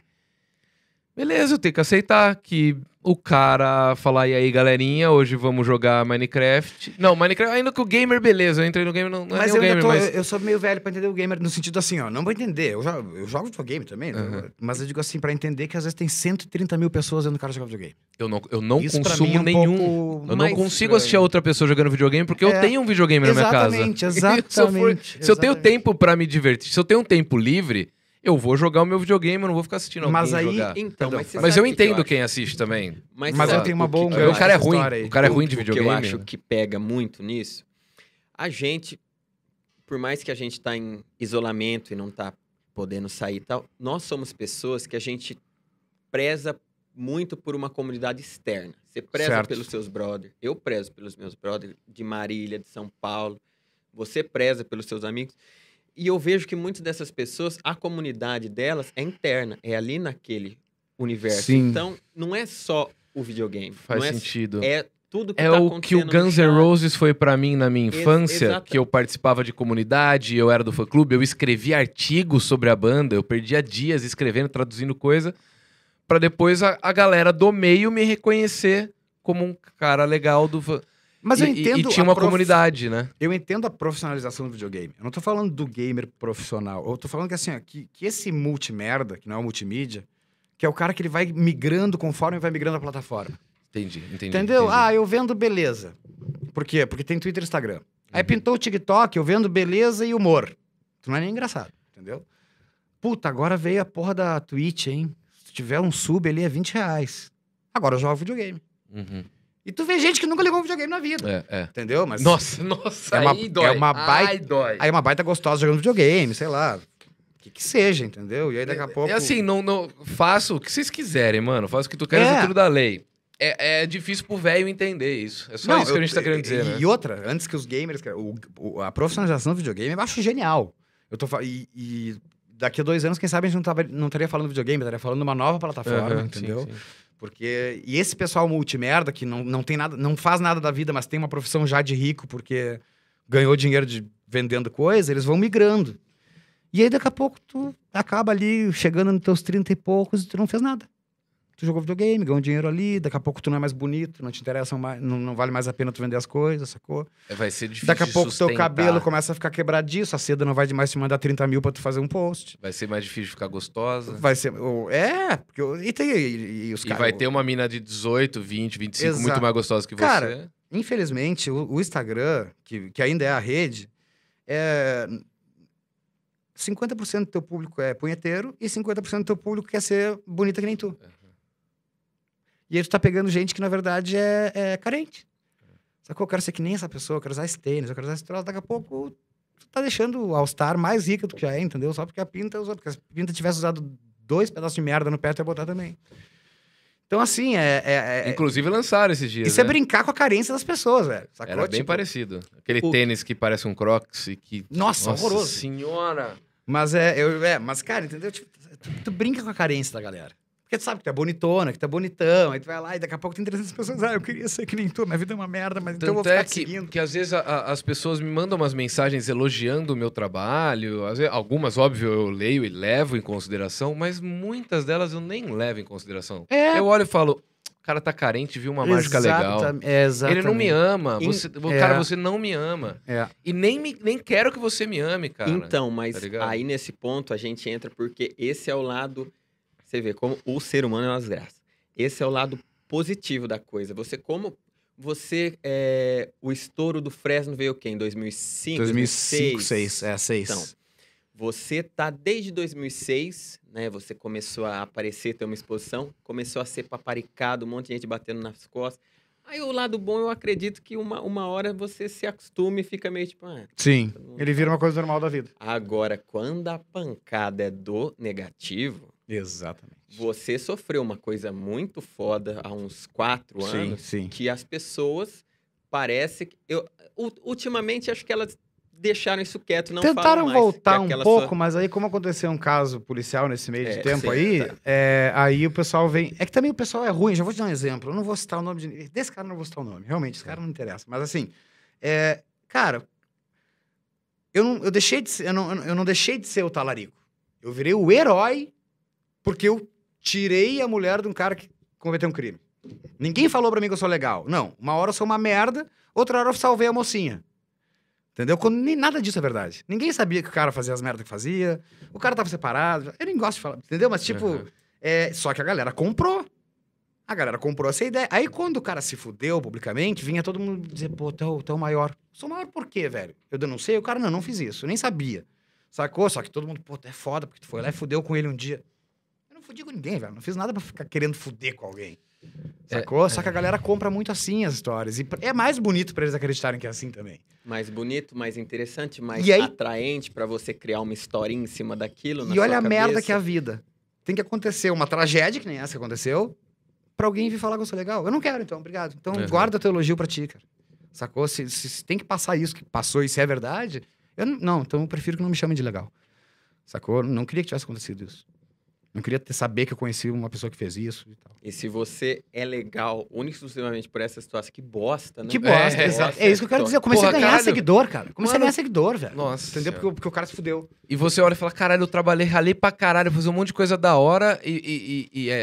Beleza, eu tenho que aceitar que o cara falar, e aí, galerinha, hoje vamos jogar Minecraft. Não, Minecraft, ainda que o gamer, beleza, eu entrei no gamer, não, não é Mas nem eu, o gamer, tô- mas. eu sou meio velho pra entender o gamer no sentido assim, ó. Não vou entender. Eu jogo, eu jogo videogame também, né? Uhum. mas eu digo assim, pra entender que às vezes tem 130 mil pessoas dentro do cara jogar videogame. Eu não, eu não Isso consumo é um nenhum. Eu não consigo assistir a outra pessoa jogando videogame porque eu É. tenho um videogame na minha casa. Exatamente, (laughs) se, eu for- exatamente. se eu tenho exatamente. tempo pra me divertir, se eu tenho um tempo livre, eu vou jogar o meu videogame, eu não vou ficar assistindo alguém Mas aí- jogar. Então, mas, Mas eu o que que entendo acho? quem assiste também. Mas, Mas eu tenho uma o que boa- que eu o cara é ruim. O cara é ruim de O que videogame. eu acho que pega muito nisso, a gente, por mais que a gente tá em isolamento e não tá podendo sair e tal, nós somos pessoas que a gente preza muito por uma comunidade externa. Você preza Certo. pelos seus brothers, eu prezo pelos meus brothers de Marília, de São Paulo, você preza pelos seus amigos. E eu vejo que muitas dessas pessoas, a comunidade delas é interna, é ali naquele universo. Sim. Então, não é só o videogame. Faz é sentido. é tudo que É tá o que o Guns N'. Roses foi pra mim na minha Ex- infância, exata- que eu participava de comunidade, eu era do fã clube, eu escrevia artigos sobre a banda, eu perdia dias escrevendo, traduzindo coisa, pra depois a, a galera do meio me reconhecer como um cara legal do fã. Mas e, eu e- entendo. E tinha a uma prof- comunidade, né? Eu entendo a profissionalização do videogame. Eu não tô falando do gamer profissional. Eu tô falando que assim, ó, que, que esse multimerda, que não é o multimídia, que é o cara que ele vai migrando conforme vai migrando a plataforma. Entendi, entendi. Entendeu? entendi. Ah, eu vendo beleza. Por quê? Porque tem Twitter e Instagram. Aí Uhum. pintou o TikTok, eu vendo beleza e humor. Tu não é nem engraçado, entendeu? Puta, agora veio a porra da Twitch, hein? Se tiver um sub ali é 20 reais. Agora eu jogo videogame. Uhum. E tu vê gente que nunca ligou um videogame na vida. É, é. Entendeu? Mas Nossa, nossa, É uma- aí dói. é uma baita- Ai, dói. aí é uma baita gostosa jogando videogame, sei lá. O que, que seja, entendeu? E aí daqui a pouco. É assim, não, não, faço o que vocês quiserem, mano. Faço o que tu queres É. dentro da lei. É, é difícil pro velho entender isso. É só Não, isso que a eu- gente tá querendo dizer, e, né? e outra, antes que os gamers. cara, o- o- a profissionalização do videogame eu acho genial. Eu tô, e, e daqui a dois anos, quem sabe a gente não, tava, não estaria falando videogame, estaria falando de uma nova plataforma, sim, entendeu? sim. Porque. E esse pessoal multimerda que não, não tem nada, não faz nada da vida, mas tem uma profissão já de rico porque ganhou dinheiro de vendendo coisa, eles vão migrando. E aí, daqui a pouco, tu acaba ali chegando nos teus 30 e poucos e tu não fez nada. Tu jogou videogame, ganhou dinheiro ali, daqui a pouco tu não é mais bonito, não te interessa mais, não, não vale mais a pena tu vender as coisas, sacou? É, Vai ser difícil Daqui a pouco teu sustentar. cabelo começa a ficar quebradiço, a seda não vai mais te mandar 30 mil pra tu fazer um post. Vai ser mais difícil ficar gostosa. Vai ser. É, porque. E, tem, e, e os E caras. vai ter uma mina de 18, 20, 25 muito Exato. mais gostosa que você. Cara, Infelizmente, o, o Instagram, que, que ainda é a rede, é. 50% do teu público é punheteiro e 50% do teu público quer ser bonita que nem tu. E aí tu tá pegando gente que, na verdade, é, é carente. Sacou? Eu quero ser que nem essa pessoa, eu quero usar esse tênis, eu quero usar esse troço. Daqui a pouco, tu tá deixando o All-Star mais rica do que já é, entendeu? Só porque a Pinta usou. Porque se a Pinta tivesse usado dois pedaços de merda no pé, tu ia botar também. Então, assim, é... é- é- Inclusive lançaram esses dias. isso é né? bem carência com a carência das pessoas, velho. Sacou? Era bem Tipo, parecido. Aquele O- tênis que parece um Crocs e que. Nossa, horroroso. senhora! Mas é, eu, é, mas, cara, entendeu? Tipo, tu, tu brinca com a carência da galera. Porque tu sabe que tu é bonitona, que tu é bonitão, aí tu vai lá e daqui a pouco tem 300 pessoas. Ah, eu queria ser que nem tu, minha vida é uma merda, mas então eu vou Tanto ficar é te que, seguindo. que às vezes a- a- as pessoas me mandam umas mensagens elogiando o meu trabalho. Às vezes- algumas, óbvio, eu leio e levo em consideração, mas muitas delas eu nem levo em consideração. É. Eu olho e falo, o cara tá carente, viu uma mágica legal. É, exatamente. Ele não me ama. Você, é. Cara, você não me ama. É. E nem, me- nem quero que você me ame, cara. Então, mas tá aí nesse ponto a gente entra porque esse é o lado. Você vê como o ser humano é uma desgraça. Esse é o lado positivo da coisa. Você, como. Você. É, o estouro do Fresno veio o quê? Em 2005? 2005, 2006, é, 6. Então, você tá desde 2006, né? Você começou a aparecer, ter uma exposição, começou a ser paparicado, um monte de gente batendo nas costas. Aí o lado bom, eu acredito que uma, uma hora você se acostume e fica meio tipo, ah, Sim. Ele vira uma coisa normal da vida. Agora, quando a pancada é do negativo, Exatamente. você sofreu uma coisa muito foda há uns quatro Sim, anos sim. que as pessoas parece que eu ultimamente acho que elas deixaram isso quieto, não Tentaram voltar um pouco, mas aí, como aconteceu um caso policial nesse meio de É, tempo sim, aí, tá. é, aí o pessoal vem. É que também o pessoal é ruim, já vou te dar um exemplo. Eu não vou citar o nome de. Desse cara eu não vou citar o nome, realmente, esse cara não interessa. Mas assim, é, cara, eu não, eu, deixei de ser, eu, não, eu não deixei de ser o talarico. Eu virei o herói porque eu tirei a mulher de um cara que cometeu um crime. Ninguém falou pra mim que eu sou legal. Não, uma hora eu sou uma merda, outra hora eu salvei a mocinha. Entendeu? Quando nem nada disso é verdade. Ninguém sabia que o cara fazia as merdas que fazia. O cara tava separado. Eu nem gosto de falar, entendeu? Mas, tipo, Uhum. é, só que a galera comprou. A galera comprou essa ideia. Aí, quando o cara se fudeu publicamente, vinha todo mundo dizer, pô, tu é o- tu é o maior. Sou maior por quê, velho? Eu denunciei, o cara, não, não fiz isso. Eu nem sabia. Sacou? Só que todo mundo, pô, tu é foda, porque tu foi lá e fudeu com ele um dia. Fudi com ninguém, velho. Não fiz nada pra ficar querendo fuder com alguém. É, Sacou? Só que a galera compra muito assim as histórias. E é mais bonito pra eles acreditarem que é assim também. mais bonito, mais interessante, mais aí- atraente pra você criar uma historinha em cima daquilo. E olha a merda que é a vida. Tem que acontecer uma tragédia, que nem essa que aconteceu, pra alguém vir falar que eu sou legal. Eu não quero, então, obrigado. Então, Uhum. guarda teu elogio pra ti, cara. Sacou? Se, se- se tem que passar isso que passou e se é verdade, eu não, não, então eu prefiro que não me chamem de legal. Sacou? Não queria que tivesse acontecido isso. Não queria ter, saber que eu conheci uma pessoa que fez isso e tal. E se você é legal, único e exclusivamente por essa situação, que bosta, né? Que bosta, É, exato. bosta, É isso que eu quero dizer. Eu comecei Porra, a ganhar caralho. seguidor, cara. Comecei Mano, a ganhar seguidor, velho. Nossa. Entendeu? Porque, o- porque o cara se fudeu. E você olha e fala, caralho, eu trabalhei, ralei pra caralho, fazer um monte de coisa da hora e, e- e- e é,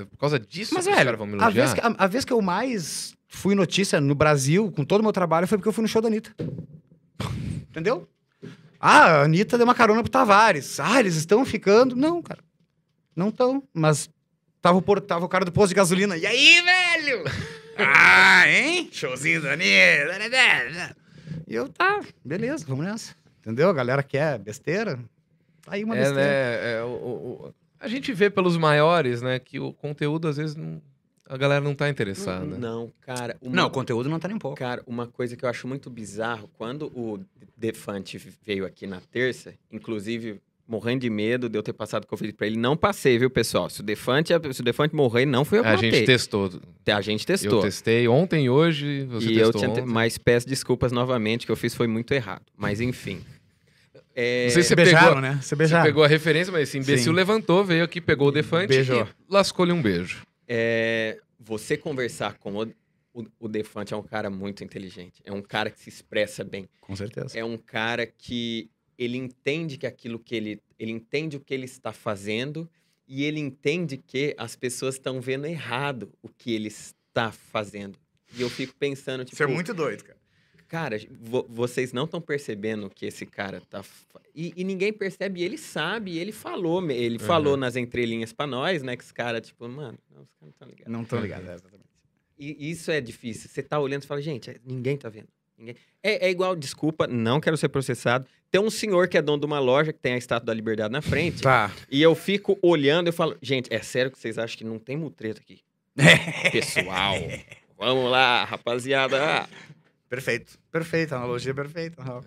é por causa disso Mas, que os velho, caras vão me a vez, elogiar? que, a, a vez que eu mais fui notícia no Brasil, com todo o meu trabalho, foi porque eu fui no show da Anitta. (laughs) Entendeu? Ah, a Anitta deu uma carona pro Tavares. Ah, eles estão ficando. Não, cara. Não estão. Mas tava o, tava o cara do posto de gasolina. E aí, velho? (laughs) ah, hein? Showzinho da Anitta. E eu, tá, beleza, vamos nessa. Entendeu? A galera quer besteira. Tá aí uma É, besteira. né? é, o- o- o- a gente vê pelos maiores, né, que o conteúdo às vezes não, a galera não tá interessada. Não, não, cara. Uma, Não, o conteúdo não tá nem um pouco. Cara, uma coisa que eu acho muito bizarro, quando o Defante veio aqui na terça, inclusive morrendo de medo de eu ter passado Covid pra ele, não passei, viu, pessoal? Se o Defante, se o Defante morrer, não foi eu que a matei. gente testou. A gente Eu testou. testei ontem e hoje, você e eu testou tinha te- mas peço desculpas novamente, que eu fiz foi muito errado. Mas enfim. (laughs) É, Não sei se Você você beijaram, pegou, né? Você você beijaram. pegou a referência, mas esse imbecil Sim. levantou, veio aqui, pegou o defante Beijou. e lascou-lhe um beijo. é, você conversar com o, o, o Defante é um cara muito inteligente. É um cara que se expressa bem. Com certeza. é um cara que ele entende que aquilo que ele ele entende o que ele está fazendo e ele entende que as pessoas estão vendo errado o que ele está fazendo. E eu fico pensando tipo, Isso é muito doido, cara. cara, vo- vocês não estão percebendo o que esse cara tá e, e ninguém percebe, ele sabe, ele falou, ele Uhum. falou nas entrelinhas pra nós, né, que os caras tipo, mano, não, os caras não estão ligados. Não tô ligado, é, exatamente. E isso é difícil. Você tá olhando e fala, gente, é- ninguém tá vendo. Ninguém... É, é igual, desculpa, não quero ser processado. Tem um senhor que é dono de uma loja que tem a estátua da liberdade na frente. Tá. E eu fico olhando e falo, gente, é sério que vocês acham que não tem mutreta aqui? (laughs) Pessoal, vamos lá, rapaziada. Perfeito. Perfeito, a analogia é perfeita. aham.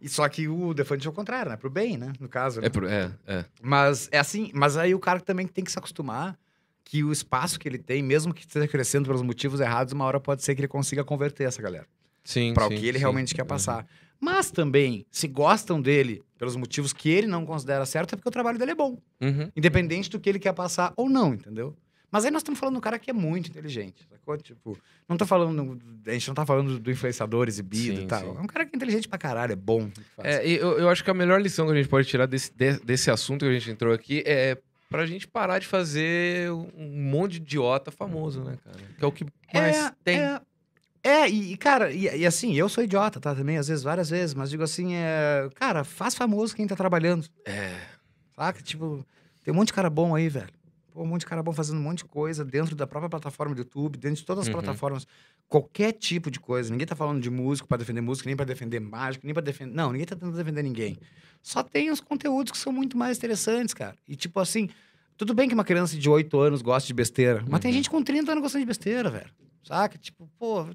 E só que o Defante é o contrário, né? Pro bem, né? No caso. né? É, pro- é, é. Mas é assim, mas aí o cara também tem que se acostumar que o espaço que ele tem, mesmo que esteja crescendo pelos motivos errados, uma hora pode ser que ele consiga converter essa galera. Sim, Pra o que ele sim. realmente quer passar. Mas também, se gostam dele pelos motivos que ele não considera certo, é porque o trabalho dele é bom. Uhum. Independente do que ele quer passar ou não, entendeu? Mas aí nós estamos falando de um cara que é muito inteligente, sacou? Tipo, não tô falando. A gente não tá falando do influenciador exibido Sim, e tal. sim. É um cara que é inteligente pra caralho, é bom. É, eu, eu acho que a melhor lição que a gente pode tirar desse, de- desse assunto que a gente entrou aqui é pra gente parar de fazer um monte de idiota famoso, né, cara? Que é o que mais tem. É, é e, cara, e, e assim, eu sou idiota, tá? Também, às vezes, várias vezes, mas digo assim, é, cara, faz famoso quem tá trabalhando, É. saca? Tipo, tem um monte de cara bom aí, velho. Pô, um monte de cara bom fazendo um monte de coisa dentro da própria plataforma do YouTube, dentro de todas as Uhum. plataformas, qualquer tipo de coisa. Ninguém tá falando de músico pra defender músico, nem pra defender mágico, nem pra defender. Não, ninguém tá tentando defender ninguém. Só tem os conteúdos que são muito mais interessantes, cara. E tipo assim, tudo bem que uma criança de 8 anos gosta de besteira, mas tem Uhum. gente com 30 anos gostando de besteira, velho. Saca? Tipo, pô,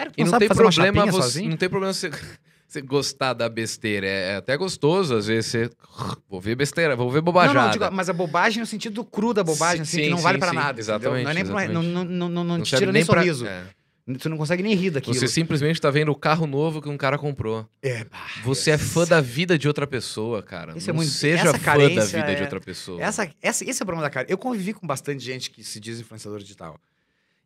sério que E não, não tem problema você, sozinho? não tem problema você, (laughs) você gostar da besteira. É, é até gostoso, às vezes, você. (laughs) Vou ver besteira, vou ver Não, bobajada. não, digo, mas a bobagem no sentido cru da bobagem, Sim, assim, que não sim, vale sim, pra sim, nada. exatamente, Não, é nem pra- não, exatamente. não, não, não, não te tira nem pra- sorriso. é. Tu não consegue nem rir daquilo. Você simplesmente tá vendo o carro novo que um cara comprou. É, Você é fã da vida de outra pessoa, cara. Isso é não muito- seja fã da vida de é- outra pessoa. Essa, essa, esse é o problema da cara. Eu convivi com bastante gente que se diz influenciador digital.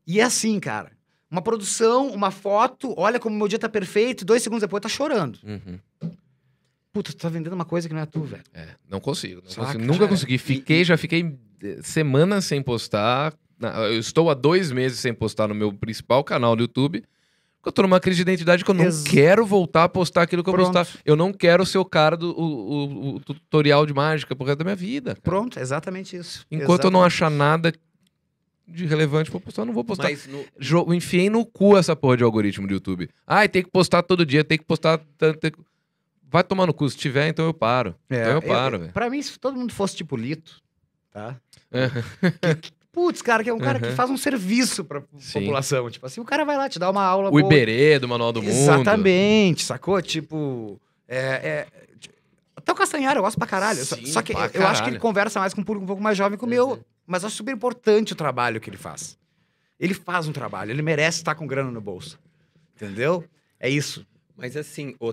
E é assim, cara. Uma produção, uma foto, olha como meu dia tá perfeito, dois segundos depois tá chorando. Uhum. Puta, tu tá vendendo uma coisa que não é tu, velho. É, não consigo. não Saca, consigo. Nunca consegui. Fiquei, já fiquei eh, semanas sem postar. Eu estou há dois meses sem postar no meu principal canal do YouTube. Porque eu tô numa crise de identidade que eu não Ex- quero voltar a postar aquilo que eu postar. Eu não quero ser o cara do o, o- o tutorial de mágica pro resto da minha vida. cara. Pronto, exatamente isso. Enquanto eu não Exatamente achar nada de relevante pra postar, eu não vou postar. Mas no, enfiei no cu essa porra de algoritmo do YouTube. Ai, tem que postar todo dia, tem que postar. tem que- Vai tomar no cu. Se tiver, então eu paro. É, então eu paro, velho. Pra mim, se todo mundo fosse tipo Lito, tá? Aham. Putz, cara, que é um cara que Aham. faz um serviço pra Sim. população. Tipo assim, o cara vai lá te dar uma aula O boa. Iberê do Manual do Mundo. Exatamente, sacou? Tipo, é, é- até o Castanhari, eu gosto pra caralho. Só- Sim, só que eu, eu acho que ele caralho. conversa mais com um público um pouco mais jovem que o meu, Uhum. Mas acho super importante o trabalho que ele faz. Ele faz um trabalho, ele merece estar com grana no bolso. Entendeu? É isso. Mas assim, ô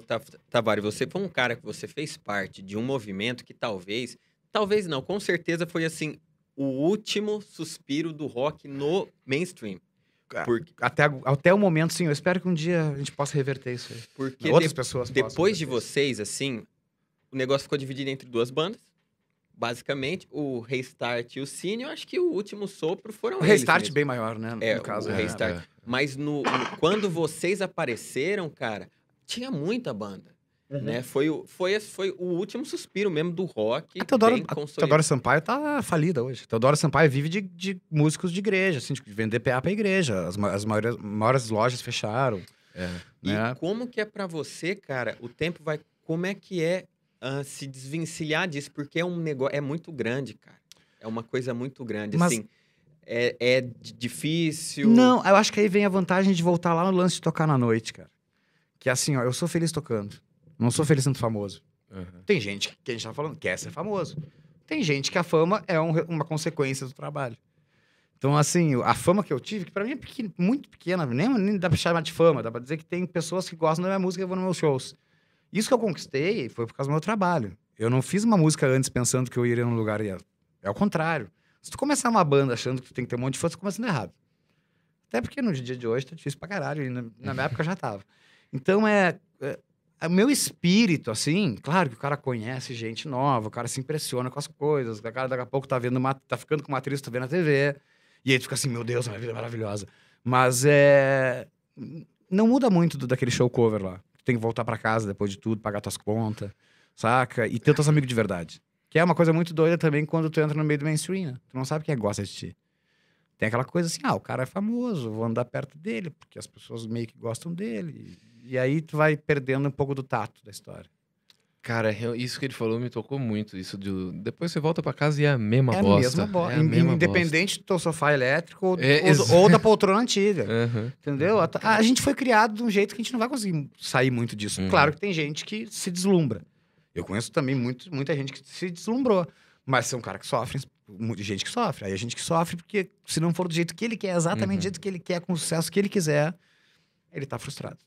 você foi um cara que você fez parte de um movimento que talvez, talvez não, com certeza foi assim, o último suspiro do rock no mainstream. Ah, Porque, Até, até o momento, sim, eu espero que um dia a gente possa reverter isso aí. porque Outras de- pessoas depois de vocês, assim, o negócio ficou dividido entre duas bandas. Basicamente, o Restart e o Cine, eu acho que o último sopro foram O eles restart mesmo. bem maior, né? É, no caso. o é. restart. é. Mas no, no- quando vocês apareceram, cara, tinha muita banda. Uhum. Né? Foi, o, foi, foi o último suspiro mesmo do rock. A Teodora, bem a. Teodora Sampaio tá falida hoje. Teodora Sampaio vive de, de músicos de igreja, assim, de vender PA pra igreja. As, as maiores, maiores lojas fecharam. É. E né? como que é pra você, cara? O tempo vai. Como é que é ah, se desvencilhar disso? Porque é um negócio. É muito grande, cara. É uma coisa muito grande. Mas- Assim, é, é difícil. Não, eu acho que aí vem a vantagem de voltar lá no lance de tocar na noite, cara. Que é assim, ó, eu sou feliz tocando. Não sou feliz sendo famoso. Uhum. Tem gente que a gente tá falando quer ser famoso. Tem gente que a fama é um uma consequência do trabalho. Então, assim, a fama que eu tive, que pra mim é pequena- muito pequena, nem, nem dá pra chamar de fama, dá pra dizer que tem pessoas que gostam da minha música e vão nos meus shows. Isso que eu conquistei foi por causa do meu trabalho. Eu não fiz uma música antes pensando que eu iria num lugar e ia. É o contrário. Se tu começar uma banda achando que tu tem que ter um monte de fã, tu começando errado. Até porque no dia de hoje tá difícil pra caralho, e na, na minha época já tava. Então é, é. O meu espírito, assim, claro que o cara conhece gente nova, o cara se impressiona com as coisas, o cara daqui a pouco tá vendo uma, tá ficando com uma atriz, tá vendo na TV, e aí tu fica assim, meu Deus, minha vida é maravilhosa. Mas é. Não muda muito do, daquele show cover lá. Tu tem que voltar pra casa depois de tudo, pagar tuas contas, saca? E ter teus amigos de verdade. Que é uma coisa muito doida também quando tu entra no meio do mainstream, né? Tu não sabe quem gosta de ti. Tem aquela coisa assim, ah, o cara é famoso, vou andar perto dele, porque as pessoas meio que gostam dele. E aí tu vai perdendo um pouco do tato da história. Cara, isso que ele falou me tocou muito. Isso de. Depois você volta pra casa e é a mesma é a bosta. mesma bosta. É a mesma Independente do teu sofá elétrico ou, É, ex- ou da poltrona antiga. Aham. Entendeu? A, a gente foi criado de um jeito que a gente não vai conseguir sair muito disso. Uhum. Claro que tem gente que se deslumbra. Eu conheço também muito, muita gente que se deslumbrou. Mas são cara que sofrem, gente que sofre. Aí a gente que sofre porque se não for do jeito que ele quer, exatamente Uhum. do jeito que ele quer, com o sucesso que ele quiser, ele tá frustrado.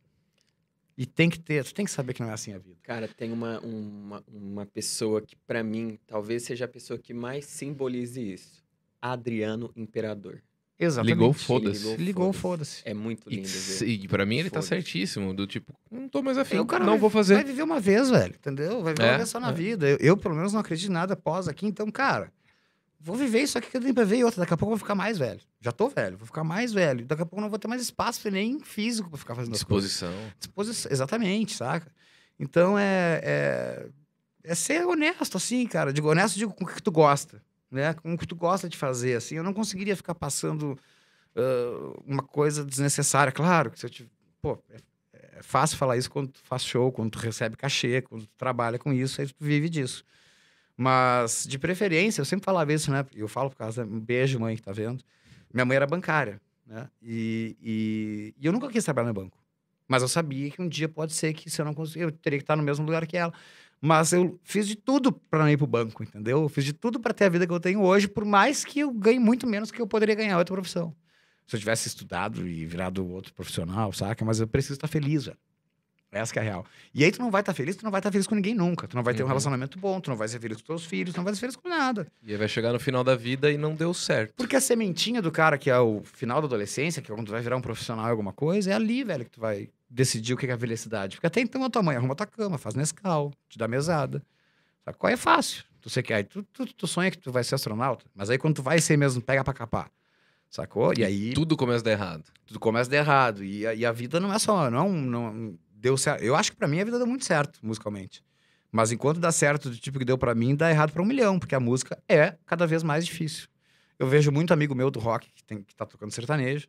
E tem que ter, tu tem que saber que não é assim a vida. Cara, tem uma, uma, uma pessoa que, pra mim, talvez seja a pessoa que mais simbolize isso. Adriano Imperador. Exatamente. Ligou, foda-se. Ligou, foda-se. foda-se. É muito E, lindo ver. se- e pra mim ele tá certíssimo. Do tipo, não tô mais afim, Aí o cara não vai- vou fazer. Vai viver uma vez, velho, entendeu? Vai viver É, uma vez só na é. vida. Eu, eu, pelo menos, não acredito em nada após aqui. Então, cara, vou viver isso aqui que eu tenho pra ver e outra. Daqui a pouco eu vou ficar mais velho. Já tô velho, vou ficar mais velho. Daqui a pouco eu não vou ter mais espaço nem físico pra ficar fazendo. Disposição. Disposição. Exatamente, saca? Então, é, é, é ser honesto, assim, cara. Digo, honesto, digo, com o que tu gosta, né? Com o que tu gosta de fazer, assim. Eu não conseguiria ficar passando ah, uma coisa desnecessária. Claro que se eu tive... Pô, é, é fácil falar isso quando tu faz show, quando tu recebe cachê, quando tu trabalha com isso, aí tu vive disso. Mas, de preferência, eu sempre falava isso, né? Eu falo por causa... Um beijo, mãe, que tá vendo. Minha mãe era bancária. né? E, e, e eu nunca quis trabalhar no banco. Mas eu sabia que um dia pode ser que se eu não conseguir, eu teria que estar no mesmo lugar que ela. Mas eu fiz de tudo para não ir pro banco, entendeu? Eu fiz de tudo para ter a vida que eu tenho hoje, por mais que eu ganhe muito menos que eu poderia ganhar outra profissão. Se eu tivesse estudado e virado outro profissional, saca? Mas eu preciso estar feliz, velho. Essa que é a real. E aí tu não vai estar feliz, tu não vai estar feliz com ninguém nunca. Tu não vai ter um Uhum. relacionamento bom, tu não vai ser feliz com teus filhos, tu não vai ser feliz com nada. E aí vai chegar no final da vida e não deu certo. Porque a sementinha do cara, que é o final da adolescência, que é quando tu vai virar um profissional em alguma coisa, é ali, velho, que tu vai decidir o que é a felicidade. Porque até então a tua mãe arruma tua cama, faz Nescau, te dá mesada. Sabe qual é fácil? Tu, sei que, aí, tu, tu, tu sonha que tu vai ser astronauta, mas aí quando tu vai ser mesmo, pega pra capar. Sacou? E aí Tudo começa a dar errado. tudo começa a dar errado. E a, e a vida não é só. Não, é não deu certo. Eu acho que pra mim a vida deu muito certo, musicalmente. Mas enquanto dá certo do tipo que deu pra mim, dá errado pra um milhão, porque a música é cada vez mais difícil. Eu vejo muito amigo meu do rock que, tem, que tá tocando sertanejo,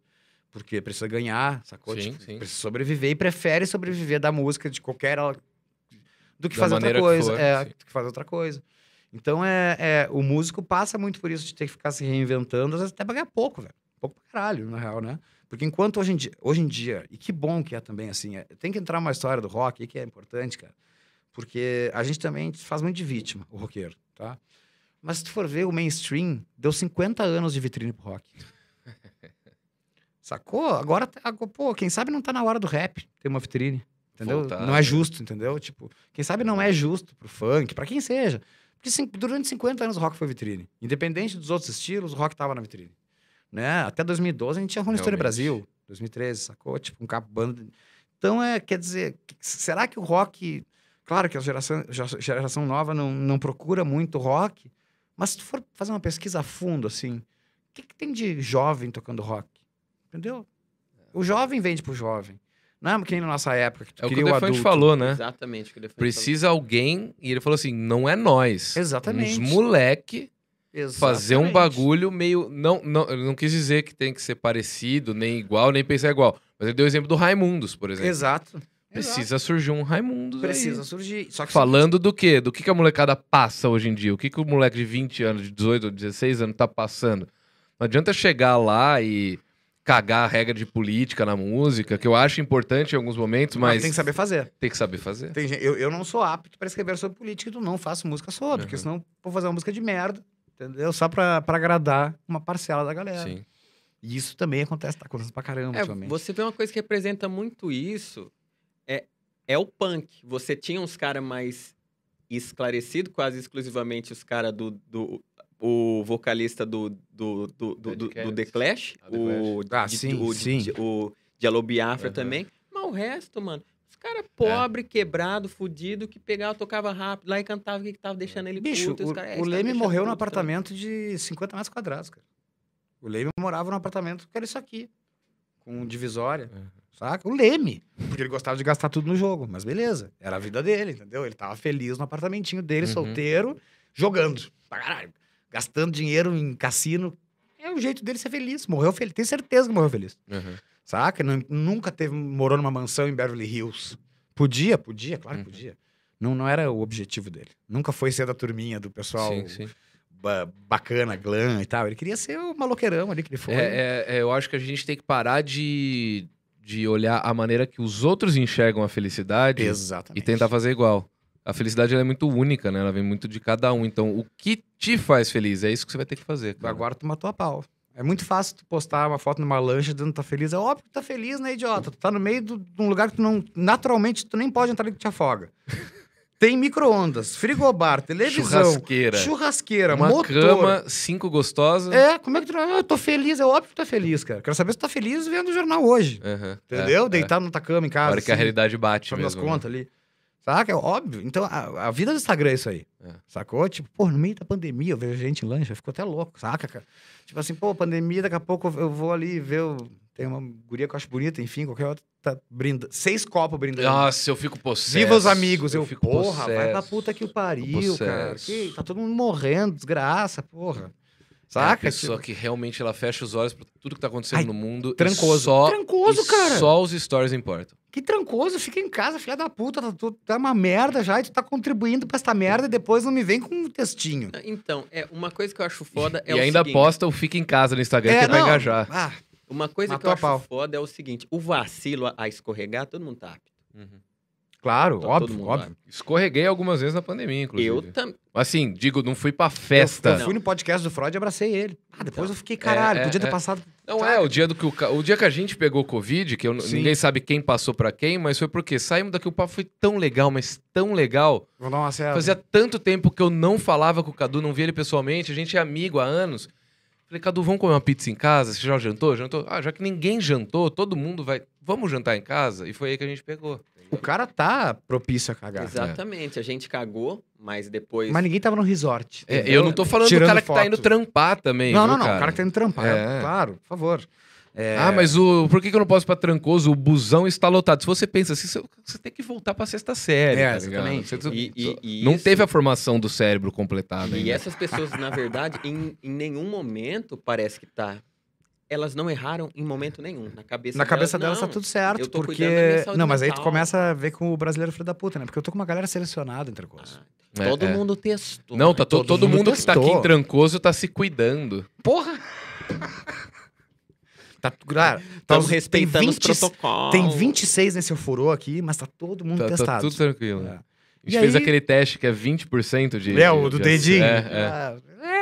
porque precisa ganhar, sacou? Sim, Tipo, sim. Precisa sobreviver e prefere sobreviver da música de qualquer. do que Da fazer outra coisa. for, é, sim. do que fazer outra coisa. Então é, é, o músico passa muito por isso de ter que ficar se reinventando, às vezes até pra ganhar pouco, velho. Pouco pra caralho, na real, né? Porque enquanto hoje em dia, hoje em dia, e que bom que é também assim, é, tem que entrar uma história do rock que é importante, cara. Porque a gente também faz muito de vítima, o roqueiro, tá? Mas se tu for ver o mainstream, deu 50 anos de vitrine pro rock. (laughs) Sacou? Agora, tá- agora, pô, quem sabe não tá na hora do rap ter uma vitrine. Entendeu? Voltar, não né? é justo, entendeu? Tipo, quem sabe não é justo pro funk, pra quem seja. Porque durante 50 anos o rock foi vitrine. Independente dos outros estilos, o rock tava na vitrine. Né? Até 2012 a gente tinha Rolling Stone. Brasil. 2013, sacou? Tipo, um capo bando. Então, é, quer dizer, será que o rock. Claro que a geração, ge- geração nova não, não procura muito rock, mas se tu for fazer uma pesquisa a fundo, assim, o que, que tem de jovem tocando rock? Entendeu? O jovem vende pro jovem. Não é que nem na nossa época, que tu É o que o o Defante adulto. falou, né? Exatamente o que ele falou. Precisa alguém, e ele falou assim: não é nós. Exatamente. Uns moleque fazer um Exatamente. bagulho meio. Não, não, não quis dizer que tem que ser parecido, nem igual, nem pensar igual. Mas ele deu o exemplo do Raimundos, por exemplo. Exato. Precisa surgir um Raimundos. aí. Precisa surgir. Só que Falando do quê? Do que, que a molecada passa hoje em dia? O que, que o moleque de 20 anos, de 18, 16 anos tá passando? Não adianta chegar lá e cagar a regra de política na música, que eu acho importante em alguns momentos, mas mas tem que saber fazer. tem que saber fazer. Tem eu, eu não sou apto para escrever sobre política, então não faço música sobre, porque Uhum. senão vou fazer uma música de merda, entendeu? Só pra, pra agradar uma parcela da galera. Sim. E isso também acontece, tá acontecendo pra caramba É, ultimamente. você vê uma coisa que representa muito isso, é, é o punk. Você tinha uns caras mais esclarecidos, quase exclusivamente os caras do, do... O vocalista do, do, do, do, do, do The Clash, Ah, The o, Ah, sim, o, sim. o Diallo Biafra Aham. também. Mas o resto, mano, os caras É. pobre, quebrado, fudido, que pegava, tocava rápido lá e cantava o que, que tava deixando ele Bicho, puto. e o, cara, é, o Leme morreu num também. apartamento de 50 metros quadrados, cara. O Leme morava num apartamento que era isso aqui, com divisória, Uhum. saca? O Leme, porque ele gostava de gastar tudo no jogo, mas beleza, era a vida dele, entendeu? Ele tava feliz no apartamentinho dele, Uhum. solteiro, jogando, pra caralho, gastando dinheiro em cassino. É o jeito dele ser feliz, morreu feliz, tenho certeza que morreu feliz. Uhum. Saca? Não- nunca teve, morou numa mansão em Beverly Hills. Podia, podia, claro que Uhum. podia. Não, não era o objetivo dele. Nunca foi ser da turminha do pessoal Sim, sim. ba- bacana, glam e tal. Ele queria ser o maloqueirão ali que ele foi. É, é- é, eu acho que a gente tem que parar de, de olhar a maneira que os outros enxergam a felicidade Exatamente. e tentar fazer igual. A felicidade é muito única, né? Ela vem muito de cada um. Então, o que te faz feliz? É isso que você vai ter que fazer. Cara. Agora tu matou a pau. É muito fácil tu postar uma foto numa lancha dizendo que tá feliz. É óbvio que tu tá feliz, né, idiota? Tu tá no meio do- de um lugar que tu não. Naturalmente, tu nem pode entrar ali que te afoga. (laughs) Tem micro-ondas, frigobar, televisão, Churrasqueira. churrasqueira, Uma motor. cama, cinco gostosas. É, como é que tu. Ah, eu tô feliz, é óbvio que tu tá feliz, cara. Quero saber se tu tá feliz vendo o jornal hoje. Aham, Entendeu? é, é. Deitado na tua cama em A casa. hora que a assim, realidade bate fazendo as mesmo. né? contas ali. Saca? É óbvio. Então, a, a vida do Instagram é isso aí. É. Sacou? Tipo, pô, no meio da pandemia eu vejo gente em lancha, ficou até louco, saca, cara? Tipo assim, pô, pandemia, daqui a pouco eu vou ali ver. Tem uma guria que eu acho bonita, enfim, qualquer outra. Tá brindando. Seis copos brindando. Nossa, eu fico possesso. Viva os amigos. Eu, fico porra, vai pra possesso. puta que o pariu, cara. possesso. Que, tá todo mundo morrendo, desgraça, porra. É a Saca? pessoa Tipo, que realmente ela fecha os olhos pra tudo que tá acontecendo Ai, no mundo. e trancoso. Só, Trancoso, e cara. Só os stories importam. Que trancoso, fica em casa, filha da puta, tá, tudo- tá uma merda já e tu tá contribuindo pra esta merda e depois não me vem com um textinho. Então, é, uma coisa que eu acho foda é e o ainda seguinte, posta o Fica em Casa no Instagram, que é pra não, engajar. Ah, Uma coisa Matou a que eu pau. acho foda é o seguinte: o vacilo a- a escorregar, todo mundo tá apto. Claro, Tá óbvio, óbvio. Escorreguei algumas vezes na pandemia, inclusive. Eu também. Assim, digo, não fui pra Eu, festa. eu fui no podcast do Freud e abracei ele. Ah, depois Então. eu fiquei, caralho, É, é, podia ter é. passado. Não é, o dia, do que o, o dia que a gente pegou Covid, que eu ninguém sabe quem passou pra quem, mas foi porque saímos daqui, o papo foi tão legal, mas tão legal. Vou dar uma certa. Fazia tanto tempo que eu não falava com o Cadu, não via ele pessoalmente, a gente é amigo há anos. Falei, Cadu, vamos comer uma pizza em casa? Você já jantou? Jantou? Ah, já que ninguém jantou, todo mundo vai. Vamos jantar em casa? E foi aí que a gente pegou. O cara tá propício a cagar. Exatamente. A gente cagou, mas depois. Mas ninguém tava no resort. É, eu não tô falando do Tirando cara que tá foto. indo trampar também. Não, viu, não, não. cara? O cara que tá indo trampar. É. Claro, por favor. É, Ah, mas o. Por que, que eu não posso ir pra Trancoso? O busão está lotado. Se você pensa assim, você, tem que voltar pra sexta série. É, tá exatamente. Você- E- e- e não isso- teve a formação do cérebro completada E ainda. essas pessoas, na verdade, em, em nenhum momento parece que tá. Elas não erraram em momento nenhum. Na cabeça Na cabeça delas, delas tá tudo certo, eu tô porque... cuidando da minha saúde Não, mas aí tu mental. começa a ver com o brasileiro filho da puta, né? Porque eu tô com uma galera selecionada entre coisas. Ah, É, todo é. mundo testou. Não, tá né? to- todo todo, mundo mundo, que tá aqui em Trancoso tá se cuidando. Porra! Tá, tá Estamos os- respeitando tem os 20 protocolos. Tem 26 nesse ofurô aqui, mas tá todo mundo Tá, tá testado. tudo tranquilo. É. A gente E fez aí- aquele teste que é 20% de. É, o do de- dedinho. É, é. Ah,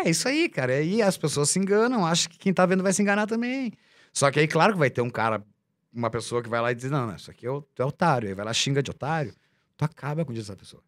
É, isso aí, cara. E aí as pessoas se enganam, acham que quem tá vendo vai se enganar também. Só que aí, claro que vai ter um cara, uma pessoa que vai lá e diz: não, não, isso aqui é, o- é otário. Aí vai lá, xinga de otário. Tu acaba com o dia dessa pessoa.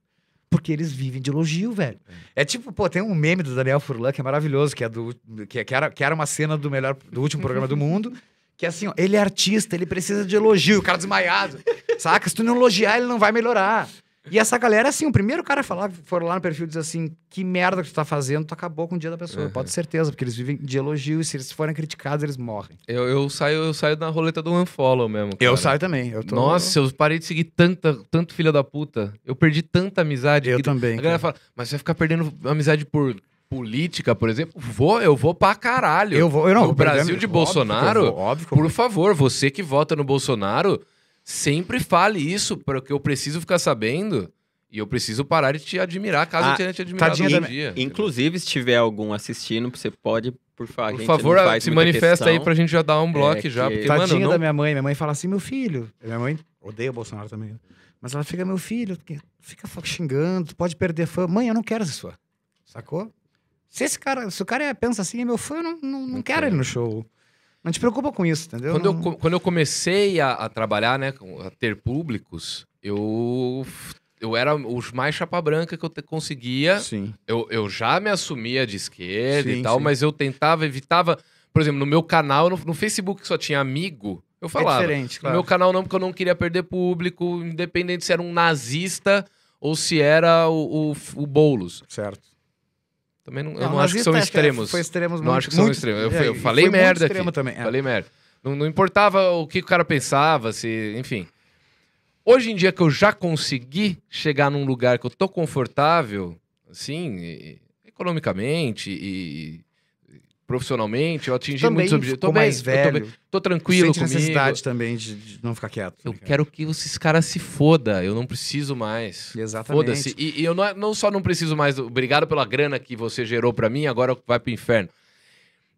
Porque eles vivem de elogio, velho. É tipo, pô, tem um meme do Daniel Furlan que é maravilhoso, que é do. Que, que era, que era uma cena do melhor do último programa do mundo. Que é assim, ó, ele é artista, ele precisa de elogio, o cara desmaiado. Saca? Se tu não elogiar, ele não vai melhorar. E essa galera, assim, o primeiro cara a falar, foram lá no perfil e dizer assim: que merda que tu tá fazendo, tu acabou com o dia da pessoa. Uhum. Pode ter certeza, porque eles vivem de elogio e se eles forem criticados, eles morrem. Eu, eu saio, eu saio da roleta do unfollow mesmo. cara. também. Eu Nossa, eu parei de seguir tanta, tanto filha da puta. Eu perdi tanta amizade. eu que- também. A galera cara. fala, mas você vai ficar perdendo amizade por política, por exemplo? Vou, eu vou pra caralho. Eu vou, eu não, perder Brasil de eu Bolsonaro, vou, óbvio eu Por favor, você que vota no Bolsonaro, sempre fale isso, porque eu preciso ficar sabendo. E eu preciso parar de te admirar, caso Ah, eu tenha te admirado tadinha da- dia. Inclusive, se tiver algum assistindo, você pode, por favor. Por favor, se manifesta aí questão. pra gente já dar um bloco É já. que- Porque, Tadinha mano, não... da minha mãe. Minha mãe fala assim: meu filho. Minha mãe odeia o Bolsonaro também. né? Mas ela fica, meu filho, fica xingando, tu pode perder fã. Mãe, eu não quero esse fã. Sacou? Se esse cara, se o cara é- pensa assim, é meu fã, eu não, não, não Não quero quero. ele no show. Não te preocupa com isso, entendeu? Quando eu, Não- co- quando eu comecei a, a trabalhar, né, a ter públicos, eu, eu era os mais chapa branca que eu conseguia. Sim. Eu, eu já me assumia de esquerda Sim, e tal, sim. mas eu tentava, evitava. Por exemplo, no meu canal, no, no Facebook só tinha amigo, eu É falava. diferente, No claro. meu canal não, porque eu não queria perder público, independente se era um nazista ou se era o, o, o Boulos. Certo. Também não, eu não acho que são extremos. Foi extremos Não muito- acho que são muito- extremos. Eu, é, eu falei merda aqui. também. é. Falei merda. Não, não importava o que o cara pensava, se, enfim. Hoje em dia que eu já consegui chegar num lugar que eu tô confortável, assim, economicamente e profissionalmente, eu atingi Também muitos objetivos. Tô bem, mais eu tô, bem, velho. tô tranquilo Sente comigo. necessidade também de, de não ficar quieto. Eu né, cara? quero que esses caras se foda, eu não preciso mais. Exatamente. Foda-se. E, e eu não, não só não preciso mais. do- Obrigado pela grana que você gerou pra mim, agora vai pro inferno.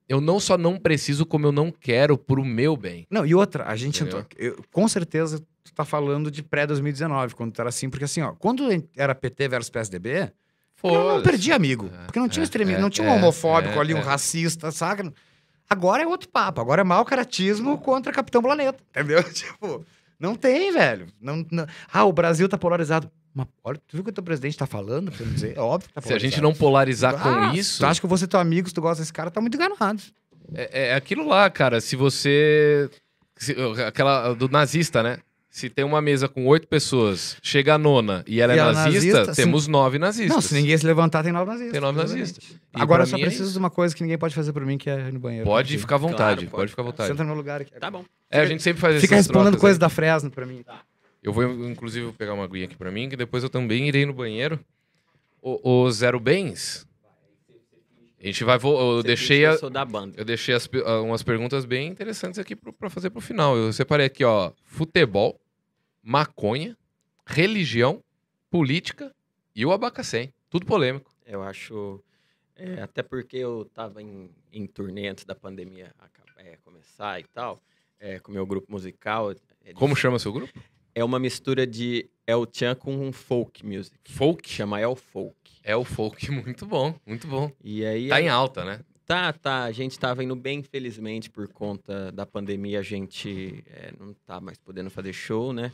Eu não só não preciso, como eu não quero pro meu bem. Não, e outra, a gente entrou, eu- com certeza tu tá falando de pré-2019, quando tu era assim, porque assim, ó, quando era PT versus PSDB, eu não perdi amigo, É, porque não tinha é, extremismo, é, não tinha um é, homofóbico é, ali, um é. racista, saca? Agora é outro papo, agora é mau caratismo contra Capitão Planeta, entendeu? (laughs) Tipo, não tem, velho. Não, não- Ah, o Brasil tá polarizado. Mas olha, tu viu o que o teu presidente tá falando? Pra dizer? É óbvio que tá Se a gente polarizado. não polarizar Ah, com isso, Tu acha que vou ser teu amigo se tu gosta desse cara? Tá muito enganado. é, é aquilo lá, cara. Se você. se- aquela do nazista, né? Se tem uma mesa com oito pessoas, chega a nona e ela E é ela é nazista, nazista, temos nove nazistas. Não, se ninguém se levantar, tem nove nazistas. Tem nove nazistas. Agora eu só é preciso isso. de uma coisa que ninguém pode fazer por mim, que é ir no banheiro. Pode ficar à vontade, Claro, pode, pode ficar à vontade. Senta no meu lugar aqui. Tá bom. É, a gente sempre faz Fica respondendo coisas da Fresno pra mim. Eu vou, inclusive, pegar uma aguinha aqui pra mim, que depois eu também irei no banheiro. O, o Zero Bens. A gente vai. Eu deixei, a- Eu sou da banda. eu deixei as ah, umas perguntas bem interessantes aqui pra fazer pro final. Eu separei aqui, ó. Futebol, maconha, religião, política e o abacacém. Tudo polêmico. Eu acho. é, até porque eu tava em, em turnê antes da pandemia é, começar e tal, é, com o meu grupo musical. é Como chama seu grupo? É uma mistura de El Chan com um folk music. Folk? Chama El Folk. É o folk, (laughs) muito bom, muito bom. E aí. Tá em alta, né? Tá, tá. A gente tava indo bem, infelizmente, por conta da pandemia, a gente é, não tá mais podendo fazer show, né?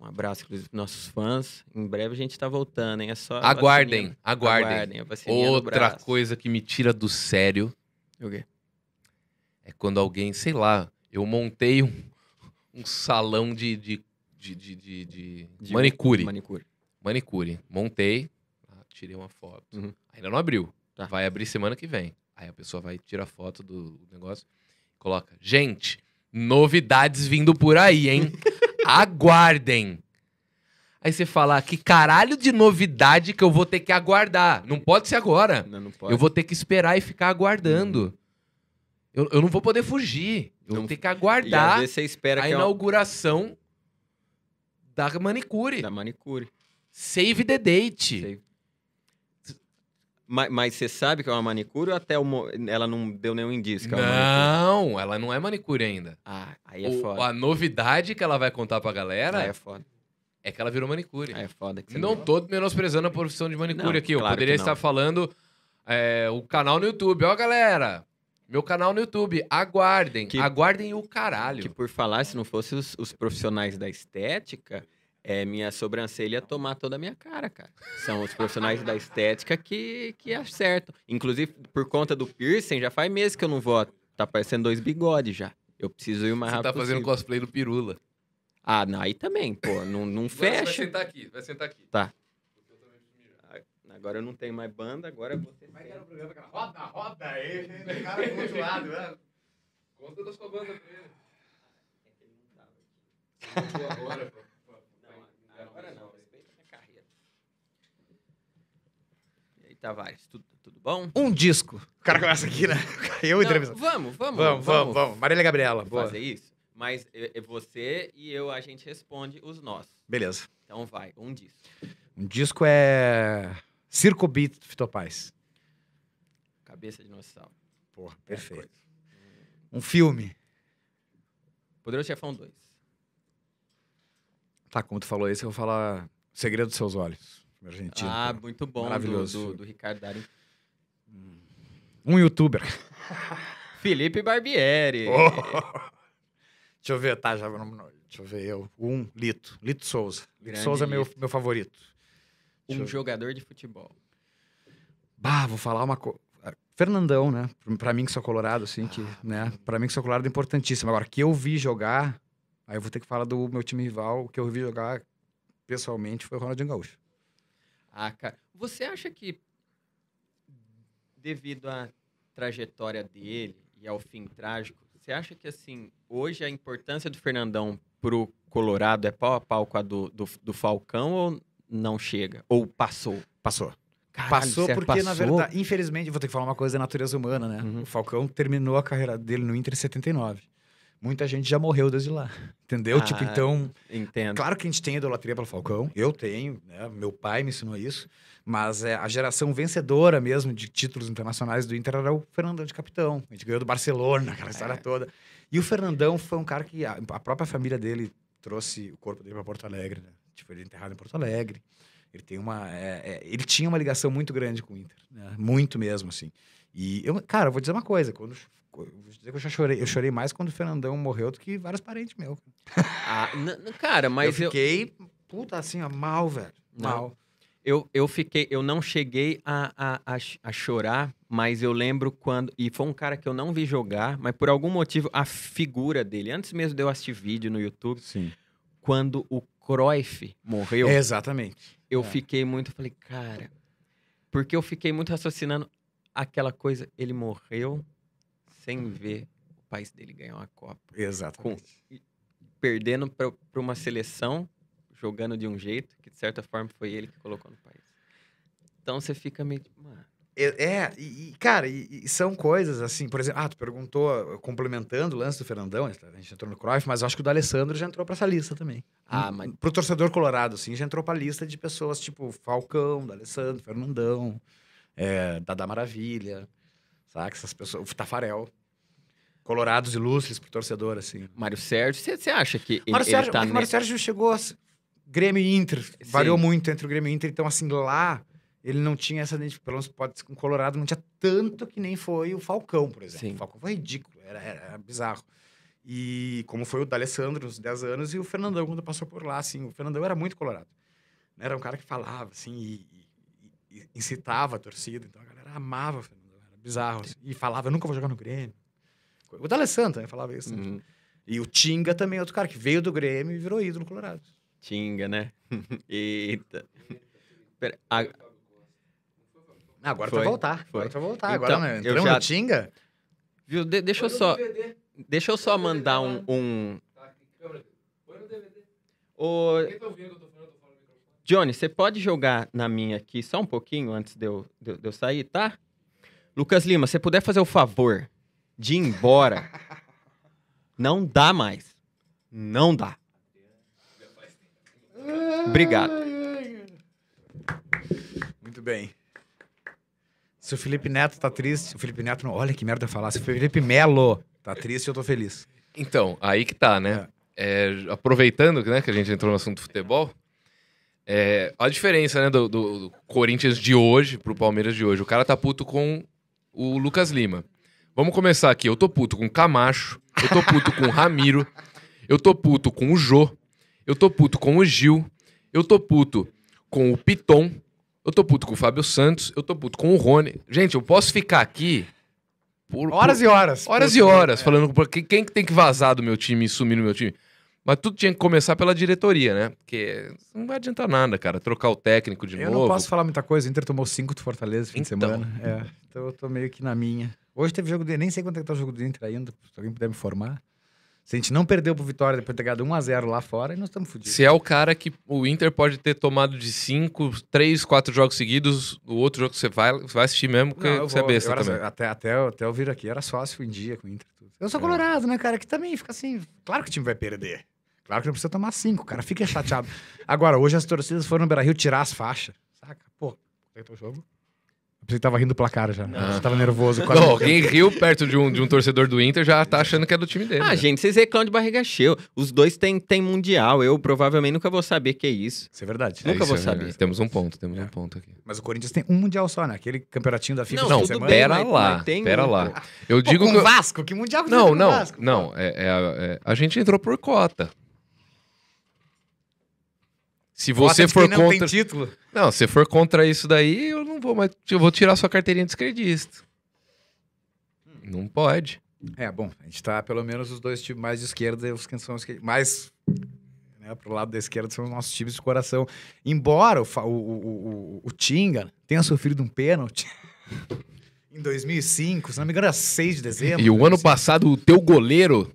Um abraço, inclusive, pros nossos fãs. Em breve a gente tá voltando, hein? É só. Aguardem, aguardem. a vacininha no Outra coisa que me tira do sério O quê? é quando alguém, sei lá, eu montei um, (laughs) um salão de, de, de, de, de- de manicure. Manicure. Manicure. Montei, ah, tirei uma foto. Uhum. Ainda não abriu. Tá. Vai abrir semana que vem. Aí a pessoa vai tirar foto do negócio, coloca. Gente, novidades vindo por aí, hein? (laughs) Aguardem. Aí você fala, "Ah, que caralho de novidade que eu vou ter que aguardar. Não pode ser agora. Não, não pode. Eu vou ter que esperar e ficar aguardando. Eu, eu não vou poder fugir. Eu Não- vou ter que aguardar vezes você espera a é inauguração da manicure. da manicure. Save the date. Sei. Mas, mas você sabe que é uma manicure ou até mo- ela não deu nenhum indício que é uma manicure? Não, ela não é manicure ainda. Ah, aí é O- foda. a novidade que ela vai contar pra galera Aí é foda. é que ela virou manicure. Aí é foda. Que você não tô menosprezando a profissão de manicure Não, aqui. Eu claro poderia estar falando é, o canal no YouTube. Ó, galera, meu canal no YouTube. Aguardem. Que- Aguardem o caralho. Que por falar, se não fosse os, os profissionais da estética, é, minha sobrancelha ia tomar toda a minha cara, cara. São os profissionais da estética que, que acertam. Inclusive, por conta do piercing, já faz meses que eu não vou. Tá parecendo dois bigodes já. Eu preciso ir o mais Você rápido tá fazendo possível. cosplay do Pirula. Ah, não, aí também, pô. Não, não Agora Você vai fecha. sentar aqui, vai sentar aqui. Agora eu não tenho mais banda, agora você. Roda, roda aí, cara do outro lado, né? Conta da sua banda pra ele. Agora, pô. Agora não, respeita a minha carreira. E aí, Tavares, tudo, tudo bom? Um disco. O cara começa aqui, né? (laughs) Eu Não, entrevistando. vamos, vamos, Vamos, vamos, vamos. Marília Gabriela, boa. fazer isso. Mas é, é você e eu, a gente responde os nossos. Beleza. Então vai, um disco. Um disco é Circo Beat do Fitopaz. Cabeça de dinossauro. Porra, perfeito. Um filme. Poderoso Chefão 2. Tá, como tu falou isso, eu vou falar Segredo dos Seus Olhos. argentino. Ah, pô. muito bom. Maravilhoso Do, do, do Ricardo Darín. Um youtuber. (laughs) Felipe Barbieri. Deixa eu ver, tá, já, deixa eu ver eu. Um, Lito. Lito Souza. Grande Souza é meu, Lito. meu favorito. Um eu- jogador de futebol. Bah, vou falar uma coisa. Fernandão, né? Pra mim que sou colorado, assim, que, Ah, né? Pra mim que sou colorado é importantíssimo. Agora, que eu vi jogar, aí eu vou ter que falar do meu time rival, que eu vi jogar pessoalmente foi o Ronaldinho Gaúcho. Ah, cara. Você acha que, devido à trajetória dele e ao fim trágico, você acha que, assim, hoje a importância do Fernandão pro Colorado é pau a pau com a do, do, do Falcão ou não chega? Ou passou? Passou. Caralho, Passou porque, na passou? verdade, infelizmente, vou ter que falar uma coisa da natureza humana, né? Uhum. O Falcão terminou a carreira dele no Inter em 79. Muita gente já morreu desde lá. (laughs) Entendeu? tipo, Ah, então. Entendo. Claro que a gente tem idolatria pelo Falcão. Eu tenho, né? Meu pai me ensinou isso. Mas é, a geração vencedora mesmo de títulos internacionais do Inter era o Fernandão de capitão. A gente ganhou do Barcelona, aquela história É. toda. E o Fernandão foi um cara que a, a própria família dele trouxe o corpo dele para Porto Alegre, né? Tipo, ele é enterrado em Porto Alegre. Ele tem uma, é, é, ele tinha uma ligação muito grande com o Inter, né? muito mesmo assim. E eu, cara, eu vou dizer uma coisa, quando eu vou dizer que eu já chorei, eu chorei mais quando o Fernandão morreu do que vários parentes meus. (laughs) Ah, cara, mas eu eu, fiquei, puta, assim, ó, mal, velho. Não. Mal. eu, eu fiquei, eu não cheguei a, a, a, a chorar, mas eu lembro quando. E foi um cara que eu não vi jogar, mas por algum motivo a figura dele, antes mesmo de eu assistir vídeo no YouTube, Sim. quando o Cruyff morreu, Exatamente. eu é. fiquei muito, falei, cara, porque eu fiquei muito raciocinando aquela coisa, ele morreu sem ver o país dele ganhar uma Copa, Exatamente. perdendo para uma seleção, jogando de um jeito que de certa forma foi ele que colocou no país. Então você fica meio, mano, É, e, cara, e, e são coisas assim, por exemplo, ah, tu perguntou, complementando o lance do Fernandão, a gente entrou no Cruyff, mas eu acho que o do Alessandro já entrou pra essa lista também. Ah, Hum, mas- Pro torcedor colorado, assim, já entrou pra lista de pessoas tipo Falcão, do Alessandro, Fernandão, é, Dada Maravilha, sabe? Essas pessoas, o Tafarel. colorados ilustres pro torcedor, assim. Mário Sérgio, você- acha que ele, Mário ele Sérgio, tá que o Mário Sérgio chegou Grêmio e Inter. Variou Sim. muito entre o Grêmio e Inter. Então, assim, lá ele não tinha essa identificação. Pelo menos pode ser com o Colorado não tinha tanto que nem foi o Falcão, por exemplo. Sim. O Falcão foi ridículo, era, era- bizarro. E como foi o D'Alessandro nos 10 anos e o Fernandão quando passou por lá, assim. O Fernandão era muito colorado. Era um cara que falava, assim, e, e- e incitava a torcida. Então a galera amava o Fernandão. Era bizarro. assim. E falava, eu nunca vou jogar no Grêmio. O D'Alessandro também falava isso. né? Hum, E o Tinga também, é outro cara que veio do Grêmio e virou ídolo colorado. Tinga, né? (laughs) Eita. Pera, a- agora Foi, vai voltar. foi. Agora vai voltar. Então, agora né? eu entramos já- no Tinga. viu, de- deixa eu só. Deixa eu só mandar um. um... Ô, Johnny, você pode jogar na minha aqui só um pouquinho antes de eu, de eu- de eu sair, tá? Lucas Lima, se puder fazer o favor de ir embora, (laughs) não dá mais. Não dá. Obrigado. Muito bem. Se o Felipe Neto tá triste, o Felipe Neto não. Olha que merda falar. Se o Felipe Melo tá triste, eu tô feliz. Então, aí que tá, né? É, aproveitando né, que a gente entrou no assunto do futebol, é, a diferença né, do, do- do Corinthians de hoje pro Palmeiras de hoje. O cara tá puto com o Lucas Lima. Vamos começar aqui. Eu tô puto com o Camacho, eu tô puto com o Ramiro, eu tô puto com o Jô, eu tô puto com o Gil, eu tô puto com o Piton, eu tô puto com o Fábio Santos, eu tô puto com o Rony. Gente, eu posso ficar aqui por, por- Horas e horas. Horas e horas, falando por que- quem que tem que vazar do meu time e sumir no meu time. Mas tudo tinha que começar pela diretoria, né? Porque não vai adiantar nada, cara. Trocar o técnico de Eu novo. não posso falar muita coisa. O Inter tomou 5 do Fortaleza fim de Então. semana. É, então eu tô meio que na minha. Hoje teve jogo do Nem sei quanto é que tá o jogo do Inter ainda. Se alguém puder me informar. Se a gente não perdeu pro Vitória depois de ter ganhado 1x0 lá fora, aí nós estamos fodidos. Se é o cara que o Inter pode ter tomado de cinco, três, quatro jogos seguidos, o outro jogo que você vai, você vai assistir mesmo, Não, eu você é vou- besta eu era- também. Até, até, até eu vir aqui, era sócio em dia com o Inter. Tudo. Eu sou É. colorado, né, cara? Que também fica assim. Claro que o time vai perder. Claro que não precisa tomar cinco, cara. Fica chateado. Agora, hoje as torcidas foram no Beira Rio tirar as faixas. Saca? Pô, é o jogo? Que tava rindo do placar já. Não. Você tava nervoso. quase Não, alguém (laughs) riu perto de um, de um torcedor do Inter já tá achando que é do time dele. Ah, né? gente, vocês reclamam de barriga cheia. Os dois têm, têm mundial. Eu provavelmente nunca vou saber que é isso. Isso é verdade. nunca isso vou é saber. verdade. Temos um ponto, temos É. um ponto aqui. Mas o Corinthians tem um mundial só, né? Aquele campeonatinho da FIFA. Não, tudo semana. Pera mas- lá, mas tem pera um, lá. (laughs) Eu Pô, digo com que... o eu- Vasco? Que mundial que você Não, tem com o não, Vasco? não. É, é- é- a gente entrou por cota. Se você for não contra... título. Não, se for contra isso daí, eu não vou mais. Eu vou tirar sua carteirinha de esquerdista. Não pode. É, bom, a gente tá pelo menos os dois times mais de esquerda e os que são mais né, pro lado da esquerda são os nossos times de coração. Embora o, o, o, o, Tinga tenha sofrido um pênalti (laughs) em 2005, se não me engano era 6 de dezembro. E o ano assim. passado, o teu goleiro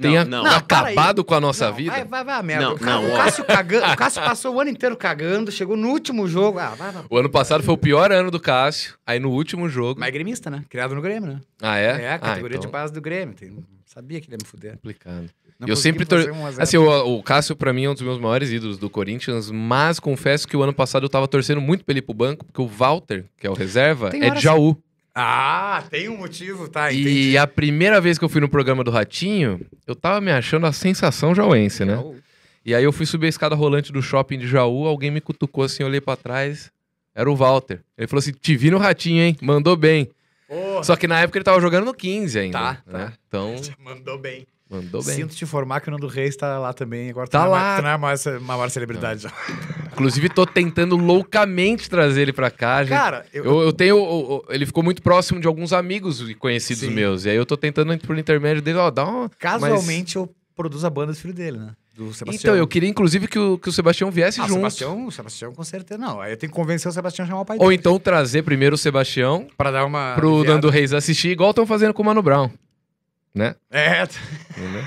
tenha não. Não, para acabado com a nossa Não, vida. Vai, vai, vai, a merda. Não, o, não, o. Cássio cagando, o (laughs) Cássio passou o ano inteiro cagando, chegou no último jogo. Ah, vai, vai. O ano passado foi o pior ano do Cássio. Aí no último jogo. Mas é gremista, né? Criado no Grêmio, né? Ah, é? É, a categoria ah, de então... base do Grêmio. Tem- Sabia que ele ia me fuder. Complicado. Não Eu sempre tor- fazer 1 a 0. Assim, o, o Cássio, pra mim, é um dos meus maiores ídolos do Corinthians, mas confesso que o ano passado eu tava torcendo muito pra ele ir pro banco, porque o Walter, que é o reserva, é de Jaú. Ah, tem um motivo, tá? entendi. E a primeira vez que eu fui no programa do Ratinho, eu tava me achando a sensação jauense, né? E aí eu fui subir a escada rolante do shopping de Jaú, alguém me cutucou assim, eu olhei pra trás, era o Walter. Ele falou assim, te vi no Ratinho, hein? Mandou bem. Porra, Só que na época ele tava jogando no 15 ainda. Tá, né? tá. Então, (laughs) mandou bem. Mandou bem. Sinto te informar que o Nando Reis tá lá também. Agora Tá é lá. Tu não é mais uma maior celebridade já. (laughs) Inclusive, tô tentando loucamente trazer ele pra cá. gente. Cara, eu, Eu, eu tenho. o- ele ficou muito próximo de alguns amigos e conhecidos Sim. meus. E aí eu tô tentando, por intermédio dele, ó, dá uma. casualmente eu produzo a banda do filho dele, né? Do Sebastião. Então, eu queria, inclusive, que o, que o Sebastião viesse Ah, junto. Sebastião, o Sebastião com certeza. Não, aí eu tenho que convencer o Sebastião a chamar o pai Ou dele. então trazer primeiro o Sebastião Pra dar uma. pro aliviada. Nando Reis assistir, igual estão fazendo com o Mano Brown. Né? É. Entendeu?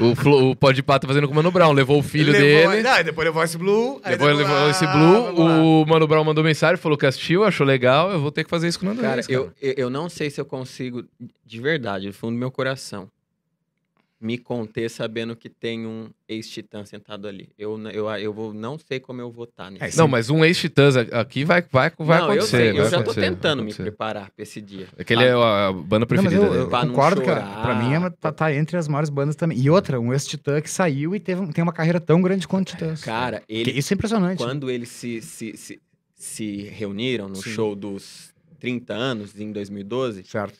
o, Flo- o Pode Pato fazendo com o Mano Brown. Levou o filho levou, dele. Não, depois levou esse Blue. aí Depois levou- levou esse Ah, Blue. vamos lá. O Mano Brown mandou mensagem, falou que assistiu, achou legal. Eu vou ter que fazer isso com o Nando Cara, Reis. eu, eu eu não sei se eu consigo, de verdade, do fundo do meu coração, me conter sabendo que tem um ex-titã sentado ali. Eu, eu, eu vou, não sei como eu vou estar nisso. É, Não, mas um ex-Titãs a- aqui vai, vai, vai não, acontecer. eu sei, eu já tô acontecer, tentando me preparar pra esse dia. Aquele é a, a banda Não, mas preferida eu, dele. eu Pra não concordo que pra mim é tá, tá entre as maiores bandas também. E outra, um ex-titã que saiu e teve, tem uma carreira tão grande quanto Titãs. Cara, Que ele, isso é impressionante. quando eles se, se, se, se reuniram no Sim. show dos 30 anos, em 2012, Certo.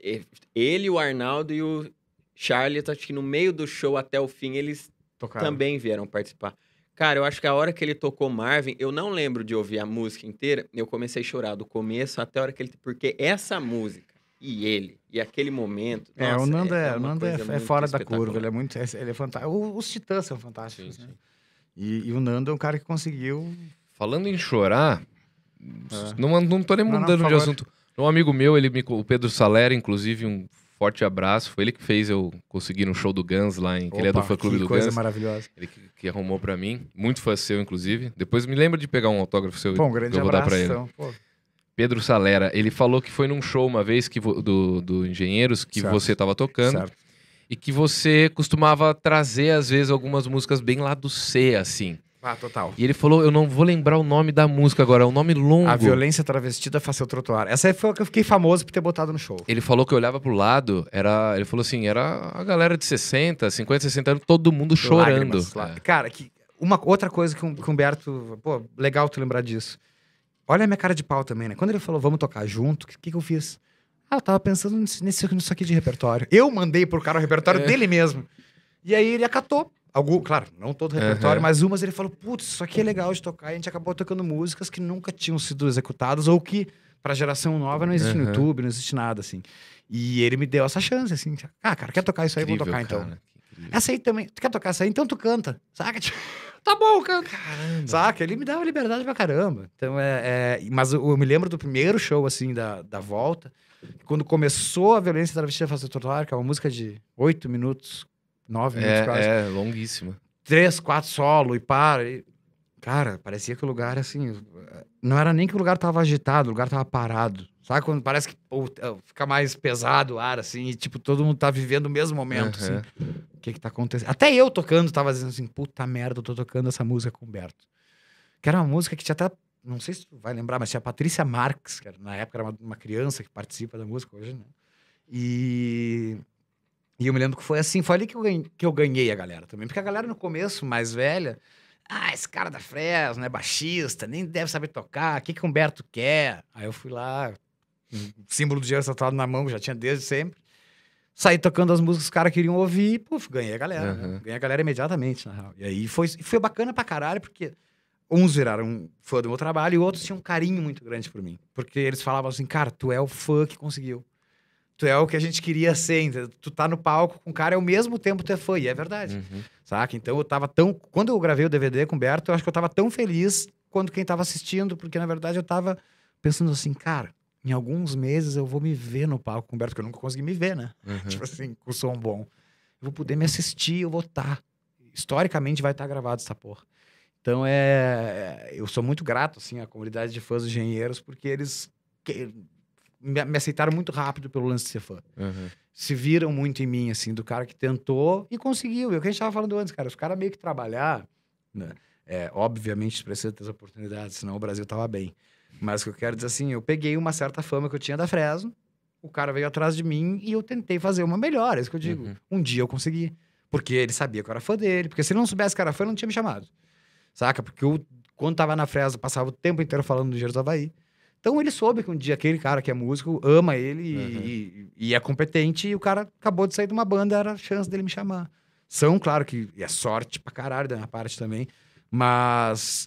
e- ele, o Arnaldo e o Charlie, acho que no meio do show até o fim, eles Tocaram. também vieram participar. Cara, eu acho que a hora que ele tocou Marvin, eu não lembro de ouvir a música inteira, eu comecei a chorar do começo até a hora que ele. Porque essa música e ele, e aquele momento. É, nossa, o Nando é, o uma Nando é, é fora da curva, ele é muito. Ele é fantástico. O- Os Titãs são Sim, fantásticos. né? sim. E, e o Nando é um cara que conseguiu. Falando em chorar, É. não, não tô nem Não, não, mudando por de favor. assunto. Um amigo meu, ele me, o Pedro Salera, inclusive, um forte abraço. Foi ele que fez eu conseguir no show do Guns lá, em, que ele é do Opa, fã-clube que do coisa Guns. maravilhosa. Ele que, que arrumou pra mim. Muito fã seu, inclusive. Depois me lembra de pegar um autógrafo seu um que grande eu vou dar pra ele. então. Pedro Salera, ele falou que foi num show uma vez que do, do Engenheiros que Certo. você tava tocando certo. e que você costumava trazer, às vezes, algumas músicas bem lá do C, assim. Ah, total. E ele falou, eu não vou lembrar o nome da música agora, é um nome longo. A violência travestida face ao trotuar. Essa aí foi a que eu fiquei famoso por ter botado no show. Ele falou que eu olhava pro lado, era, ele falou assim, era a galera de 60, 50, 60 anos, todo mundo chorando. Lágrimas, lá- Cara, que uma outra coisa que o Humberto. Pô, legal tu lembrar disso. Olha a minha cara de pau também, né? Quando ele falou, vamos tocar junto, o que, que, eu fiz? Ah, eu tava pensando nesse- nisso aqui de repertório. Eu mandei pro cara o repertório É. dele mesmo. E aí ele acatou. Algum, claro, não todo o repertório, Aham. mas umas ele falou, putz, isso aqui é legal de tocar. E a gente acabou tocando músicas que nunca tinham sido executadas ou que, pra geração nova, não existe no Aham. YouTube, não existe nada, assim. E ele me deu essa chance, assim. Ah, cara, quer tocar isso aí? Vou Incrível, tocar então. cara, que incrível. Essa aí também. Tu quer tocar essa aí? Então tu canta. Saca? Tipo, (laughs) tá bom, canta. Caramba. Saca? Ele me dava liberdade pra caramba. Então é. é- Mas eu, eu me lembro do primeiro show, assim, da, da volta. Quando começou a violência travestida face ao trotuar, que é uma música de oito minutos, nove minutos quase. É, é, longuíssima. Três, quatro solo e para. e- Cara, parecia que o lugar, assim. Não era nem que o lugar tava agitado, o lugar tava parado. Sabe quando parece que pô, fica mais pesado o ar, assim, e tipo, todo mundo tá vivendo o mesmo momento, Aham. assim. O que que tá acontecendo? Até eu tocando tava dizendo assim, puta merda, eu tô tocando essa música com o Humberto. Que era uma música que tinha até, não sei se tu vai lembrar, mas tinha a Patrícia Marques, que era- na época era uma, uma criança que participa da música, hoje não. E... E eu me lembro que foi assim, foi ali que eu, ganhei, que eu ganhei a galera também. Porque a galera no começo, mais velha, ah, esse cara da Fresno é baixista, nem deve saber tocar, o que, que o Humberto quer? Aí eu fui lá, símbolo do dinheiro tatuado na mão, já tinha desde sempre. Saí tocando as músicas que os caras queriam ouvir e, puf, ganhei a galera. né? Aham. Ganhei a galera imediatamente, na real. E aí foi, foi bacana pra caralho, porque uns viraram fã do meu trabalho e outros tinham um carinho muito grande por mim. Porque eles falavam assim, cara, tu é o fã que conseguiu. Tu é o que a gente queria ser, entendeu? Tu tá no palco com o cara e ao mesmo tempo tu é fã, e é verdade. Uhum. Saca? Então eu tava tão. Quando eu gravei o DVD com o Berto, eu acho que eu tava tão feliz quanto quem tava assistindo, porque na verdade eu tava pensando assim, cara, em alguns meses eu vou me ver no palco com o Berto, porque eu nunca consegui me ver, né? Uhum. (laughs) Tipo assim, com som bom. Eu vou poder me assistir, eu vou estar. Historicamente vai estar gravado essa porra. Então é. Eu sou muito grato, assim, à comunidade de fãs engenheiros, porque eles que- me, me aceitaram muito rápido pelo lance de ser fã Uhum. se viram muito em mim, assim, do cara que tentou e conseguiu. E o que a gente tava falando antes, cara, os caras meio que trabalhar, né? É, obviamente precisa ter as oportunidades, senão o Brasil tava bem. Mas o que eu quero dizer assim, eu peguei uma certa fama que eu tinha da Fresno, o cara veio atrás de mim e eu tentei fazer uma melhor, é isso que eu digo. Uhum. Um dia eu consegui. Porque ele sabia que eu era fã dele, porque se ele não soubesse que era fã, ele não tinha me chamado. Saca? Porque eu, quando tava na Fresno, passava o tempo inteiro falando do Engenheiros do Havaí. Então ele soube que um dia aquele cara que é músico ama ele e- Uhum. e, e é competente, e o cara acabou de sair de uma banda, era a chance dele me chamar. São, claro que é sorte pra caralho da minha parte também, mas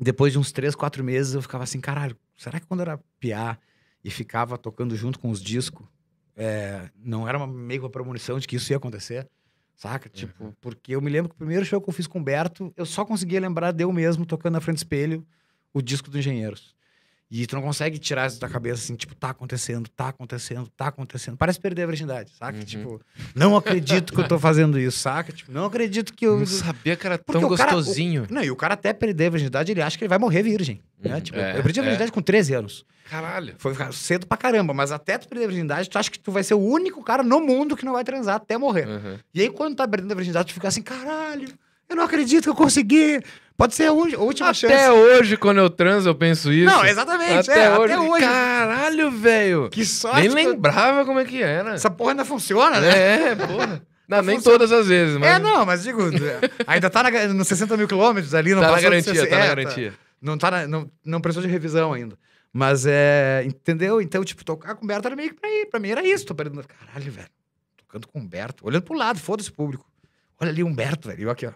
depois de uns três, quatro meses eu ficava assim, caralho, será que quando eu era piá e ficava tocando junto com os discos, é, não era uma, meio que uma premonição de que isso ia acontecer? Saca? Tipo, porque eu me lembro que o primeiro show que eu fiz com o Humberto, eu só conseguia lembrar de eu mesmo tocando na frente do espelho o disco do Engenheiros. E tu não consegue tirar isso da cabeça assim, tipo, tá acontecendo, tá acontecendo, tá acontecendo. Parece perder a virgindade, saca? Uhum. Tipo, não acredito que eu tô fazendo isso, saca? Tipo, não acredito que eu. Não sabia que era Porque tão o cara- gostosinho. Não, e o cara até perder a virgindade, ele acha que ele vai morrer virgem. Né? Uhum. Tipo, É, eu perdi a é. virgindade com 13 anos. Caralho. Foi cedo pra caramba, mas até tu perder a virgindade, tu acha que tu vai ser o único cara no mundo que não vai transar até morrer. Uhum. E aí, quando tá perdendo a virgindade, tu fica assim, caralho, eu não acredito que eu consegui. Pode ser a uni- a última Até chance. hoje, quando eu transo, eu penso isso. Não, exatamente. Até, é, hoje. até hoje. Caralho, velho. Que sorte. Nem que eu- lembrava como é que era. Essa porra ainda funciona, né? É, porra. (laughs) Não, nem funciona. todas as vezes, mas É, não, mas digo, ainda tá na, nos 60 mil quilômetros ali, não tá na garantia, 60, tá na é, garantia. Não, tá na- não, não precisou de revisão ainda. Mas é. Entendeu? Então, tipo, tocar com o Humberto era meio que pra ir. Pra mim era isso. Tô perdendo. Caralho, velho. Tocando com o Humberto. Olhando pro lado, foda-se o público. Olha ali o Humberto, velho. Eu aqui, ó.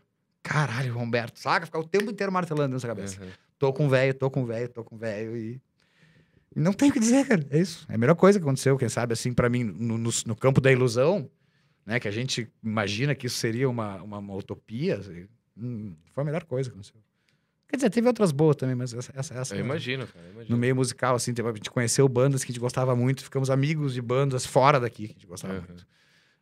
Caralho, Humberto. Saca? Ficar o tempo inteiro martelando nessa cabeça. Uhum. Tô com velho, tô com velho, tô com velho. E... não tem o que dizer, cara. É isso. É a melhor coisa que aconteceu, quem sabe, assim, pra mim, no, no, no campo da ilusão, né? Que a gente imagina que isso seria uma, uma, uma utopia. assim, hum, foi a melhor coisa que aconteceu. Quer dizer, teve outras boas também, mas essa, essa, essa Eu imagino, cara. eu imagino. no meio musical, assim, teve- a gente conheceu bandas que a gente gostava muito, ficamos amigos de bandas fora daqui que a gente gostava Uhum. muito.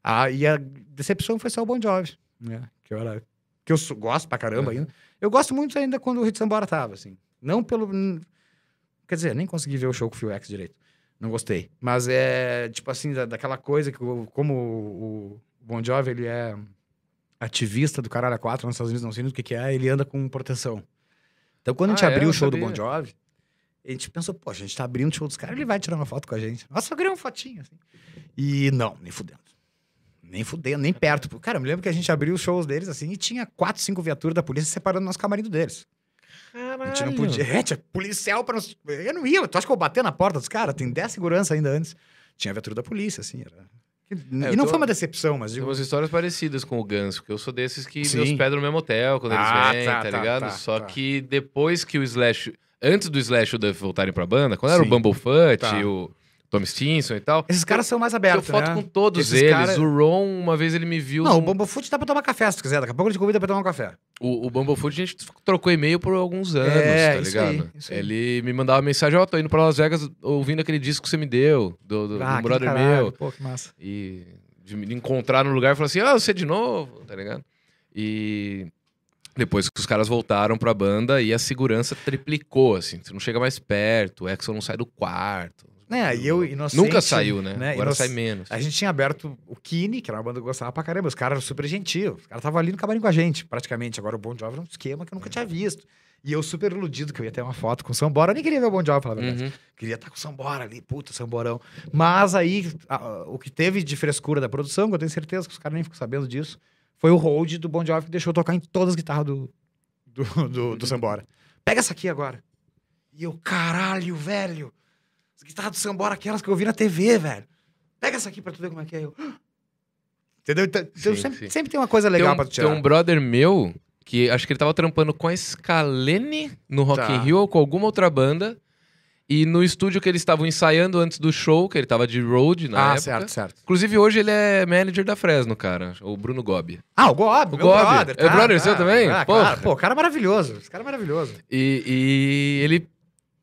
Ah, e a decepção foi só o Bon Jovi, né? Que eu, era, que eu gosto pra caramba Uhum. ainda. Eu gosto muito ainda quando o Hit Sambora tava, assim. Não pelo... Quer dizer, nem consegui ver o show com o Phil X direito. Não gostei. Mas é, tipo assim, da- daquela coisa que, como o, o Bon Jovi, ele é ativista do Caralho a 4 nos Estados Unidos, não sei o que que é, ele anda com proteção. Então, quando a gente Ah, é? abriu Eu o show do sabia. Bon Jovi, a gente pensou, pô, a gente tá abrindo o show dos caras, ele vai tirar uma foto com a gente. Nossa, eu queria uma fotinha, assim. E não, nem fudendo. Nem fudendo, nem perto. Cara, eu me lembro que a gente abriu os shows deles, assim, e tinha quatro, cinco viaturas da polícia separando nosso camarim do deles. A gente não podia. É, tinha policial pra nos. Eu não ia. Tu acha que eu vou bater na porta dos caras? Tem 10 segurança ainda antes. Tinha viatura da polícia, assim. Era... É, e não tô- foi uma decepção, mas Tem digo. umas histórias parecidas com o Ganso, porque eu sou desses que Sim. me hospedam no mesmo hotel quando Ah, eles vêm, tá, tá, tá, ligado? tá, Só tá. que depois que o Slash. Antes do Slash e o Duff voltarem pra banda, quando era o Sim. Bumblefoot, Tá. o Tom Stinson e tal. Esses caras são mais Eu abertos. foto né? com todos Esses eles. cara- O Ron, uma vez ele me viu. Não, o num- Bumblefoot dá pra tomar café se tu quiser. Daqui a pouco ele te convida pra tomar um café. O, o Bumblefoot a gente trocou e-mail por alguns anos, É, tá ligado? aí. Ele me mandava mensagem, ó, tô indo pra Las Vegas ouvindo aquele disco que você me deu, do, do, do Ah, que brother caralho. meu. Pô, que massa. E de me encontrar no lugar e falar assim, ah, você de novo, tá ligado? E depois que os caras voltaram pra banda e a segurança triplicou, assim. Você não chega mais perto, o Exxon não sai do quarto. É, e eu, inocente... Nunca saiu, né? né, Agora sai menos. A gente tinha aberto o Kine, que era uma banda que eu gostava pra caramba. Os caras eram super gentil. Os caras estavam ali no camarim com a gente, praticamente. Agora o Bon Jovi era um esquema que eu nunca tinha visto. E eu super iludido que eu ia ter uma foto com o Sambora. Eu nem queria ver o Bon Jovi, falar a verdade. Uhum. Queria estar com o Sambora ali, puta, Samborão. Mas aí, a- o que teve de frescura da produção, que eu tenho certeza que os caras nem ficam sabendo disso, foi o hold do Bon Jovi que deixou tocar em todas as guitarras do, do, do, do Sambora. Pega essa aqui agora. E eu, caralho, velho. As guitarras do Sambora, aquelas que eu vi na TV, velho. Pega essa aqui pra tu ver como é que é. Eu... Entendeu? Então, então Sim, sempre, sim. sempre tem uma coisa legal tem um, pra tu tirar. Tem um brother meu que acho que ele tava trampando com a Scalene no Rock Tá. in Rio ou com alguma outra banda. E no estúdio que eles estavam ensaiando antes do show, que ele tava de road na ah, época. certo, certo. Inclusive, hoje ele é manager da Fresno, cara. O Bruno Gobi. Ah, o Gob, O meu Gobi. brother. É brother seu também? Ah, Porra. claro. Pô, o cara é maravilhoso. Esse cara é maravilhoso. E, e ele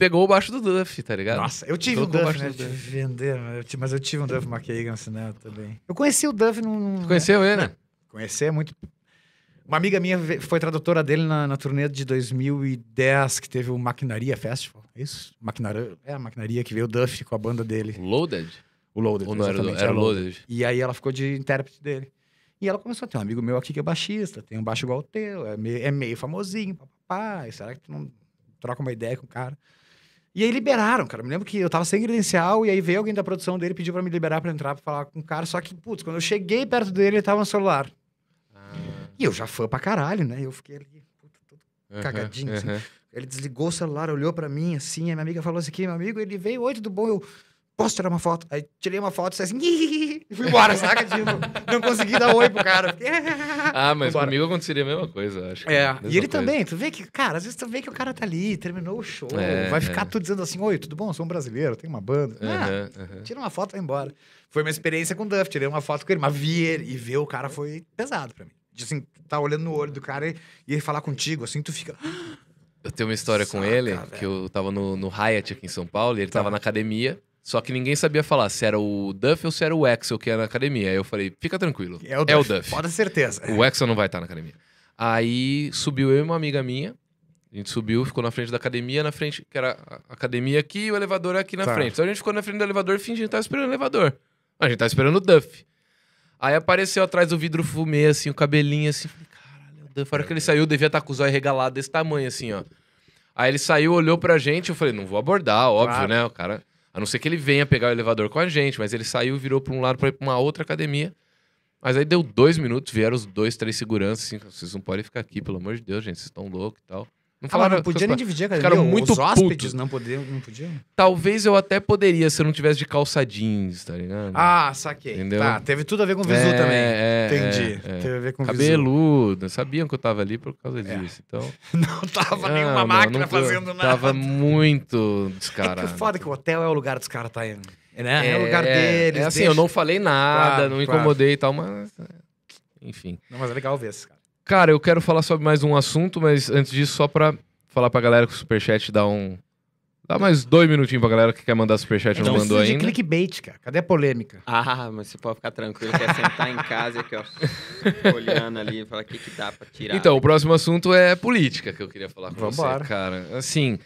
pegou o baixo do Duff, tá ligado? Nossa, eu tive um Duff, né? do Duff. vender, mas eu tive- um Duff McKagan assinado também. Eu conheci o Duff num... Você conheceu ele? Conhecer é muito... Uma amiga minha foi tradutora dele na, na turnê de 2010, que teve o Maquinaria Festival. É isso? Maquinaria, é a Maquinaria que veio o Duff com a banda dele. Loaded? O Loaded, Ou não era, era é Loaded. E aí ela ficou de intérprete dele. E ela começou a ter um amigo meu aqui que é baixista, tem um baixo igual o teu, é meio, é meio famosinho, papapá, e será que tu não troca uma ideia com o cara? E aí liberaram, cara. Eu me lembro que eu tava sem credencial e aí veio alguém da produção dele pediu pra me liberar pra entrar pra falar com o cara. Só que, putz, quando eu cheguei perto dele, ele tava no celular. Ah, E eu já fã pra caralho, né? Eu fiquei ali, puta, todo Cagadinho, assim. ele desligou o celular, olhou pra mim assim, a minha amiga falou assim: aqui, meu amigo, ele veio, oi, tudo bom? Eu posso tirar uma foto? Aí tirei uma foto e saí assim, e fui embora, saca? Tipo, não consegui dar oi pro cara. (laughs) Ah, mas Vambora. comigo aconteceria a mesma coisa, acho. É, Mesma e ele coisa. também, tu vê que, cara, às vezes tu vê que o cara tá ali, terminou o show, É, vai ficar é. tu dizendo assim, oi, tudo bom? Eu sou um brasileiro, tenho uma banda. Ah, Aham, aham. tira uma foto e vai embora. Foi uma experiência com o Duff, tirei uma foto com ele, mas vi ele e ver o cara foi pesado pra mim. De, assim, tá olhando no olho do cara e, e ele falar contigo, assim, tu fica... Eu tenho uma história com Saca, ele, velho. que eu tava no, no Hyatt aqui em São Paulo, e ele Tá. tava na academia, só que ninguém sabia falar se era o Duff ou se era o Axel que era na academia. Aí eu falei, fica tranquilo, É o é o Duff. Duff. Pode ter certeza. O Axel não vai estar na academia. Aí subiu eu e uma amiga minha. A gente subiu, ficou na frente da academia, na frente, que era a academia aqui e o elevador aqui na Tá. frente. Então a gente ficou na frente do elevador fingindo que tava esperando o elevador. A gente tava esperando o Duff. Aí apareceu atrás do vidro fumê, assim, o cabelinho assim. Falei, caralho, é o Duff. A hora que ele saiu, devia estar com o zóio regalado desse tamanho, assim, ó. Aí ele saiu, olhou pra gente, eu falei, não vou abordar, óbvio, Claro. né? O cara. A não ser que ele venha pegar o elevador com a gente, mas ele saiu, virou pra um lado pra ir pra uma outra academia. Mas aí deu dois minutos, vieram os dois, três seguranças, assim, vocês não podem ficar aqui, pelo amor de Deus, gente, vocês estão loucos e tal. Não Ah, falaram. não podia nem dividir a Ficaram muito Os hóspedes putos. não podiam, não podiam. Talvez eu até poderia se eu não tivesse de calça jeans, tá ligado? Ah, saquei. Entendeu? Tá, teve tudo a ver com o Visu É, também. é, Entendi. é, é. Teve a ver com o Visu. Cabeludo, sabiam que eu tava ali por causa É. disso. Então, (laughs) Não tava Não, nenhuma não, máquina não- fazendo nada. Tava muito É que descarado. o foda é que o hotel é o lugar dos caras tá indo. Né? É, o lugar é, deles. É assim, deixa- eu não falei nada, Claro, não claro. incomodei e tal, mas. é, Enfim. Não, mas é legal ver esse cara. Cara, eu quero falar sobre mais um assunto, mas antes disso, só pra falar pra galera que o Superchat dá um. Dá mais dois minutinhos pra galera que quer mandar Superchat e não mandou precisa de ainda. clickbait, cara. Cadê a polêmica? Ah, mas você pode ficar tranquilo, quer sentar em casa aqui, ó, (laughs) olhando ali e falar o que, que dá pra tirar. Então, o próximo assunto é política que eu queria falar com Vambora. você, cara. Assim,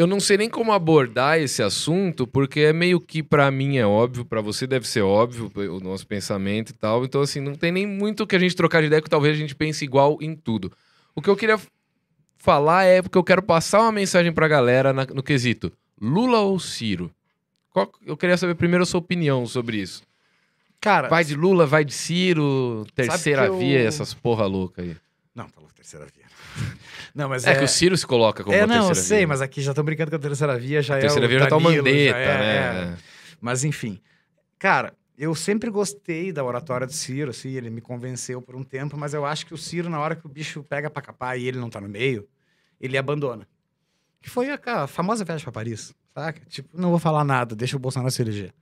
eu não sei nem como abordar esse assunto, porque é meio que pra mim é óbvio, pra você deve ser óbvio o nosso pensamento e tal. Então, assim, não tem nem muito que a gente trocar de ideia, que talvez a gente pense igual em tudo. O que eu queria falar é porque eu quero passar uma mensagem pra galera na- no quesito Lula ou Ciro? Qual- eu queria saber primeiro a sua opinião sobre isso. Cara, Vai de Lula, vai de Ciro, terceira eu- via, essas porra louca aí. Não, falou terceira via. Não, mas É, é... que o Ciro se coloca como É, não, eu sei, via. mas aqui já estão brincando com a terceira via, já A é terceira o via já tá o Danilo, Mandetta, é- né? é. Mas enfim. Cara, eu sempre gostei da oratória do Ciro, assim, ele me convenceu por um tempo, mas eu acho que o Ciro, na hora que o bicho pega pra capar e ele não tá no meio, ele abandona. Que foi a, a famosa viagem pra Paris, saca? Tipo, não vou falar nada, deixa o Bolsonaro se eleger.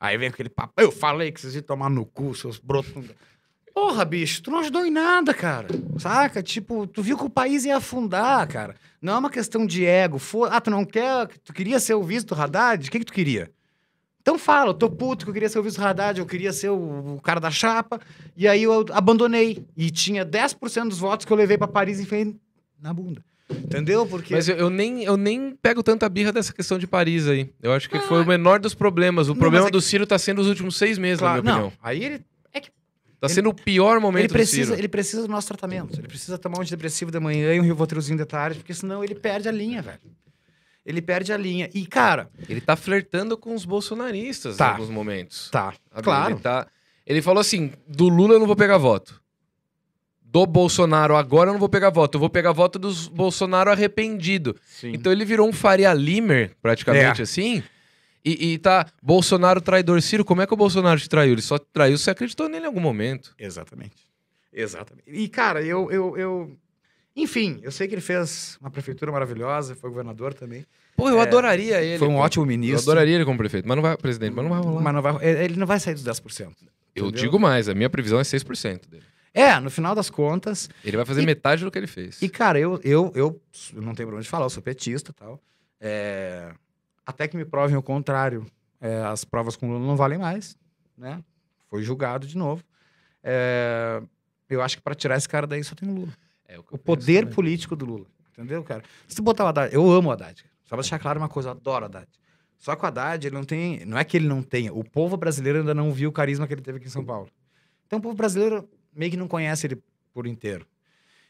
Aí vem aquele papo, eu falei que vocês iam tomar no cu, seus brotos. Porra, bicho, tu não ajudou em nada, cara. Saca? Tipo, tu viu que o país ia afundar, cara. Não é uma questão de ego. For... Ah, tu não quer. Tu queria ser o vice do Haddad? O que, que tu queria? Então fala, eu tô puto que eu queria ser o vice do Haddad, eu queria ser o, o cara da chapa. E aí eu abandonei. E tinha 10% dos votos que eu levei pra Paris e enfiei na bunda. Entendeu? Porque. Mas eu, eu nem, eu nem pego tanta birra dessa questão de Paris aí. Eu acho que foi o menor dos problemas. O Não, problema é do Ciro tá sendo os últimos seis meses, Claro, na minha opinião. não, aí ele, Tá sendo o pior momento ele, do precisa, Ciro. ele precisa do nosso tratamento. Ele precisa tomar um antidepressivo de manhã e um Rivotrilzinho de tarde, porque senão ele perde a linha, velho. Ele perde a linha. E, cara, Ele tá flertando com os bolsonaristas Tá. em alguns momentos. tá. sabe? Claro. Ele, tá... ele falou assim: do Lula eu não vou pegar voto. Do Bolsonaro agora eu não vou pegar voto. Eu vou pegar voto dos Bolsonaro arrependido. Sim. Então ele virou um Faria Limer, praticamente É. assim. E, e tá, Bolsonaro traidor. Ciro, como é que o Bolsonaro te traiu? Ele só te traiu se você acreditou nele em algum momento. Exatamente. Exatamente. E, cara, eu, eu, eu. Enfim, eu sei que ele fez uma prefeitura maravilhosa, foi governador também. Pô, eu É, adoraria ele. foi um pô. ótimo Eu ministro. adoraria ele como prefeito, mas não vai, presidente, mas não vai rolar. Mas não vai, ele não vai sair dos 10%. eu entendeu? digo mais, a minha previsão é 6% dele. É, no final das contas. Ele vai fazer E- metade do que ele fez. E, cara, eu, eu, eu, eu não tenho problema de falar, eu sou petista e tal. É, até que me provem o contrário. É, as provas com Lula não valem mais, né? Foi julgado de novo. É, eu acho que para tirar esse cara daí só tem o Lula. É O poder político do Lula. Entendeu, cara? Se tu botar o Haddad, eu amo o Haddad. Só pra deixar claro uma coisa, eu adoro o Haddad. Só que o Haddad, ele não tem. Não é que ele não tenha. O povo brasileiro ainda não viu o carisma que ele teve aqui em São Paulo. Então o povo brasileiro meio que não conhece ele por inteiro.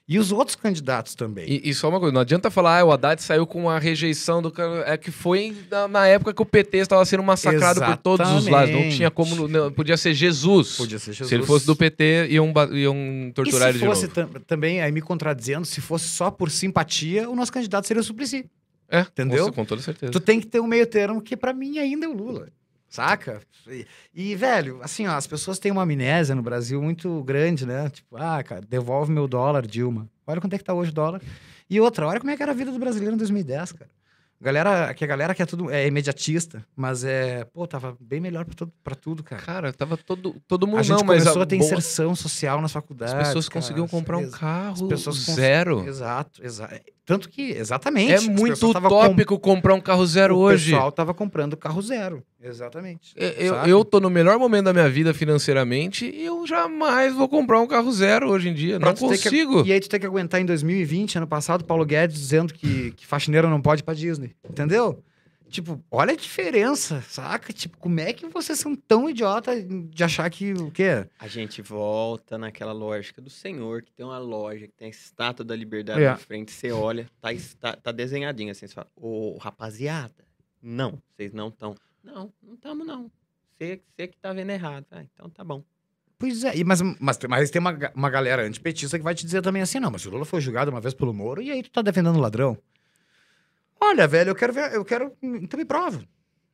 E os outros candidatos também. E, e só uma coisa, não adianta falar, ah, o Haddad saiu com a rejeição do. É que foi na, na época que o PT estava sendo massacrado por todos os lados. Não Exatamente. tinha como. não- podia ser Jesus. Podia ser Jesus. Se ele fosse do PT, iam, iam E torturar ele se de fosse novo. tam- também, aí me contradizendo, se fosse só por simpatia, o nosso candidato seria o Suplicy. É, Entendeu? Com, com toda certeza. Tu tem que ter um meio termo que pra mim ainda é o Lula. Saca? E, e, velho, assim, ó, as pessoas têm uma amnésia no Brasil muito grande, né? Tipo, ah, cara, devolve meu dólar, Dilma. Olha quanto é que tá hoje o dólar. E outra, olha como é que era a vida do brasileiro em 2010, cara. Galera, que a galera que é tudo é imediatista, mas é, pô, tava bem melhor pra, tudo- pra tudo, cara. Cara, tava todo, todo mundo A gente não, mas começou a, ter boa- inserção social nas as faculdades. pessoas cara. conseguiam comprar um carro pessoas cons- zero. Exato, exato. Tanto que, exatamente. É muito utópico comprar um carro zero com... hoje. O pessoal tava comprando carro zero. Exatamente. Eu, Sabe? eu tô no melhor momento da minha vida financeiramente e eu jamais vou comprar um carro zero hoje em dia. Pra Não ter que- consigo. E aí tu tem que aguentar em 2020, ano passado, Paulo Guedes dizendo que, que faxineiro não pode ir pra Disney. Entendeu? Tipo, olha a diferença, saca? Tipo, como é que vocês são tão idiota de achar que o quê? A gente volta naquela lógica do senhor, que tem uma loja, que tem a estátua da liberdade É. na frente, você olha, tá, es- tá, desenhadinho assim, você fala, ô rapaziada, não, vocês não estão. Não, não estamos não. Você você que tá vendo errado. Ah, então tá bom. Pois é, mas, mas, mas tem uma, uma galera antipetista que vai te dizer também assim, não, mas o Lula foi julgado uma vez pelo Moro e aí tu tá defendendo o ladrão. Olha, velho, eu quero ver, eu quero, então me prova.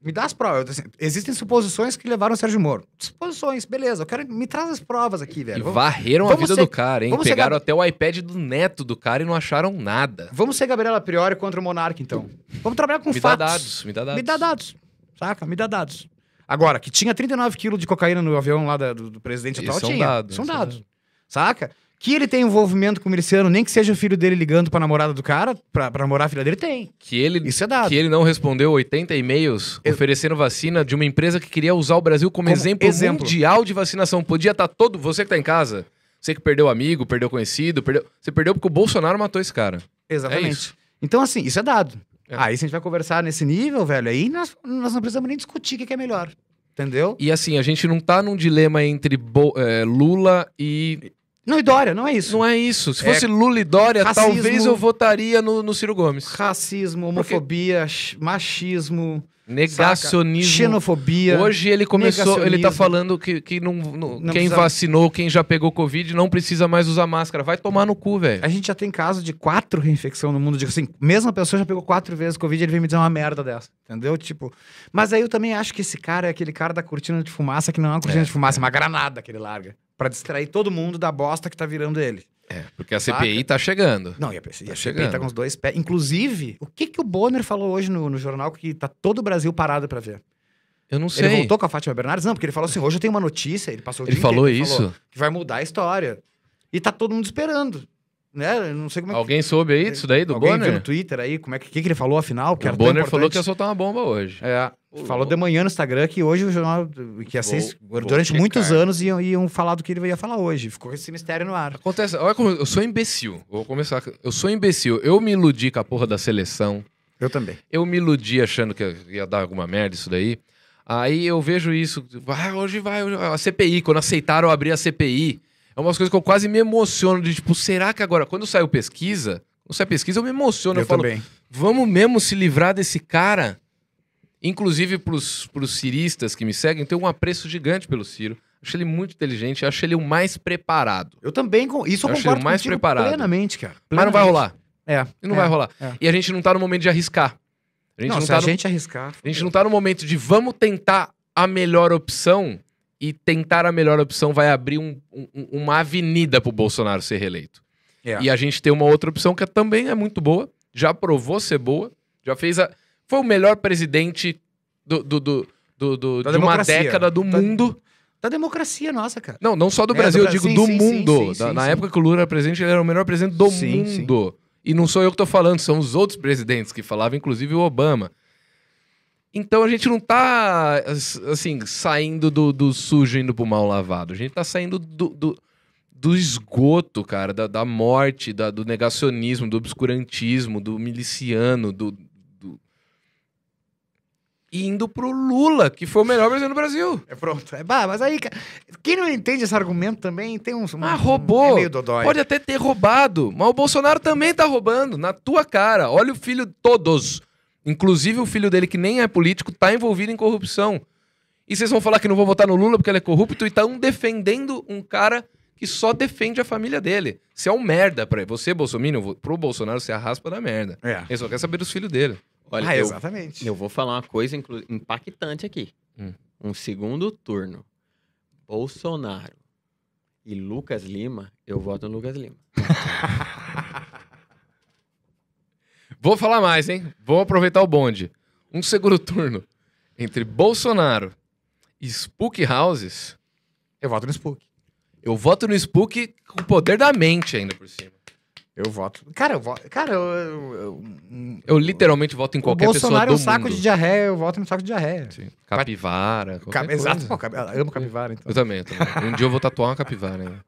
Me dá as provas. Assim, existem suposições que levaram o Sérgio Moro. Suposições, beleza. Eu quero, me traz as provas aqui, E velho. Vamos, varreram a vamos vida ser- do cara, hein? ser Pegaram gab- até o iPad do neto do cara e não acharam nada. vamos ser Gabriela Priori contra o Monarca, então. Vamos trabalhar com Me dá fatos. dados, me dá dados. Me dá dados. Saca? Me dá dados. Agora, que tinha 39 quilos de cocaína no avião lá da- do, do presidente Isso atual, são tinha. dados, São isso é dados. Saca? Que ele tem envolvimento com o miliciano, nem que seja o filho dele ligando pra namorada do cara, pra, pra namorar a filha dele, tem. Que ele, Isso é dado. que ele não respondeu 80 e-mails Eu- oferecendo vacina de uma empresa que queria usar o Brasil como, Como exemplo, exemplo. mundial de vacinação. Podia estar todo. Você que tá em casa, você que perdeu amigo, perdeu conhecido, perdeu. Você perdeu porque o Bolsonaro matou esse cara. Exatamente. É. Então, assim, isso é dado. É. Aí, se a gente vai conversar nesse nível, velho, aí nós, nós não precisamos nem discutir o que é melhor. Entendeu? E assim, a gente não tá num dilema entre Bo- eh, Lula e. Não, e Dória, não é isso. Não é isso. Se É fosse Lula e Dória, racismo. talvez eu votaria no, no Ciro Gomes. Racismo, homofobia, ch- machismo, Negacionismo. xenofobia. Hoje ele começou, ele tá falando que, que não, não- quem precisa- vacinou, quem já pegou Covid, não precisa mais usar máscara. Vai tomar no cu, velho. A gente já tem caso de quatro reinfecção no mundo. Digo assim, mesmo a pessoa já pegou quatro vezes Covid, ele vem me dizer uma merda dessa. Entendeu? Tipo. Mas aí eu também acho que esse cara é aquele cara da cortina de fumaça que não é uma cortina É, de fumaça, é uma granada que ele larga. Pra distrair todo mundo da bosta que tá virando ele. É, porque a Saca? CPI tá chegando. Não, e a, e a CPI chegando. tá com os dois pés. Inclusive, o que que o Bonner falou hoje no, no jornal que tá todo o Brasil parado pra ver? Eu não sei. Ele voltou com a Fátima Bernardes? Não, porque ele falou assim: hoje eu tenho uma notícia. Ele passou o Ele dia falou inteiro, isso? que vai mudar a história. E tá todo mundo esperando. Né? Eu não sei como é que. Alguém soube aí disso daí, do Alguém viu Bonner? no Twitter aí como é que, que, que ele falou afinal? Que O Bonner falou que ia soltar uma bomba hoje. É, Falou de manhã no Instagram que hoje o jornal, que Vou- durante vou muitos anos iam, iam falar do que ele ia falar hoje. Ficou esse mistério no ar. Acontece, olha como eu sou imbecil. Vou começar. Eu sou imbecil. Eu me iludi com a porra da seleção. Eu também. Eu me iludi achando que ia dar alguma merda isso daí. Aí eu vejo isso. Vai, hoje vai. hoje vai. A CPI, quando aceitaram abrir a CPI. É umas coisas que eu quase me emociono. De tipo, será que agora, quando saiu pesquisa, quando sai pesquisa, eu me emociono. Eu, eu falo, também. vamos mesmo se livrar desse cara? Inclusive pros, pros ciristas que me seguem, tem um apreço gigante pelo Ciro. Acho ele muito inteligente, acho ele o mais preparado. Eu também. com- Isso eu, Eu concordo mais preparado. plenamente, cara. Mas não vai Plenamente. rolar. É. E não é, vai rolar. é. E a gente não tá no momento de arriscar. A gente não, não, se tá a no gente arriscar. A gente não tá no momento de vamos tentar a melhor opção e tentar a melhor opção vai abrir um- um- uma avenida pro Bolsonaro ser reeleito. É. E a gente tem uma outra opção que também é muito boa, já provou ser boa, já fez a. Foi o melhor presidente do, do, do, do- do- de uma democracia. década do Da- mundo. Da democracia nossa, cara. Não, não só do É, Brasil, do eu digo Brasil, do sim, sim, mundo. sim, sim, Da- na sim. época que o Lula era presidente, ele era o melhor presidente do Sim, sim. mundo. E não sou eu que tô falando, são os outros presidentes que falavam, inclusive o Obama. Então a gente não tá, as- assim, saindo do, do sujo indo pro mal lavado. A gente tá saindo do, do, do esgoto, cara, da, da morte, da- do negacionismo, do obscurantismo, do miliciano, do... Indo pro Lula, que foi o melhor presidente do Brasil. É pronto. É, bah, mas aí, quem não entende esse argumento também tem uns. um- Ah, roubou. É meio dodói. Pode até ter roubado, mas o Bolsonaro também tá roubando, na tua cara. Olha o filho de todos. Inclusive o filho dele, que nem é político, tá envolvido em corrupção. E vocês vão falar que não vão votar no Lula porque ele é corrupto e estão defendendo um cara que só defende a família dele. Você é um merda pra você, Bolsonaro. Pro Bolsonaro, você é a raspa da merda. É. Ele só quer saber dos filhos dele. Olha, ah, eu, exatamente. eu vou falar uma coisa impactante aqui. Hum. Um segundo turno. Bolsonaro e Lucas Lima, eu voto no Lucas Lima. (laughs) Vou falar mais, hein? Vou aproveitar o bonde. Um segundo turno entre Bolsonaro e Spook Houses. Eu voto no Spook. Eu voto no Spook com o poder da mente ainda por cima. Eu voto. Cara, eu voto. Cara, eu. eu, eu- Eu literalmente voto em qualquer pessoa Bolsonaro é do um saco mundo. de diarreia, eu voto no saco de diarreia. Sim. Capivara, Cap- Exato, pô, cap- eu amo capivara, então. Eu também, eu também. Um dia eu vou tatuar uma capivara. Né?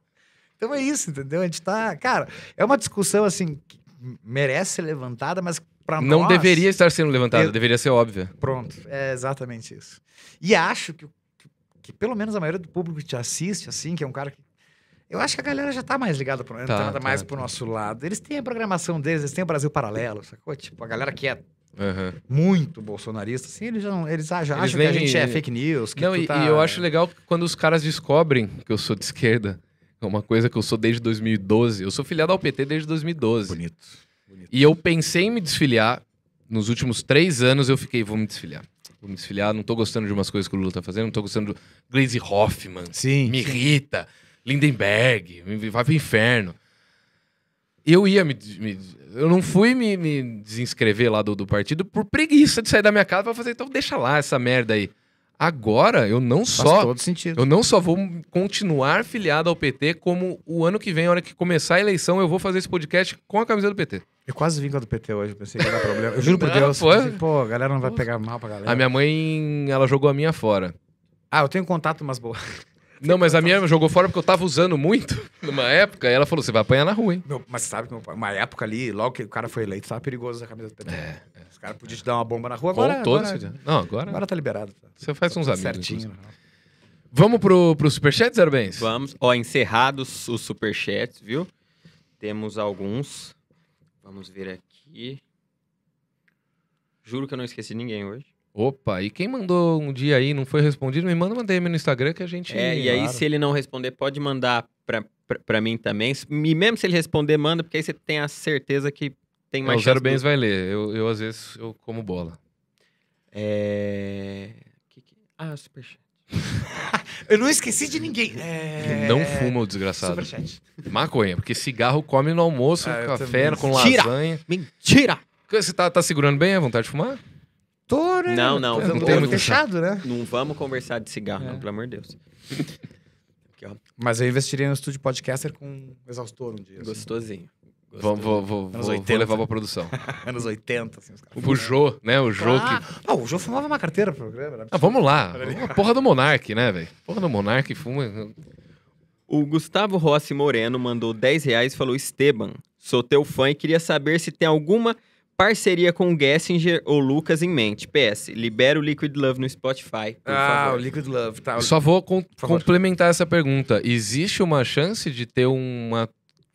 Então é isso, entendeu? A gente tá. Cara, é uma discussão assim que merece ser levantada, mas pra Não nós. deveria estar sendo levantada, Eu- deveria ser óbvia. Pronto, é exatamente isso. E acho que, que, que pelo menos a maioria do público que te assiste, assim, que é um cara que. Eu acho que a galera já tá mais ligada, pro, entrada tá, mais tá. pro nosso lado. Eles têm a programação deles, eles têm o Brasil Paralelo, sacou? Tipo, a galera que é Aham. muito bolsonarista, assim, eles já, não- eles já Eles acham que a gente é fake news. Não, e, tá- e eu acho legal quando os caras descobrem que eu sou de esquerda, é uma coisa que eu sou desde 2012. Eu sou filiado ao PT desde 2012. Bonito. bonito. E eu pensei em me desfiliar. Nos últimos três anos eu fiquei, vou me desfiliar. Vou me desfiliar, não tô gostando de umas coisas que o Lula tá fazendo, não tô gostando do Glaze Hoffman. Sim. Me irrita. Lindenberg, vai pro inferno. Eu ia me. me- eu não fui me, me desinscrever lá do, do partido por preguiça de sair da minha casa pra fazer, então deixa lá essa merda aí. Agora, eu não Faz só. todo sentido. Eu não só vou continuar filiado ao PT, como o ano que vem, a hora que começar a eleição, eu vou fazer esse podcast com a camisa do PT. Eu quase vim com a do PT hoje, pensei que ia dar problema. Eu juro por Não, Deus. pô. pensei, Pô, a galera não vai pegar mal pra galera. A minha mãe, ela jogou a minha fora. Ah, eu tenho contato, mas boa. Não, mas a minha jogou fora porque eu tava usando muito (laughs) numa época, e ela falou: você vai apanhar na rua, hein? Meu, mas sabe que meu pai- uma época ali, logo que o cara foi eleito, tava perigoso a camisa do PT. Os caras podiam te dar uma bomba na rua, agora, Com todos. agora, Não, agora, agora tá liberado. Tá você faz uns tudo amigos. certinho. inclusive. Vamos pro, pro superchat, Zero Bens? Vamos. Ó, encerrados os superchats, viu? Temos alguns. Vamos ver aqui. Juro que eu não esqueci ninguém hoje. Opa, e quem mandou um dia aí e não foi respondido, me manda uma DM no Instagram que a gente. É, e aí, claro. se ele não responder, pode mandar pra, pra, pra mim também. E mesmo se ele responder, manda, porque aí você tem a certeza que tem É, mais o Zero Bens do- vai ler. Eu, eu, às vezes, eu como bola. É... que que- Ah, superchat. (laughs) Eu não esqueci de ninguém. É... Não fuma o desgraçado. Superchat. Maconha, porque cigarro come no almoço, Ah, café, também. com Tira! lasanha. Mentira! Você tá, tá segurando bem a vontade de fumar? Tô, né? Não, não, não tem muito fechado, né? Não vamos conversar de cigarro, É. não, pelo amor de Deus. (laughs) Aqui, ó, Mas eu investiria no estúdio podcaster com exaustor um dia. assim. gostosinho. Vou, vou, vou, Anos vou, vou 80. levar pra produção. (laughs) Anos 80, assim, os caras. O Jô, né? O Jô Ah, que. não, o Jô fumava uma carteira pro programa. Ah, vamos lá. A porra do Monark, né, velho? Porra do Monark fuma. O Gustavo Rossi Moreno mandou 10 reais e falou: Esteban, sou teu fã e queria saber se tem alguma parceria com o Gessinger ou Lucas em mente. PS, libera o Liquid Love no Spotify. Por Ah, favor. o Liquid Love, tá. Só vou com- favor. complementar essa pergunta. Existe uma chance de ter uma,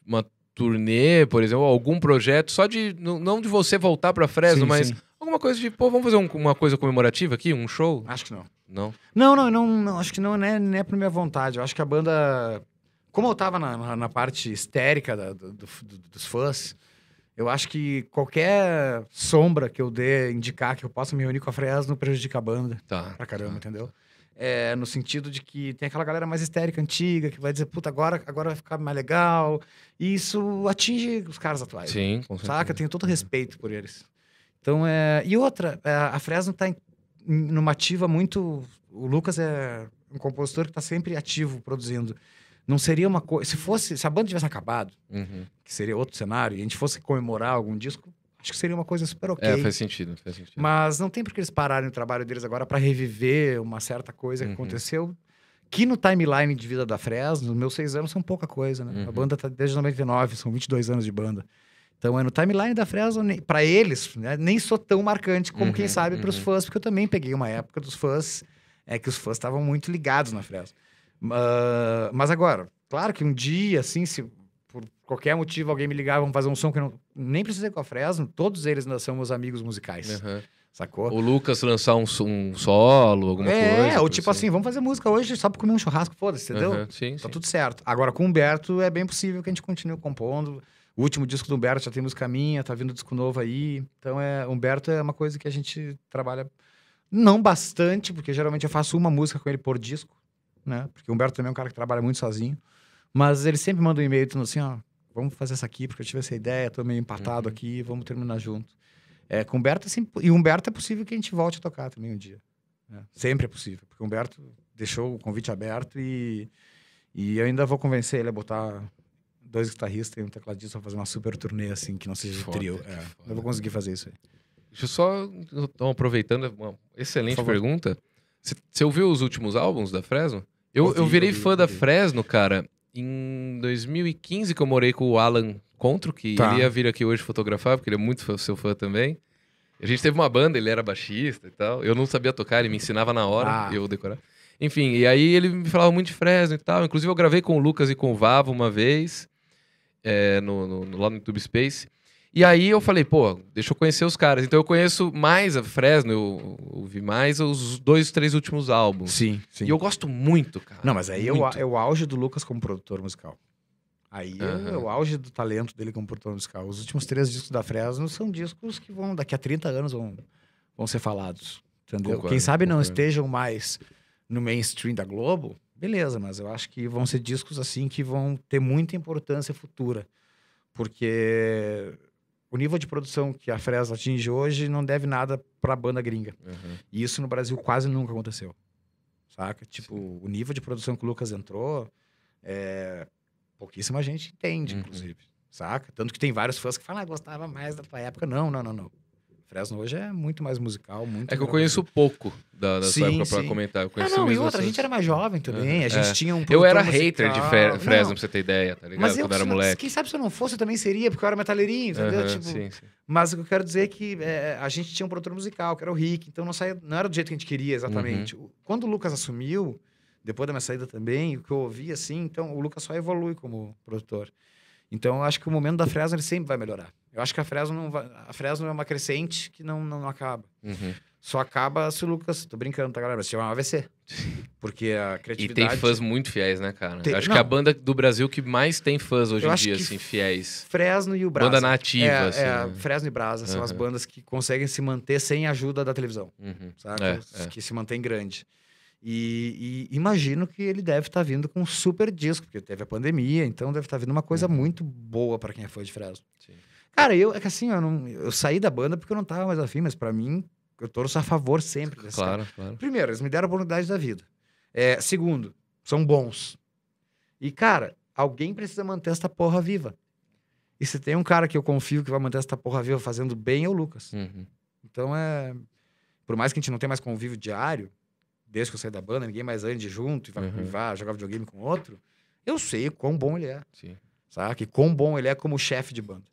uma turnê, por exemplo, algum projeto, só de. Não de você voltar pra Fresno, Sim, mas sim. alguma coisa de, pô, vamos fazer um- uma coisa comemorativa aqui? Um show? Acho que não. Não. Não, não, não, não, acho que não, não é, não é por minha vontade. Eu acho que a banda. Como eu tava na, na, na parte histérica da- do- do- dos fãs, eu acho que qualquer sombra que eu dê indicar que eu possa me reunir com a Fresno prejudica a banda Tá. pra caramba, entendeu? É, no sentido de que tem aquela galera mais histérica, antiga, que vai dizer, puta, agora, agora vai ficar mais legal. E isso atinge os caras atuais. Sim, com certeza. Saca? Eu tenho todo respeito por eles. Então, é... E outra, é, a Fresno tá em- numa ativa muito... O Lucas é um compositor que tá sempre ativo, produzindo. Não seria uma coisa... Se fosse... Se a banda tivesse acabado, Uhum. que seria outro cenário, e a gente fosse comemorar algum disco, acho que seria uma coisa super ok. É, faz sentido, faz sentido. Mas não tem por que eles pararem o trabalho deles agora para reviver uma certa coisa que Uhum. aconteceu. Que no timeline de vida da Fresno, os meus seis anos são pouca coisa, né? Uhum. A banda tá desde 99, são 22 anos de banda. Então, é no timeline da Fresno, pra eles, né, nem sou tão marcante como, quem Uhum, sabe, pros uhum. fãs, porque eu também peguei uma época dos fãs, é que os fãs estavam muito ligados na Fresno. Ah, mas agora, claro que um dia, assim, se por qualquer motivo alguém me ligar, vamos fazer um som que eu não, nem precisei com a Fresno, todos eles ainda são meus amigos musicais, Uhum. sacou? O Lucas lançar um, um solo, alguma é, coisa. ou tipo assim, vamos fazer música hoje só pra comer um churrasco, foda-se, entendeu? Uhum, Sim, Tá sim. tudo certo. Agora, com o Humberto, é bem possível que a gente continue compondo. O último disco do Humberto já tem música minha, tá vindo disco novo aí. Então, é, Humberto é uma coisa que a gente trabalha não bastante, porque geralmente eu faço uma música com ele por disco, né? Porque o Humberto também é um cara que trabalha muito sozinho. Mas ele sempre manda um e-mail dizendo assim, ó, vamos fazer essa aqui, porque eu tive essa ideia, tô meio empatado Uhum. aqui, vamos terminar junto. É, com o Humberto, é sempre... e o Humberto é possível que a gente volte a tocar também um dia. né? Sempre é possível, porque o Humberto deixou o convite aberto e, e eu ainda vou convencer ele a botar dois guitarristas e um tecladista pra fazer uma super turnê, assim, que não seja Foda, trio. É, eu vou conseguir fazer isso aí. Deixa eu só. Então, aproveitando, uma excelente pergunta. Você ouviu os últimos álbuns da Fresno? Eu, eu virei fã da. Fresno, cara, em 2015, que eu morei com o Alan Contro, que Tá. ele ia vir aqui hoje fotografar, porque ele é muito fã- seu fã também. A gente teve uma banda, ele era baixista e tal. Eu não sabia tocar, ele me ensinava na hora, Ah. eu decorar. Enfim, e aí ele me falava muito de Fresno e tal. Inclusive, eu gravei com o Lucas e com o Vavo uma vez, é, no- no- lá no YouTube Space. E aí eu falei, pô, deixa eu conhecer os caras. Então eu conheço mais a Fresno, eu ouvi mais os dois, três últimos álbuns. Sim, sim. E eu gosto muito, cara. Não, mas aí é o, é o auge do Lucas como produtor musical. Aí é- Aham. é o auge do talento dele como produtor musical. Os últimos três discos da Fresno são discos que vão, daqui a 30 anos, vão, vão ser falados. Entendeu? Concordo, Quem sabe não concordo. estejam mais no mainstream da Globo, beleza, mas eu acho que vão ser discos assim que vão ter muita importância futura. Porque o nível de produção que a Fresno atinge hoje não deve nada pra banda gringa. Uhum. E isso no Brasil quase nunca aconteceu. Saca? Tipo, o nível de produção que o Lucas entrou, é... pouquíssima gente entende, Uhum. inclusive. Saca? Tanto que tem vários fãs que falam, ah, gostava mais da tua época. Não, não, não, não. Fresno hoje é muito mais musical, muito É que eu conheço pouco da, da Sim, sua época pra comentar. Eu Ah, conheci não, e outra, a gente era mais jovem também. A gente É. tinha um Eu era hater de musical. Fe- Não, Fresno, pra você ter ideia, tá ligado? Mas eu, Quando eu era moleque. quem sabe se eu não fosse, eu também seria, porque eu era metaleirinho, entendeu? Tipo, sim, sim. Mas o que eu quero dizer é que é, a gente tinha um produtor musical, que era o Rick, então não, saía, não era do jeito que a gente queria exatamente. Uhum. Quando o Lucas assumiu, depois da minha saída também, o que eu ouvi assim, então o Lucas só evolui como produtor. Então eu acho que o momento da Fresno ele sempre vai melhorar. Eu acho que a Fresno não vai, a Fresno é uma crescente que não, não, não acaba. Uhum. Só acaba se o Lucas, tô brincando, tá galera, mas se um AVC. Porque a (laughs) E criatividade tem fãs muito fiéis, né, cara? Tem- Eu Acho não. que é a banda do Brasil que mais tem fãs hoje em dia, assim, fiéis. Fresno e o Brasa. Banda nativa, é, assim. é, né? Fresno e Brasa são as Aham. bandas que conseguem se manter sem a ajuda da televisão. Uhum. saca? É, é. Que se mantém grande. E, e imagino que ele deve estar vindo com um super disco, porque teve a pandemia, então deve estar vindo uma coisa muito boa para quem é fã de Fresno. Sim. Cara, eu, é que assim, eu, não, eu saí da banda porque eu não tava mais afim, mas para mim, eu torço a favor sempre desses caras. Claro, claro. Primeiro, eles me deram a oportunidade da vida. É, segundo, são bons. E, cara, alguém precisa manter essa porra viva. E se tem um cara que eu confio que vai manter essa porra viva fazendo bem, é o Lucas. Uhum. Então é. Por mais que a gente não tenha mais convívio diário, desde que eu saí da banda, ninguém mais ande junto e vá, Uhum. vá jogar videogame com outro, eu sei quão bom ele é, Sim. sabe? E quão bom ele é como chefe de banda.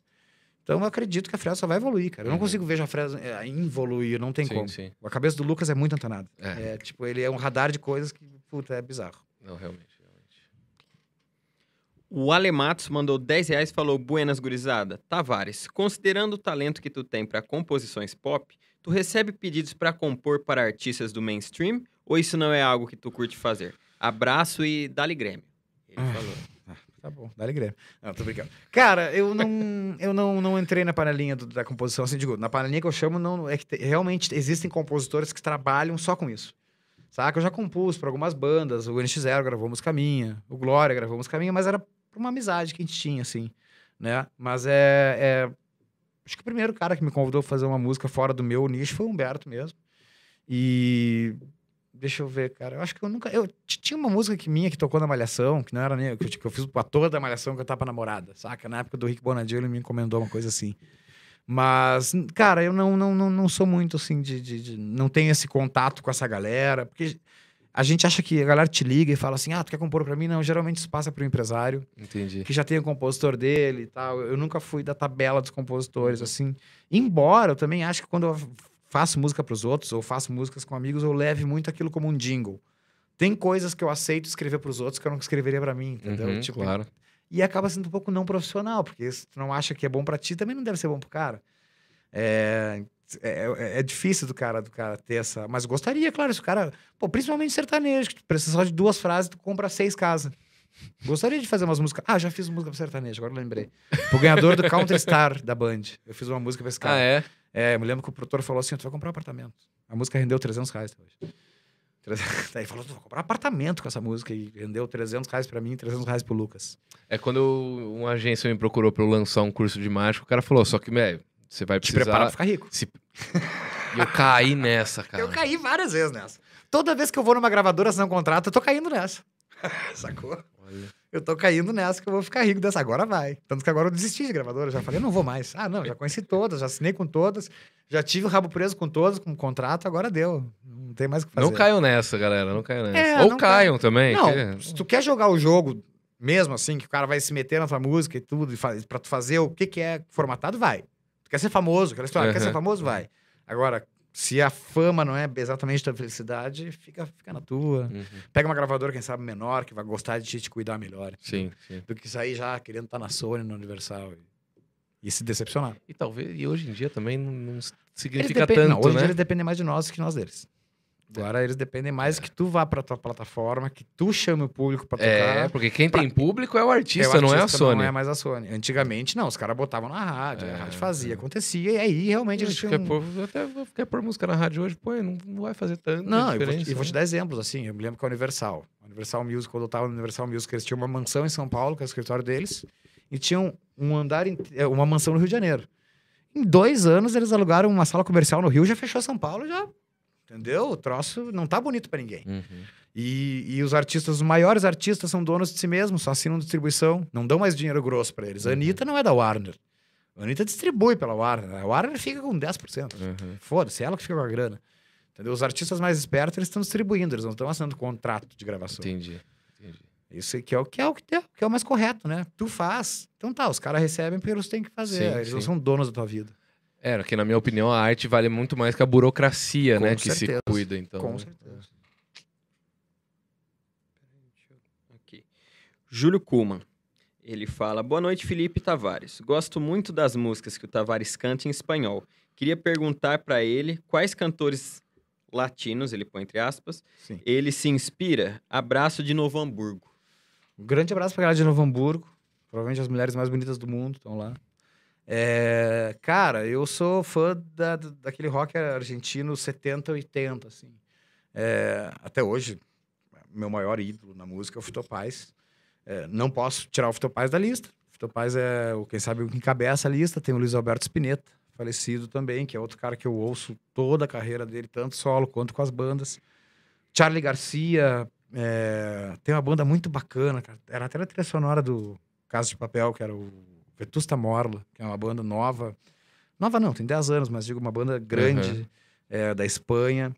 Então eu acredito que a Fresno só vai evoluir, cara. Eu não Uhum. consigo ver a Fresno é, evoluir, não tem sim, como. sim. A cabeça do Lucas é muito antenada. É. É, tipo, ele é um radar de coisas que, puta, é bizarro. Não, realmente. realmente. O Alematos mandou 10 reais e falou: Buenas gurizada. Tavares, considerando o talento que tu tem pra composições pop, tu recebe pedidos pra compor para artistas do mainstream ou isso não é algo que tu curte fazer? Abraço e dali Grêmio. Ele Ah. falou. Tá bom, dá Grêmio. Não, tô brincando. Cara, eu não, eu não, não entrei na panelinha do- da composição, assim, digo, na panelinha que eu chamo, não, é que te- realmente existem compositores que trabalham só com isso. Saca? Eu já compus para algumas bandas, o NX0 gravou música minha, o Glória gravou música minha, mas era por uma amizade que a gente tinha, assim, né? Mas é, é- Acho que o primeiro cara que me convidou a fazer uma música fora do meu nicho foi o Humberto mesmo. E Deixa eu ver, cara. Eu acho que eu nunca. Eu tinha uma música que minha que tocou na Malhação, que não era nem. Que eu, que eu fiz o ator da Malhação que eu tava pra namorada, saca? Na época do Rick Bonadio, ele me encomendou uma coisa assim. Mas, cara, eu não, não, não, não sou muito assim de, de- de- Não tenho esse contato com essa galera. Porque a gente acha que a galera te liga e fala assim: ah, tu quer compor pra mim? Não, geralmente isso passa pro empresário Entendi. que já tem o compositor dele e tal. Eu nunca fui da tabela dos compositores, assim. Embora eu também acho que quando eu faço música para os outros ou faço músicas com amigos, eu leve muito aquilo como um jingle. Tem coisas que eu aceito escrever para os outros que eu não escreveria para mim, entendeu? Uhum, Tipo, claro. E acaba sendo um pouco não profissional, porque se tu não acha que é bom para ti, também não deve ser bom pro cara. É, é, é difícil do cara, do cara ter essa. Mas gostaria, claro, se o cara. Pô, principalmente sertanejo, que tu precisa só de duas frases, tu compra seis casas. Gostaria de fazer umas músicas. Ah, já fiz música pra sertanejo, agora eu lembrei. O ganhador do Counter Star da Band. Eu fiz uma música pra esse cara. Ah, é? É, eu me lembro que o produtor falou assim: tu vai comprar um apartamento. A música rendeu 300 reais até hoje. 300 (laughs) Daí falou: tu vai comprar um apartamento com essa música e rendeu 300 reais pra mim e 300 reais pro Lucas. É quando eu- uma agência me procurou pra eu lançar um curso de mágica, o cara falou, só que, velho, você vai Te prepara pra precisar... ficar rico. Se... (laughs) E eu caí nessa, cara. Eu caí várias vezes nessa. Toda vez que eu vou numa gravadora assinar um contrato, eu tô caindo nessa. (laughs) Sacou? Olha. Eu tô caindo nessa que eu vou ficar rico dessa. Agora vai. Tanto que agora eu desisti de gravadora. Já falei, não vou mais. Ah, não, já conheci todas, já assinei com todas, já tive o rabo preso com todas, com contrato, agora deu. Não tem mais o que fazer. Não caiam nessa, galera. Não caiam nessa. É, Ou caiam também. Não, que- se tu quer jogar o jogo mesmo assim, que o cara vai se meter na tua música e tudo, e fa- pra tu fazer o que, que é formatado, vai. Tu quer ser famoso, aquela história, quer Aham. ser famoso, vai. Agora, se a fama não é exatamente tua felicidade, fica, fica na tua. Uhum. Pega uma gravadora, quem sabe, menor, que vai gostar de te, cuidar melhor. Sim, sim. Do que sair já querendo estar na Sony, na Universal. E, e se decepcionar. E talvez, e hoje em dia também não, significa dependem- não, tanto, hoje em dia né? eles dependem mais de nós que nós deles. Agora eles dependem mais que tu vá pra tua plataforma, que tu chame o público pra tocar. É, porque quem tem público é o É, artista, o não é a artista Sony. Não é mais a Sony. Antigamente, não, os caras botavam na rádio, É, a rádio fazia, é. acontecia, e aí realmente eles tinham... pôr- até quer pôr música na rádio hoje, pô, não, não vai fazer tanto Não, eu vou, e vou te né? dar exemplos, assim, eu me lembro que a Universal, a Universal Music, quando eu tava no Universal Music, eles tinham uma mansão em São Paulo, que é o escritório deles, e tinham um andar, em- é, uma mansão no Rio de Janeiro. Em dois anos, eles alugaram uma sala comercial no Rio, já fechou São Paulo, já... Entendeu? O troço não tá bonito pra ninguém. Uhum. E, e os artistas, os maiores artistas são donos de si mesmos, só assinam distribuição, não dão mais dinheiro grosso pra eles. A Uhum. Anitta não é da Warner. A Anitta distribui pela Warner. A Warner fica com 10%. Uhum. Foda-se, ela que fica com a grana. Entendeu? Os artistas mais espertos, eles estão distribuindo, eles não estão assinando contrato de gravação. Entendi. entendi. Isso que é o que é o que é, que é o mais correto, né? Tu faz. Então tá, os caras recebem porque eles têm que fazer. Sim, eles não sim. são donos da tua vida. É, que na minha opinião a arte vale muito mais que a burocracia, Com né? Que certeza. se cuida, então. Com certeza. Aqui. Júlio Kuhlmann. Ele fala: Boa noite, Felipe Tavares. Gosto muito das músicas que o Tavares canta em espanhol. Queria perguntar pra ele quais cantores latinos, ele põe entre aspas, Sim. ele se inspira. Abraço de Novo Hamburgo. Um grande abraço pra galera de Novo Hamburgo. Provavelmente as mulheres mais bonitas do mundo estão lá. É, cara, eu sou fã da, daquele rock argentino 70, 80, assim. É, até hoje, meu maior ídolo na música é o Fito Paz. É, não posso tirar o Fito Paz da lista. O Fito Paz é, o quem sabe, o que encabeça a lista. Tem o Luiz Alberto Spinetta, falecido também, que é outro cara que eu ouço toda a carreira dele, tanto solo quanto com as bandas. Charlie Garcia, é, tem uma banda muito bacana, cara. Era até a trilha sonora do Casa de Papel, que era o Vetusta Morla, que é uma banda nova. Nova não, tem 10 anos, mas digo uma banda grande é, da Espanha.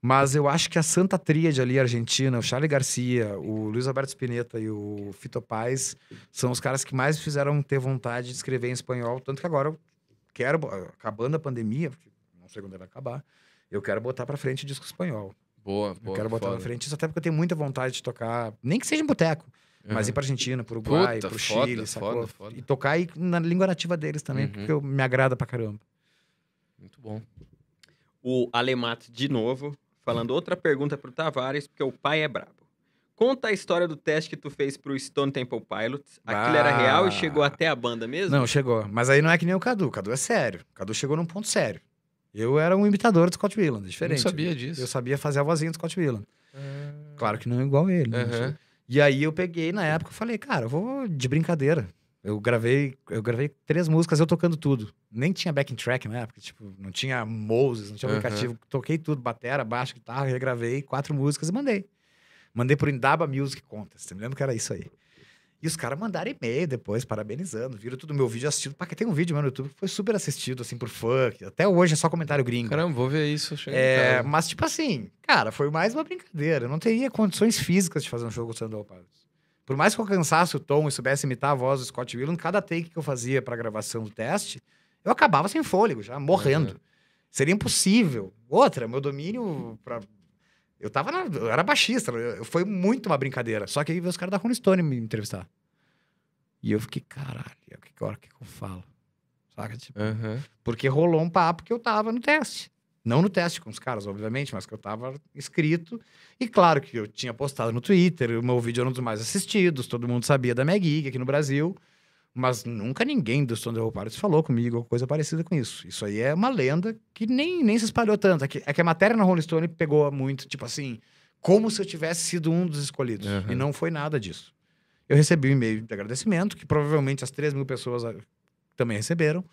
Mas eu acho que a Santa Tríade ali, argentina, o Charlie Garcia, o Luiz Alberto Spinetta e o Fito Paz, são os caras que mais fizeram ter vontade de escrever em espanhol. Tanto que agora eu quero, acabando a pandemia, porque não sei quando vai acabar, eu quero botar pra frente disco espanhol. Boa, Eu boa. quero botar foda. pra frente isso, até porque eu tenho muita vontade de tocar, nem que seja em boteco, mas Uhum. ir pra Argentina, pro Uruguai, Puta, pro foda, Chile, sacou? foda, foda. E tocar aí na língua nativa deles também, Uhum. porque eu, me agrada pra caramba. Muito bom. O Alemato, de novo, falando outra pergunta pro Tavares, porque o pai é brabo. Conta a história do teste que tu fez pro Stone Temple Pilots. Aquilo era Ah. real e chegou até a banda mesmo? Não, chegou. Mas aí não é que nem o Cadu. O Cadu é sério. O Cadu chegou num ponto sério. Eu era um imitador do Scott Weiland, diferente. Não sabia disso. Eu sabia fazer a vozinha do Scott Weiland. Ah. Claro que não é igual ele. né? E aí eu peguei, na época, eu falei, cara, eu vou de brincadeira. Eu gravei, eu gravei três músicas, eu tocando tudo. Nem tinha backing track na época, tipo, não tinha Moses, não tinha aplicativo. Toquei tudo, batera, baixo, guitarra, regravei quatro músicas e mandei. Mandei pro Indaba Music Contest, me lembro que era isso aí. E os caras mandaram e-mail depois, parabenizando, viram tudo meu vídeo assistido. Porque tem um vídeo meu no YouTube que foi super assistido, assim, por que Até hoje é só comentário gringo. Caramba, vou ver isso. É, mas, tipo assim, cara, foi mais uma brincadeira. Eu não teria condições físicas de fazer um show com o Sandro Pilots. Por mais que eu alcançasse o tom e soubesse imitar a voz do Scott Weiland, cada take que eu fazia pra gravação do teste, eu acabava sem fôlego, já morrendo. Uhum. Seria impossível. Outra, meu domínio pra... Eu tava na... Eu era baixista, eu- foi muito uma brincadeira. Só que aí veio os caras da Rolling Stone me entrevistar. E eu fiquei, caralho, que, agora o que, eu falo? Saca? Tipo, Aham. porque rolou um papo que eu tava no teste. Não no teste com os caras, obviamente, mas que eu tava inscrito. E claro que eu tinha postado no Twitter, o meu vídeo era um dos mais assistidos, todo mundo sabia da minha gig aqui no Brasil. Mas nunca ninguém do Stone Temple Pilots falou comigo ou coisa parecida com isso. Isso aí é uma lenda que nem, nem se espalhou tanto. É que, é que a matéria na Rolling Stone pegou muito, tipo assim, como se eu tivesse sido um dos escolhidos. Uhum. E não foi nada disso. Eu recebi um e-mail de agradecimento, que provavelmente as 3 mil pessoas ah, também receberam.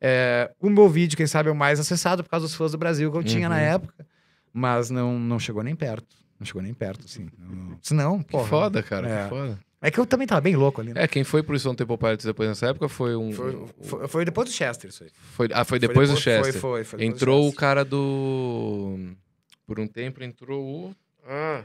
É, o meu vídeo, quem sabe, é o mais acessado por causa dos fãs do Brasil que eu tinha na Uhum. época. Mas não, não chegou nem perto. Não chegou nem perto, assim. Não, não. Senão, Que foda, cara. É. Que foda. É que eu também tava bem louco ali. Né? É, quem foi pro Stone Temple Pilots depois nessa época foi um. Foi, foi, foi depois do Chester, isso aí. foi- ah, foi depois do Foi, Chester. foi, foi do entrou o cara do. Por um tempo entrou o. Ah.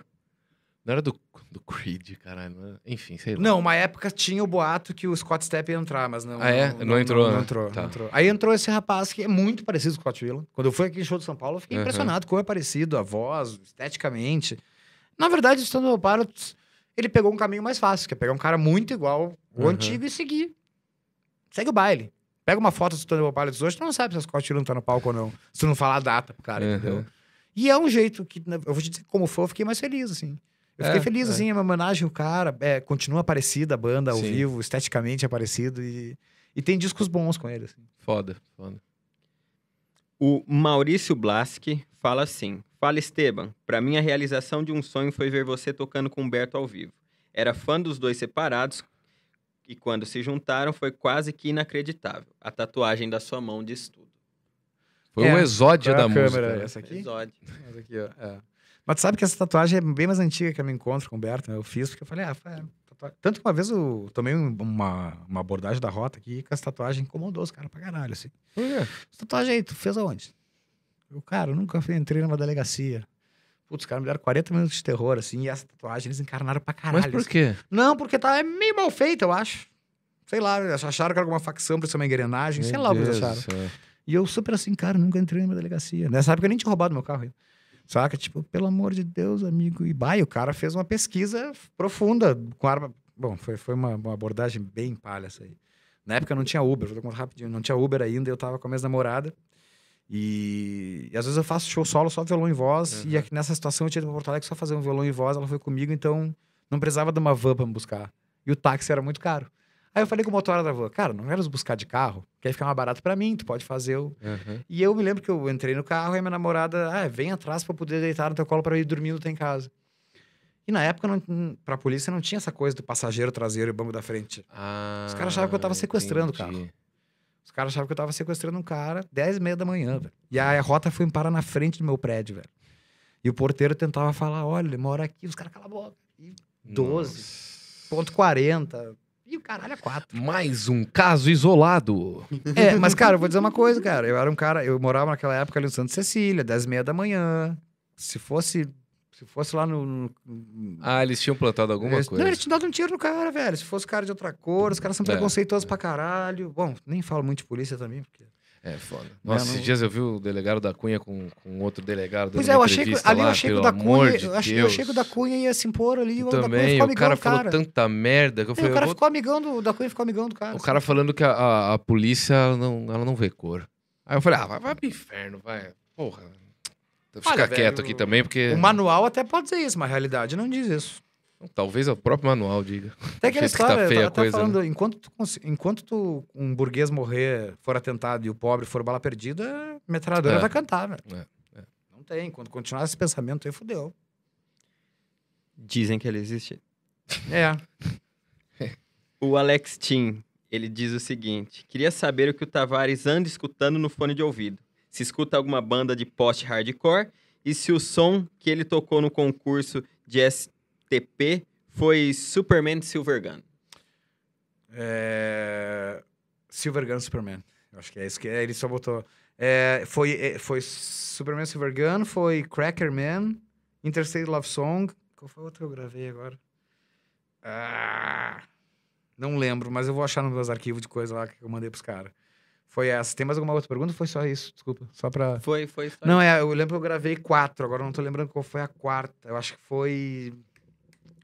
Não era do, do Creed, caralho. não Enfim, sei lá. Não, uma época tinha o boato que o Scott Stepp ia entrar, mas não. Ah, é? Não entrou, Não, né? entrou, Tá. não entrou. Aí entrou esse rapaz que é muito parecido com o Scott Whelan. Quando eu fui aqui em show de São Paulo, eu fiquei Aham. impressionado como é parecido, a voz, esteticamente. Na verdade, o Stand Up Pilots, ele pegou um caminho mais fácil, que é pegar um cara muito igual o Aham. antigo e seguir. Segue o baile. Pega uma foto do Up Pilots hoje, tu não sabe se o Scott Whelan tá no palco ou não. Se tu não falar a data pro cara, Aham. entendeu? E é um jeito que, eu vou te dizer, como fã, eu fiquei mais feliz, assim. Eu fiquei É, feliz, é. assim, é uma homenagem ao cara, é, continua parecida a banda ao Sim. vivo, esteticamente é parecido e, e tem discos bons com ele, assim. Foda, foda. O Maurício Blaski fala assim: Fala Esteban, pra mim a realização de um sonho foi ver você tocando com Humberto ao vivo. Era fã dos dois separados e quando se juntaram foi quase que inacreditável. A tatuagem da sua mão diz tudo. Foi É, um exódio da a música. câmera? né? Essa aqui? Episódio. Essa aqui, ó. É. Mas tu sabe que essa tatuagem é bem mais antiga que a minha encontro com o Berto, né? Eu fiz porque eu falei, ah, é, tatuagem. Tanto que uma vez eu tomei um- uma, uma abordagem da rota aqui com essa tatuagem incomodou os caras pra caralho, assim. Por quê? Essa tatuagem aí, tu fez aonde? Eu, cara, eu nunca entrei numa delegacia. Putz, os caras me deram 40 minutos de terror, assim, e essa tatuagem eles encarnaram pra caralho. Mas por assim. quê? Não, porque tá é meio mal feita, eu acho. Sei lá, eles acharam que era alguma facção pra ser uma engrenagem, sei Meu lá o que eles acharam. E eu super assim, cara, nunca entrei numa delegacia. Nessa época eu nem tinha roubado meu carro ainda. Saca? Tipo, pelo amor de Deus, amigo. E vai, o cara fez uma pesquisa profunda com arma. Bom, foi, foi uma, uma abordagem bem palha essa aí. Na época não tinha Uber, vou contar rapidinho. Não tinha Uber ainda, eu tava com a minha namorada. E, e às vezes eu faço show solo só violão e voz. Uhum. E aqui nessa situação eu tinha ido pra Porto Alegre só fazer um violão e voz. Ela foi comigo, então não precisava de uma van pra me buscar. E o táxi era muito caro. Aí eu falei com o motorista da van, cara, não quero nos buscar de carro, que aí fica mais barato pra mim, tu pode fazer o, Aham. e eu me lembro que eu entrei no carro e a minha namorada, ah, vem atrás eu poder deitar no teu colo eu ir dormindo até em casa. E na época, não, pra polícia, não tinha essa coisa do passageiro traseiro e banco da frente. Ah, Os caras achavam que eu tava sequestrando o carro. Os caras achavam que eu tava sequestrando um cara 10 e meia da manhã, velho. E a rota foi parar na frente do meu prédio, velho. E o porteiro tentava falar, olha, ele mora aqui. Os caras, cala a boca. E 12, Nossa. ponto 40. E o caralho é 4. Mais um caso isolado. É, mas, cara, eu vou dizer uma coisa, cara. Eu era um cara, eu morava naquela época ali no Santa Cecília, 10 e meia da manhã. Se fosse, se fosse lá no. no- Ah, eles tinham plantado alguma eles, coisa. Não, eles tinham dado um tiro no cara, velho. Se fosse cara de outra cor, os caras são É, preconceituosos é. pra caralho. Bom, nem falo muito de polícia também, porque. É foda. Nossa, não- esses dias eu vi o delegado da Cunha com, com outro delegado. Pois é, eu achei que ali eu lá, achei que o da Cunha. de eu, achei, eu achei que o da Cunha ia se impor ali. Eu o da Cunha também, o cara falou cara. tanta merda que eu falei, o cara eu vou- ficou amigão do. Da Cunha ficou amigão do cara. o cara falando que a, a- a polícia não, ela não vê cor. Aí eu falei, ah, vai, vai pro inferno, vai. Porra. Vou ficar Olha, quieto velho, aqui também, porque O manual até pode dizer isso, mas a realidade não diz isso. talvez o próprio manual diga. Aquela (laughs) jeito que tá eu feia tava a até coisa, né? falando, enquanto, tu, enquanto tu, um burguês morrer, for atentado e o pobre for bala perdida, a metralhadora É. vai cantar, velho. É, é. Não tem. Quando continuar esse pensamento aí, fudeu. Dizem que ele existe. É. (laughs) O Alex Tim, ele diz o seguinte: queria saber o que o Tavares anda escutando no fone de ouvido. Se escuta alguma banda de post-hardcore e se o som que ele tocou no concurso de STP foi Superman Silver Gun. É... Silver Gun Superman. Acho que é isso que é, ele só botou. É, foi, é, foi Superman Silver Gun, foi Cracker Man, Interstate Love Song. Qual foi a outra que eu gravei agora? Ah, não lembro, mas eu vou achar nos meus arquivos de coisa lá que eu mandei pros caras. Foi essa. Tem mais alguma outra pergunta? Foi só isso? Desculpa. Só pra. Foi, foi. só Não, é, eu lembro que eu gravei quatro, agora não tô lembrando qual foi a quarta. Eu acho que foi.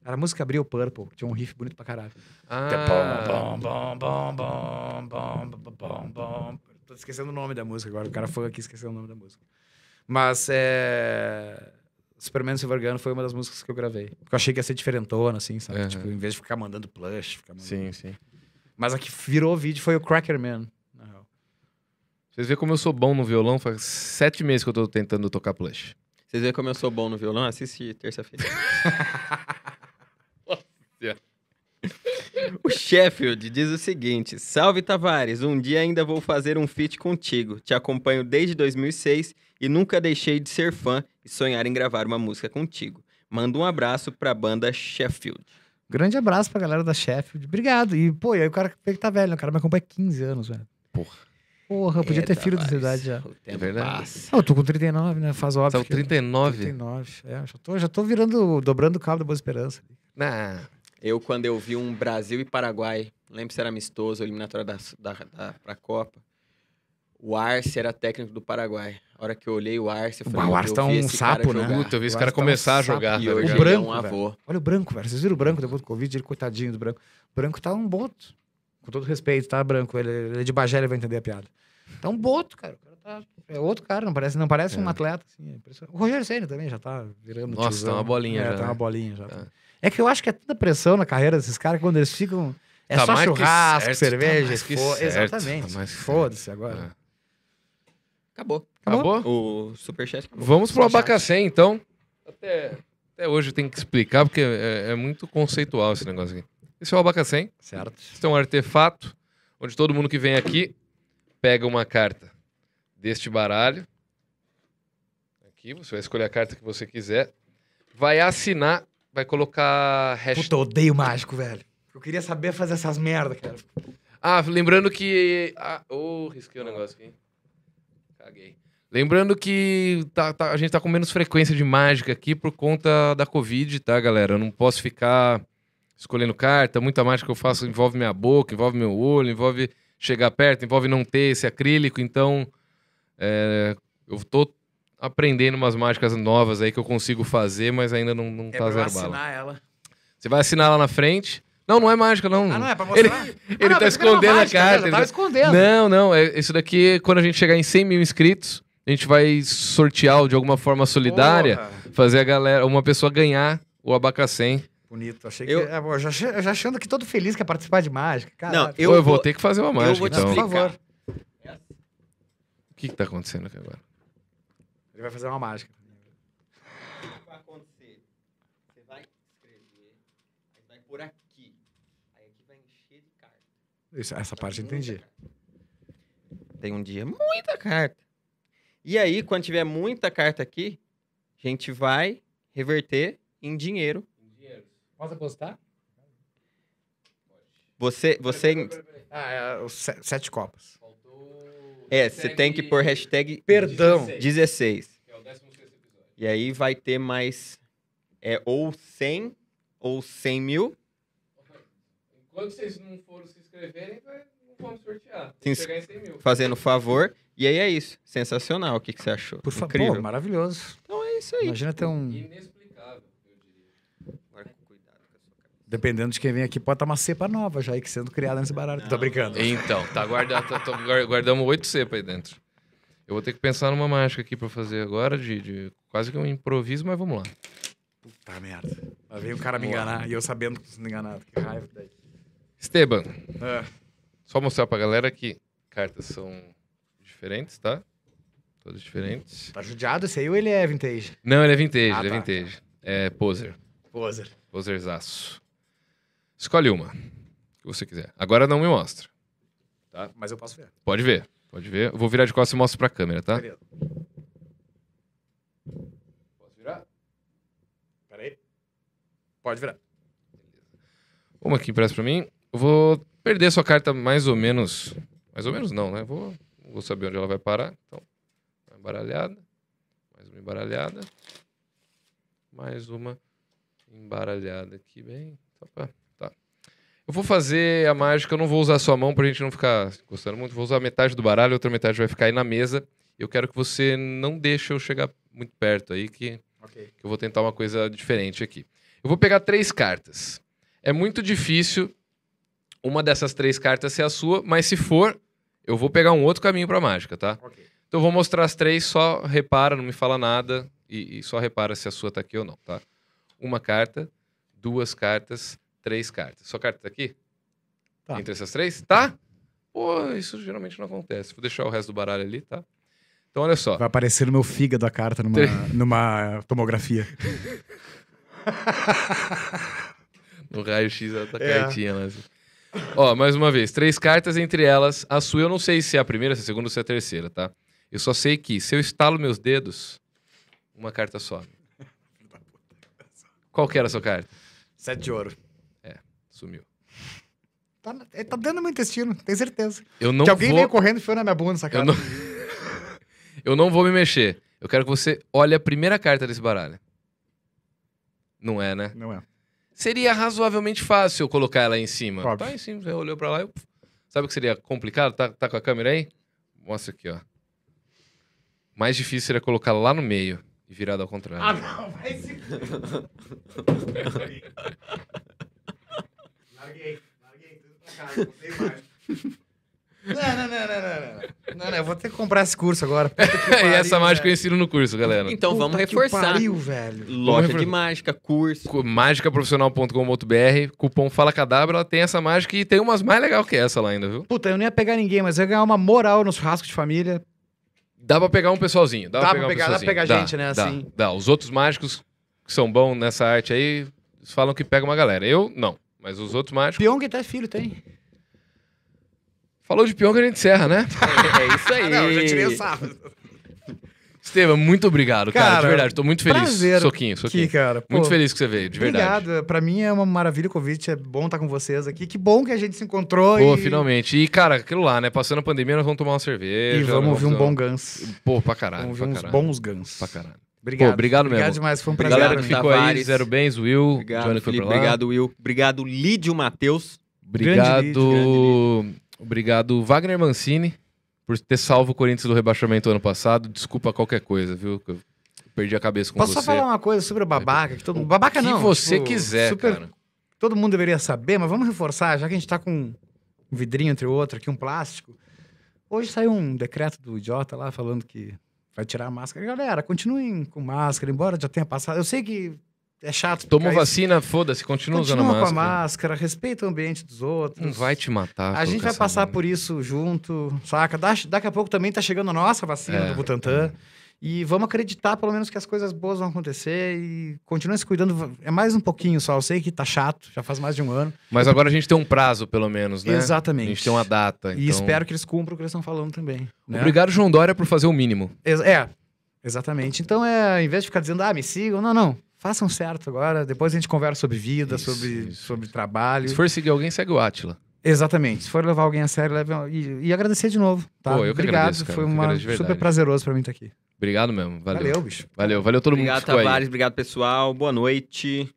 Era a música Abriu Purple, tinha um riff bonito pra caralho. Ah, é bom, bom, bom, bom, bom, bom, bom, bom. Tô esquecendo o nome da música agora. O cara foi aqui esqueceu o nome da música. Mas é. Superman Silver Gun foi uma das músicas que eu gravei. Porque eu achei que ia ser diferentona, assim, sabe? Aham. Tipo, em vez de ficar mandando plush. Ficar mandando... Sim, sim. Mas a que virou vídeo foi o Cracker Man. Vocês veem como eu sou bom no violão? Faz sete meses que eu tô tentando tocar plush. Vocês veem como eu sou bom no violão? Assiste terça-feira. (laughs) o Sheffield diz o seguinte: Salve Tavares, um dia ainda vou fazer um feat contigo. Te acompanho desde 2006 e nunca deixei de ser fã e sonhar em gravar uma música contigo. Manda um abraço pra banda Sheffield. Grande abraço pra galera da Sheffield. Obrigado. E, pô, e aí o cara que tá velho, o cara me acompanha há 15 anos, velho. Porra. Porra, eu podia ter Eita, filho dessa rapaz, idade já. O tempo verdade. passa. Ah, eu tô com 39, né? Faz óbvio. São que- 39. 39. É, já tô, já tô virando, dobrando o cabo da Boa Esperança. Nah. Eu, quando eu vi um Brasil e Paraguai, não lembro se era amistoso, eliminatória da, da, da, pra Copa. O Arce era técnico do Paraguai. A hora que eu olhei o Arce, eu O falei, Arce eu tá vi um esse cara sapo, né? Puta, eu vi esse cara tá um começar a jogar. E tá hoje ligado? O ele é branco, um avô. Olha o branco, velho. Vocês viram o branco depois do Covid? Ele, coitadinho do branco. O branco tá um boto. Com todo respeito, tá, branco? Ele, ele é de Bagé, ele vai entender a piada. Tá um boto, cara. O cara tá- É outro cara, não parece, não parece É. um atleta. Assim, é o Rogério Senna também já tá virando Nossa, tiozão. tá uma bolinha é, já, Tá né? uma bolinha já. Tá. É que eu acho que é tanta pressão na carreira desses caras que quando eles ficam... É Tá só churrasco, certo, cerveja, tá que certo, Exatamente. tá Foda-se agora. É. Acabou. Acabou? O Superchat acabou. Vamos pro abacaxi, então. Até, até hoje tem que explicar, porque é, é muito conceitual esse negócio aqui. Esse é o abacaxi. Certo. Esse é um artefato onde todo mundo que vem aqui pega uma carta deste baralho. Aqui, você vai escolher a carta que você quiser. Vai assinar, vai colocar hashtag. Puta, odeio mágico, velho. Eu queria saber fazer essas merda, cara. Ah, lembrando que. Ah, oh, risquei o negócio aqui. Caguei. Lembrando que tá- tá- a gente tá com menos frequência de mágica aqui por conta da Covid, tá, galera? Eu não posso ficar escolhendo carta. Muita mágica que eu faço envolve minha boca, envolve meu olho, envolve chegar perto, envolve não ter esse acrílico. Então, é, eu tô aprendendo umas mágicas novas aí que eu consigo fazer, mas ainda não, não É tá zero bala. assinar ela. Você vai assinar lá na frente. Não, não é mágica, não. Ah, não, é pra Ele- mostrar? (laughs) ele tá escondendo a carta, Eu ele tá- escondendo. Não, não. É, isso daqui, quando a gente chegar em 100 mil inscritos, a gente vai sortear de alguma forma solidária, Porra. fazer a galera, uma pessoa ganhar o abacacém. Bonito, achei Eu- que. é, eu já, eu já achando que todo feliz quer participar de mágica. Cara, Não, Eu, eu eu vou vou- ter que fazer uma mágica, vou te então. por explicar. favor. O que que tá acontecendo aqui agora? Ele vai fazer uma mágica. O que vai acontecer? Você vai escrever, aí vai por aqui. Aí aqui vai encher de carta. Isso, essa parte eu entendi. Tem um dia muita carta. E aí, quando tiver muita carta aqui, a gente vai reverter em dinheiro. Posso apostar? Você, você, Ah, é sete copas. é, você tem que pôr hashtag Perdão. 16. E aí vai ter mais, é, ou 100 ou 100 mil. Enquanto vocês não foram se inscreverem, não vamos sortear. Tem que chegar em 100 mil. fazendo favor. E aí é isso. Sensacional. O que, que você achou? Por favor, maravilhoso. Então é isso aí. Imagina ter um. Inexplicável, eu diria. Agora, cuidado com a sua cabeça. Dependendo de quem vem aqui, pode estar uma cepa nova já aí que sendo criada nesse baralho. Tô Não, brincando. Então, tá guardado, tá- tá- guar- guardamos oito cepas aí dentro. Eu vou ter que pensar numa mágica aqui pra fazer agora, de, de quase que um improviso, mas vamos lá. Puta merda. Lá veio o cara me enganar e eu sabendo que tô sendo enganado. Que raiva daí. Esteban, É. só mostrar pra galera que cartas são diferentes, tá? Todas diferentes. Tá judiado esse aí ou ele é vintage? Não, ele é vintage, Ah, ele é tá. vintage. É poser. Poser. Poserzaço. Escolhe uma, que você quiser. Agora não me mostra. Mas eu posso ver. Pode ver, pode ver. Eu vou virar de costas e mostro pra câmera, tá? Beleza. Posso virar? Peraí. Pode virar. Uma aqui empresta pra mim. Eu vou perder sua carta mais ou menos. Mais ou menos não, né? Vou, vou saber onde ela vai parar. Então, uma embaralhada. Mais uma embaralhada. Mais uma embaralhada aqui, bem. Tá, tá. Eu vou fazer a mágica, eu não vou usar a sua mão pra gente não ficar gostando muito. Vou usar metade do baralho, a outra metade vai ficar aí na mesa. Eu quero que você não deixe eu chegar muito perto aí, que Ok. que eu vou tentar uma coisa diferente aqui. Eu vou pegar três cartas. É muito difícil uma dessas três cartas ser a sua, mas se for, eu vou pegar um outro caminho pra mágica, tá? Ok. Então eu vou mostrar as três, só repara, não me fala nada e, e só repara se a sua tá aqui ou não, tá? Uma carta, duas cartas, três cartas. Sua carta tá aqui? Tá. Entre essas três? Tá? Pô, isso geralmente não acontece. Vou deixar o resto do baralho ali, tá? Então olha só. Vai aparecer no meu fígado a carta numa, (laughs) numa tomografia. (laughs) No raio-x ela tá É. cartinha lá. assim. Ó, mais uma vez, três cartas, entre elas, a sua eu não sei se é a primeira, se é a segunda ou se é a terceira, tá? Eu só sei que se eu estalo meus dedos, uma carta some. (laughs) Qual que era a sua carta? Sete de ouro. Sumiu. Tá, ele tá dando no meu intestino, tenho certeza. Eu não que alguém vou... veio correndo e foi na minha bunda, essa Eu cara. não... (laughs) eu não vou me mexer. Eu quero que você olhe a primeira carta desse baralho. Não é, né? Não é. Seria razoavelmente fácil eu colocar ela aí em cima. Óbvio. Tá em cima, você olhou pra lá. Eu... Sabe o que seria complicado? Tá, tá com a câmera aí? Mostra aqui, ó. Mais difícil seria colocar lá no meio e virado ao contrário. Ah, não, vai se. (laughs) não tem mais. Não, não, não, não, não, não. Eu vou ter que comprar esse curso agora. (laughs) E essa mágica eu ensino no curso, galera. Então Puta vamos reforçar. Pariu, velho. Loja Vamos de mágica, curso. Co- Mágicaprofissional.com.br, cupom Fala Cadabra, ela tem essa mágica e tem umas mais legal que essa lá ainda, viu? Puta, eu não ia pegar ninguém, mas eu ia ganhar uma moral no churrasco de família. Dá pra pegar um pessoalzinho. Dá, Dá pra pegar, um pegar- dá pra pegar gente, né, Dá, assim. Dá. Os outros mágicos que são bons nessa arte aí, eles falam que pega uma galera. Eu, não. Mas os outros mágicos... Pyong até filho tem. Falou de que a gente encerra, né? É isso aí. sarro. Estevam, muito obrigado, cara. Cara, De verdade, tô muito feliz. prazer Soquinho, soquinho. Aqui, cara. Pô, Muito feliz que você veio, de verdade. Obrigado. Pra mim é uma maravilha o convite. É bom estar com vocês aqui. Que bom que a gente se encontrou. Pô, e... finalmente. E, cara, aquilo lá, né? Passando a pandemia, nós vamos tomar uma cerveja. E vamos ouvir um bom Guns. Pô, pra caralho. Vamos ouvir uns caralho. bons Guns. Pra caralho. Obrigado. Pô, obrigado Obrigado mesmo. demais. Foi um Obrigado, prazer. Galera que ficou aí. Zero Bens, Will, Obrigado, Johnny foi Felipe. pra lá. Obrigado, Will. Obrigado, Lídio Matheus. Obrigado, Grande obrigado Wagner Mancini por ter salvo o Corinthians do rebaixamento ano passado. Desculpa qualquer coisa, viu? Eu perdi a cabeça com Posso você. só falar uma coisa sobre o babaca? Que todo... Babaca não. você tipo, quiser, super- cara. Todo mundo deveria saber, mas vamos reforçar, já que a gente tá com um vidrinho entre o outro aqui, um plástico. Hoje saiu um decreto do idiota lá falando que vai tirar a máscara. Galera, continuem com máscara, embora já tenha passado. Eu sei que é chato. Tomou vacina, foda-se, continua, usando Continua a com a máscara. máscara, respeita o ambiente dos outros. Não vai te matar. A gente vai passar merda. por isso junto, saca? Da- Daqui a pouco também tá chegando a nossa vacina É, do Butantan. E vamos acreditar, pelo menos, que as coisas boas vão acontecer e continuem se cuidando. É mais um pouquinho só. Eu sei que tá chato, já faz mais de um ano. Mas agora a gente tem um prazo, pelo menos, né? Exatamente. A gente tem uma data. E então- espero que eles cumpram o que eles estão falando também. né? Obrigado, João Dória, por fazer o mínimo. É, exatamente. Então, é, em vez de ficar dizendo, ah, me sigam, não, não. Façam certo agora. Depois a gente conversa sobre vida, Isso, sobre, isso, sobre trabalho. Se for seguir alguém, segue o Atila. Exatamente. Se for levar alguém a sério, leve... e, e agradecer de novo. Tá? Pô, eu que Obrigado. agradeço, cara. Foi uma... super prazeroso pra mim estar aqui. Obrigado mesmo. Valeu. Valeu, bicho. Valeu, valeu todo mundo Obrigado, ficou aí. Tavares. Obrigado, pessoal. Boa noite.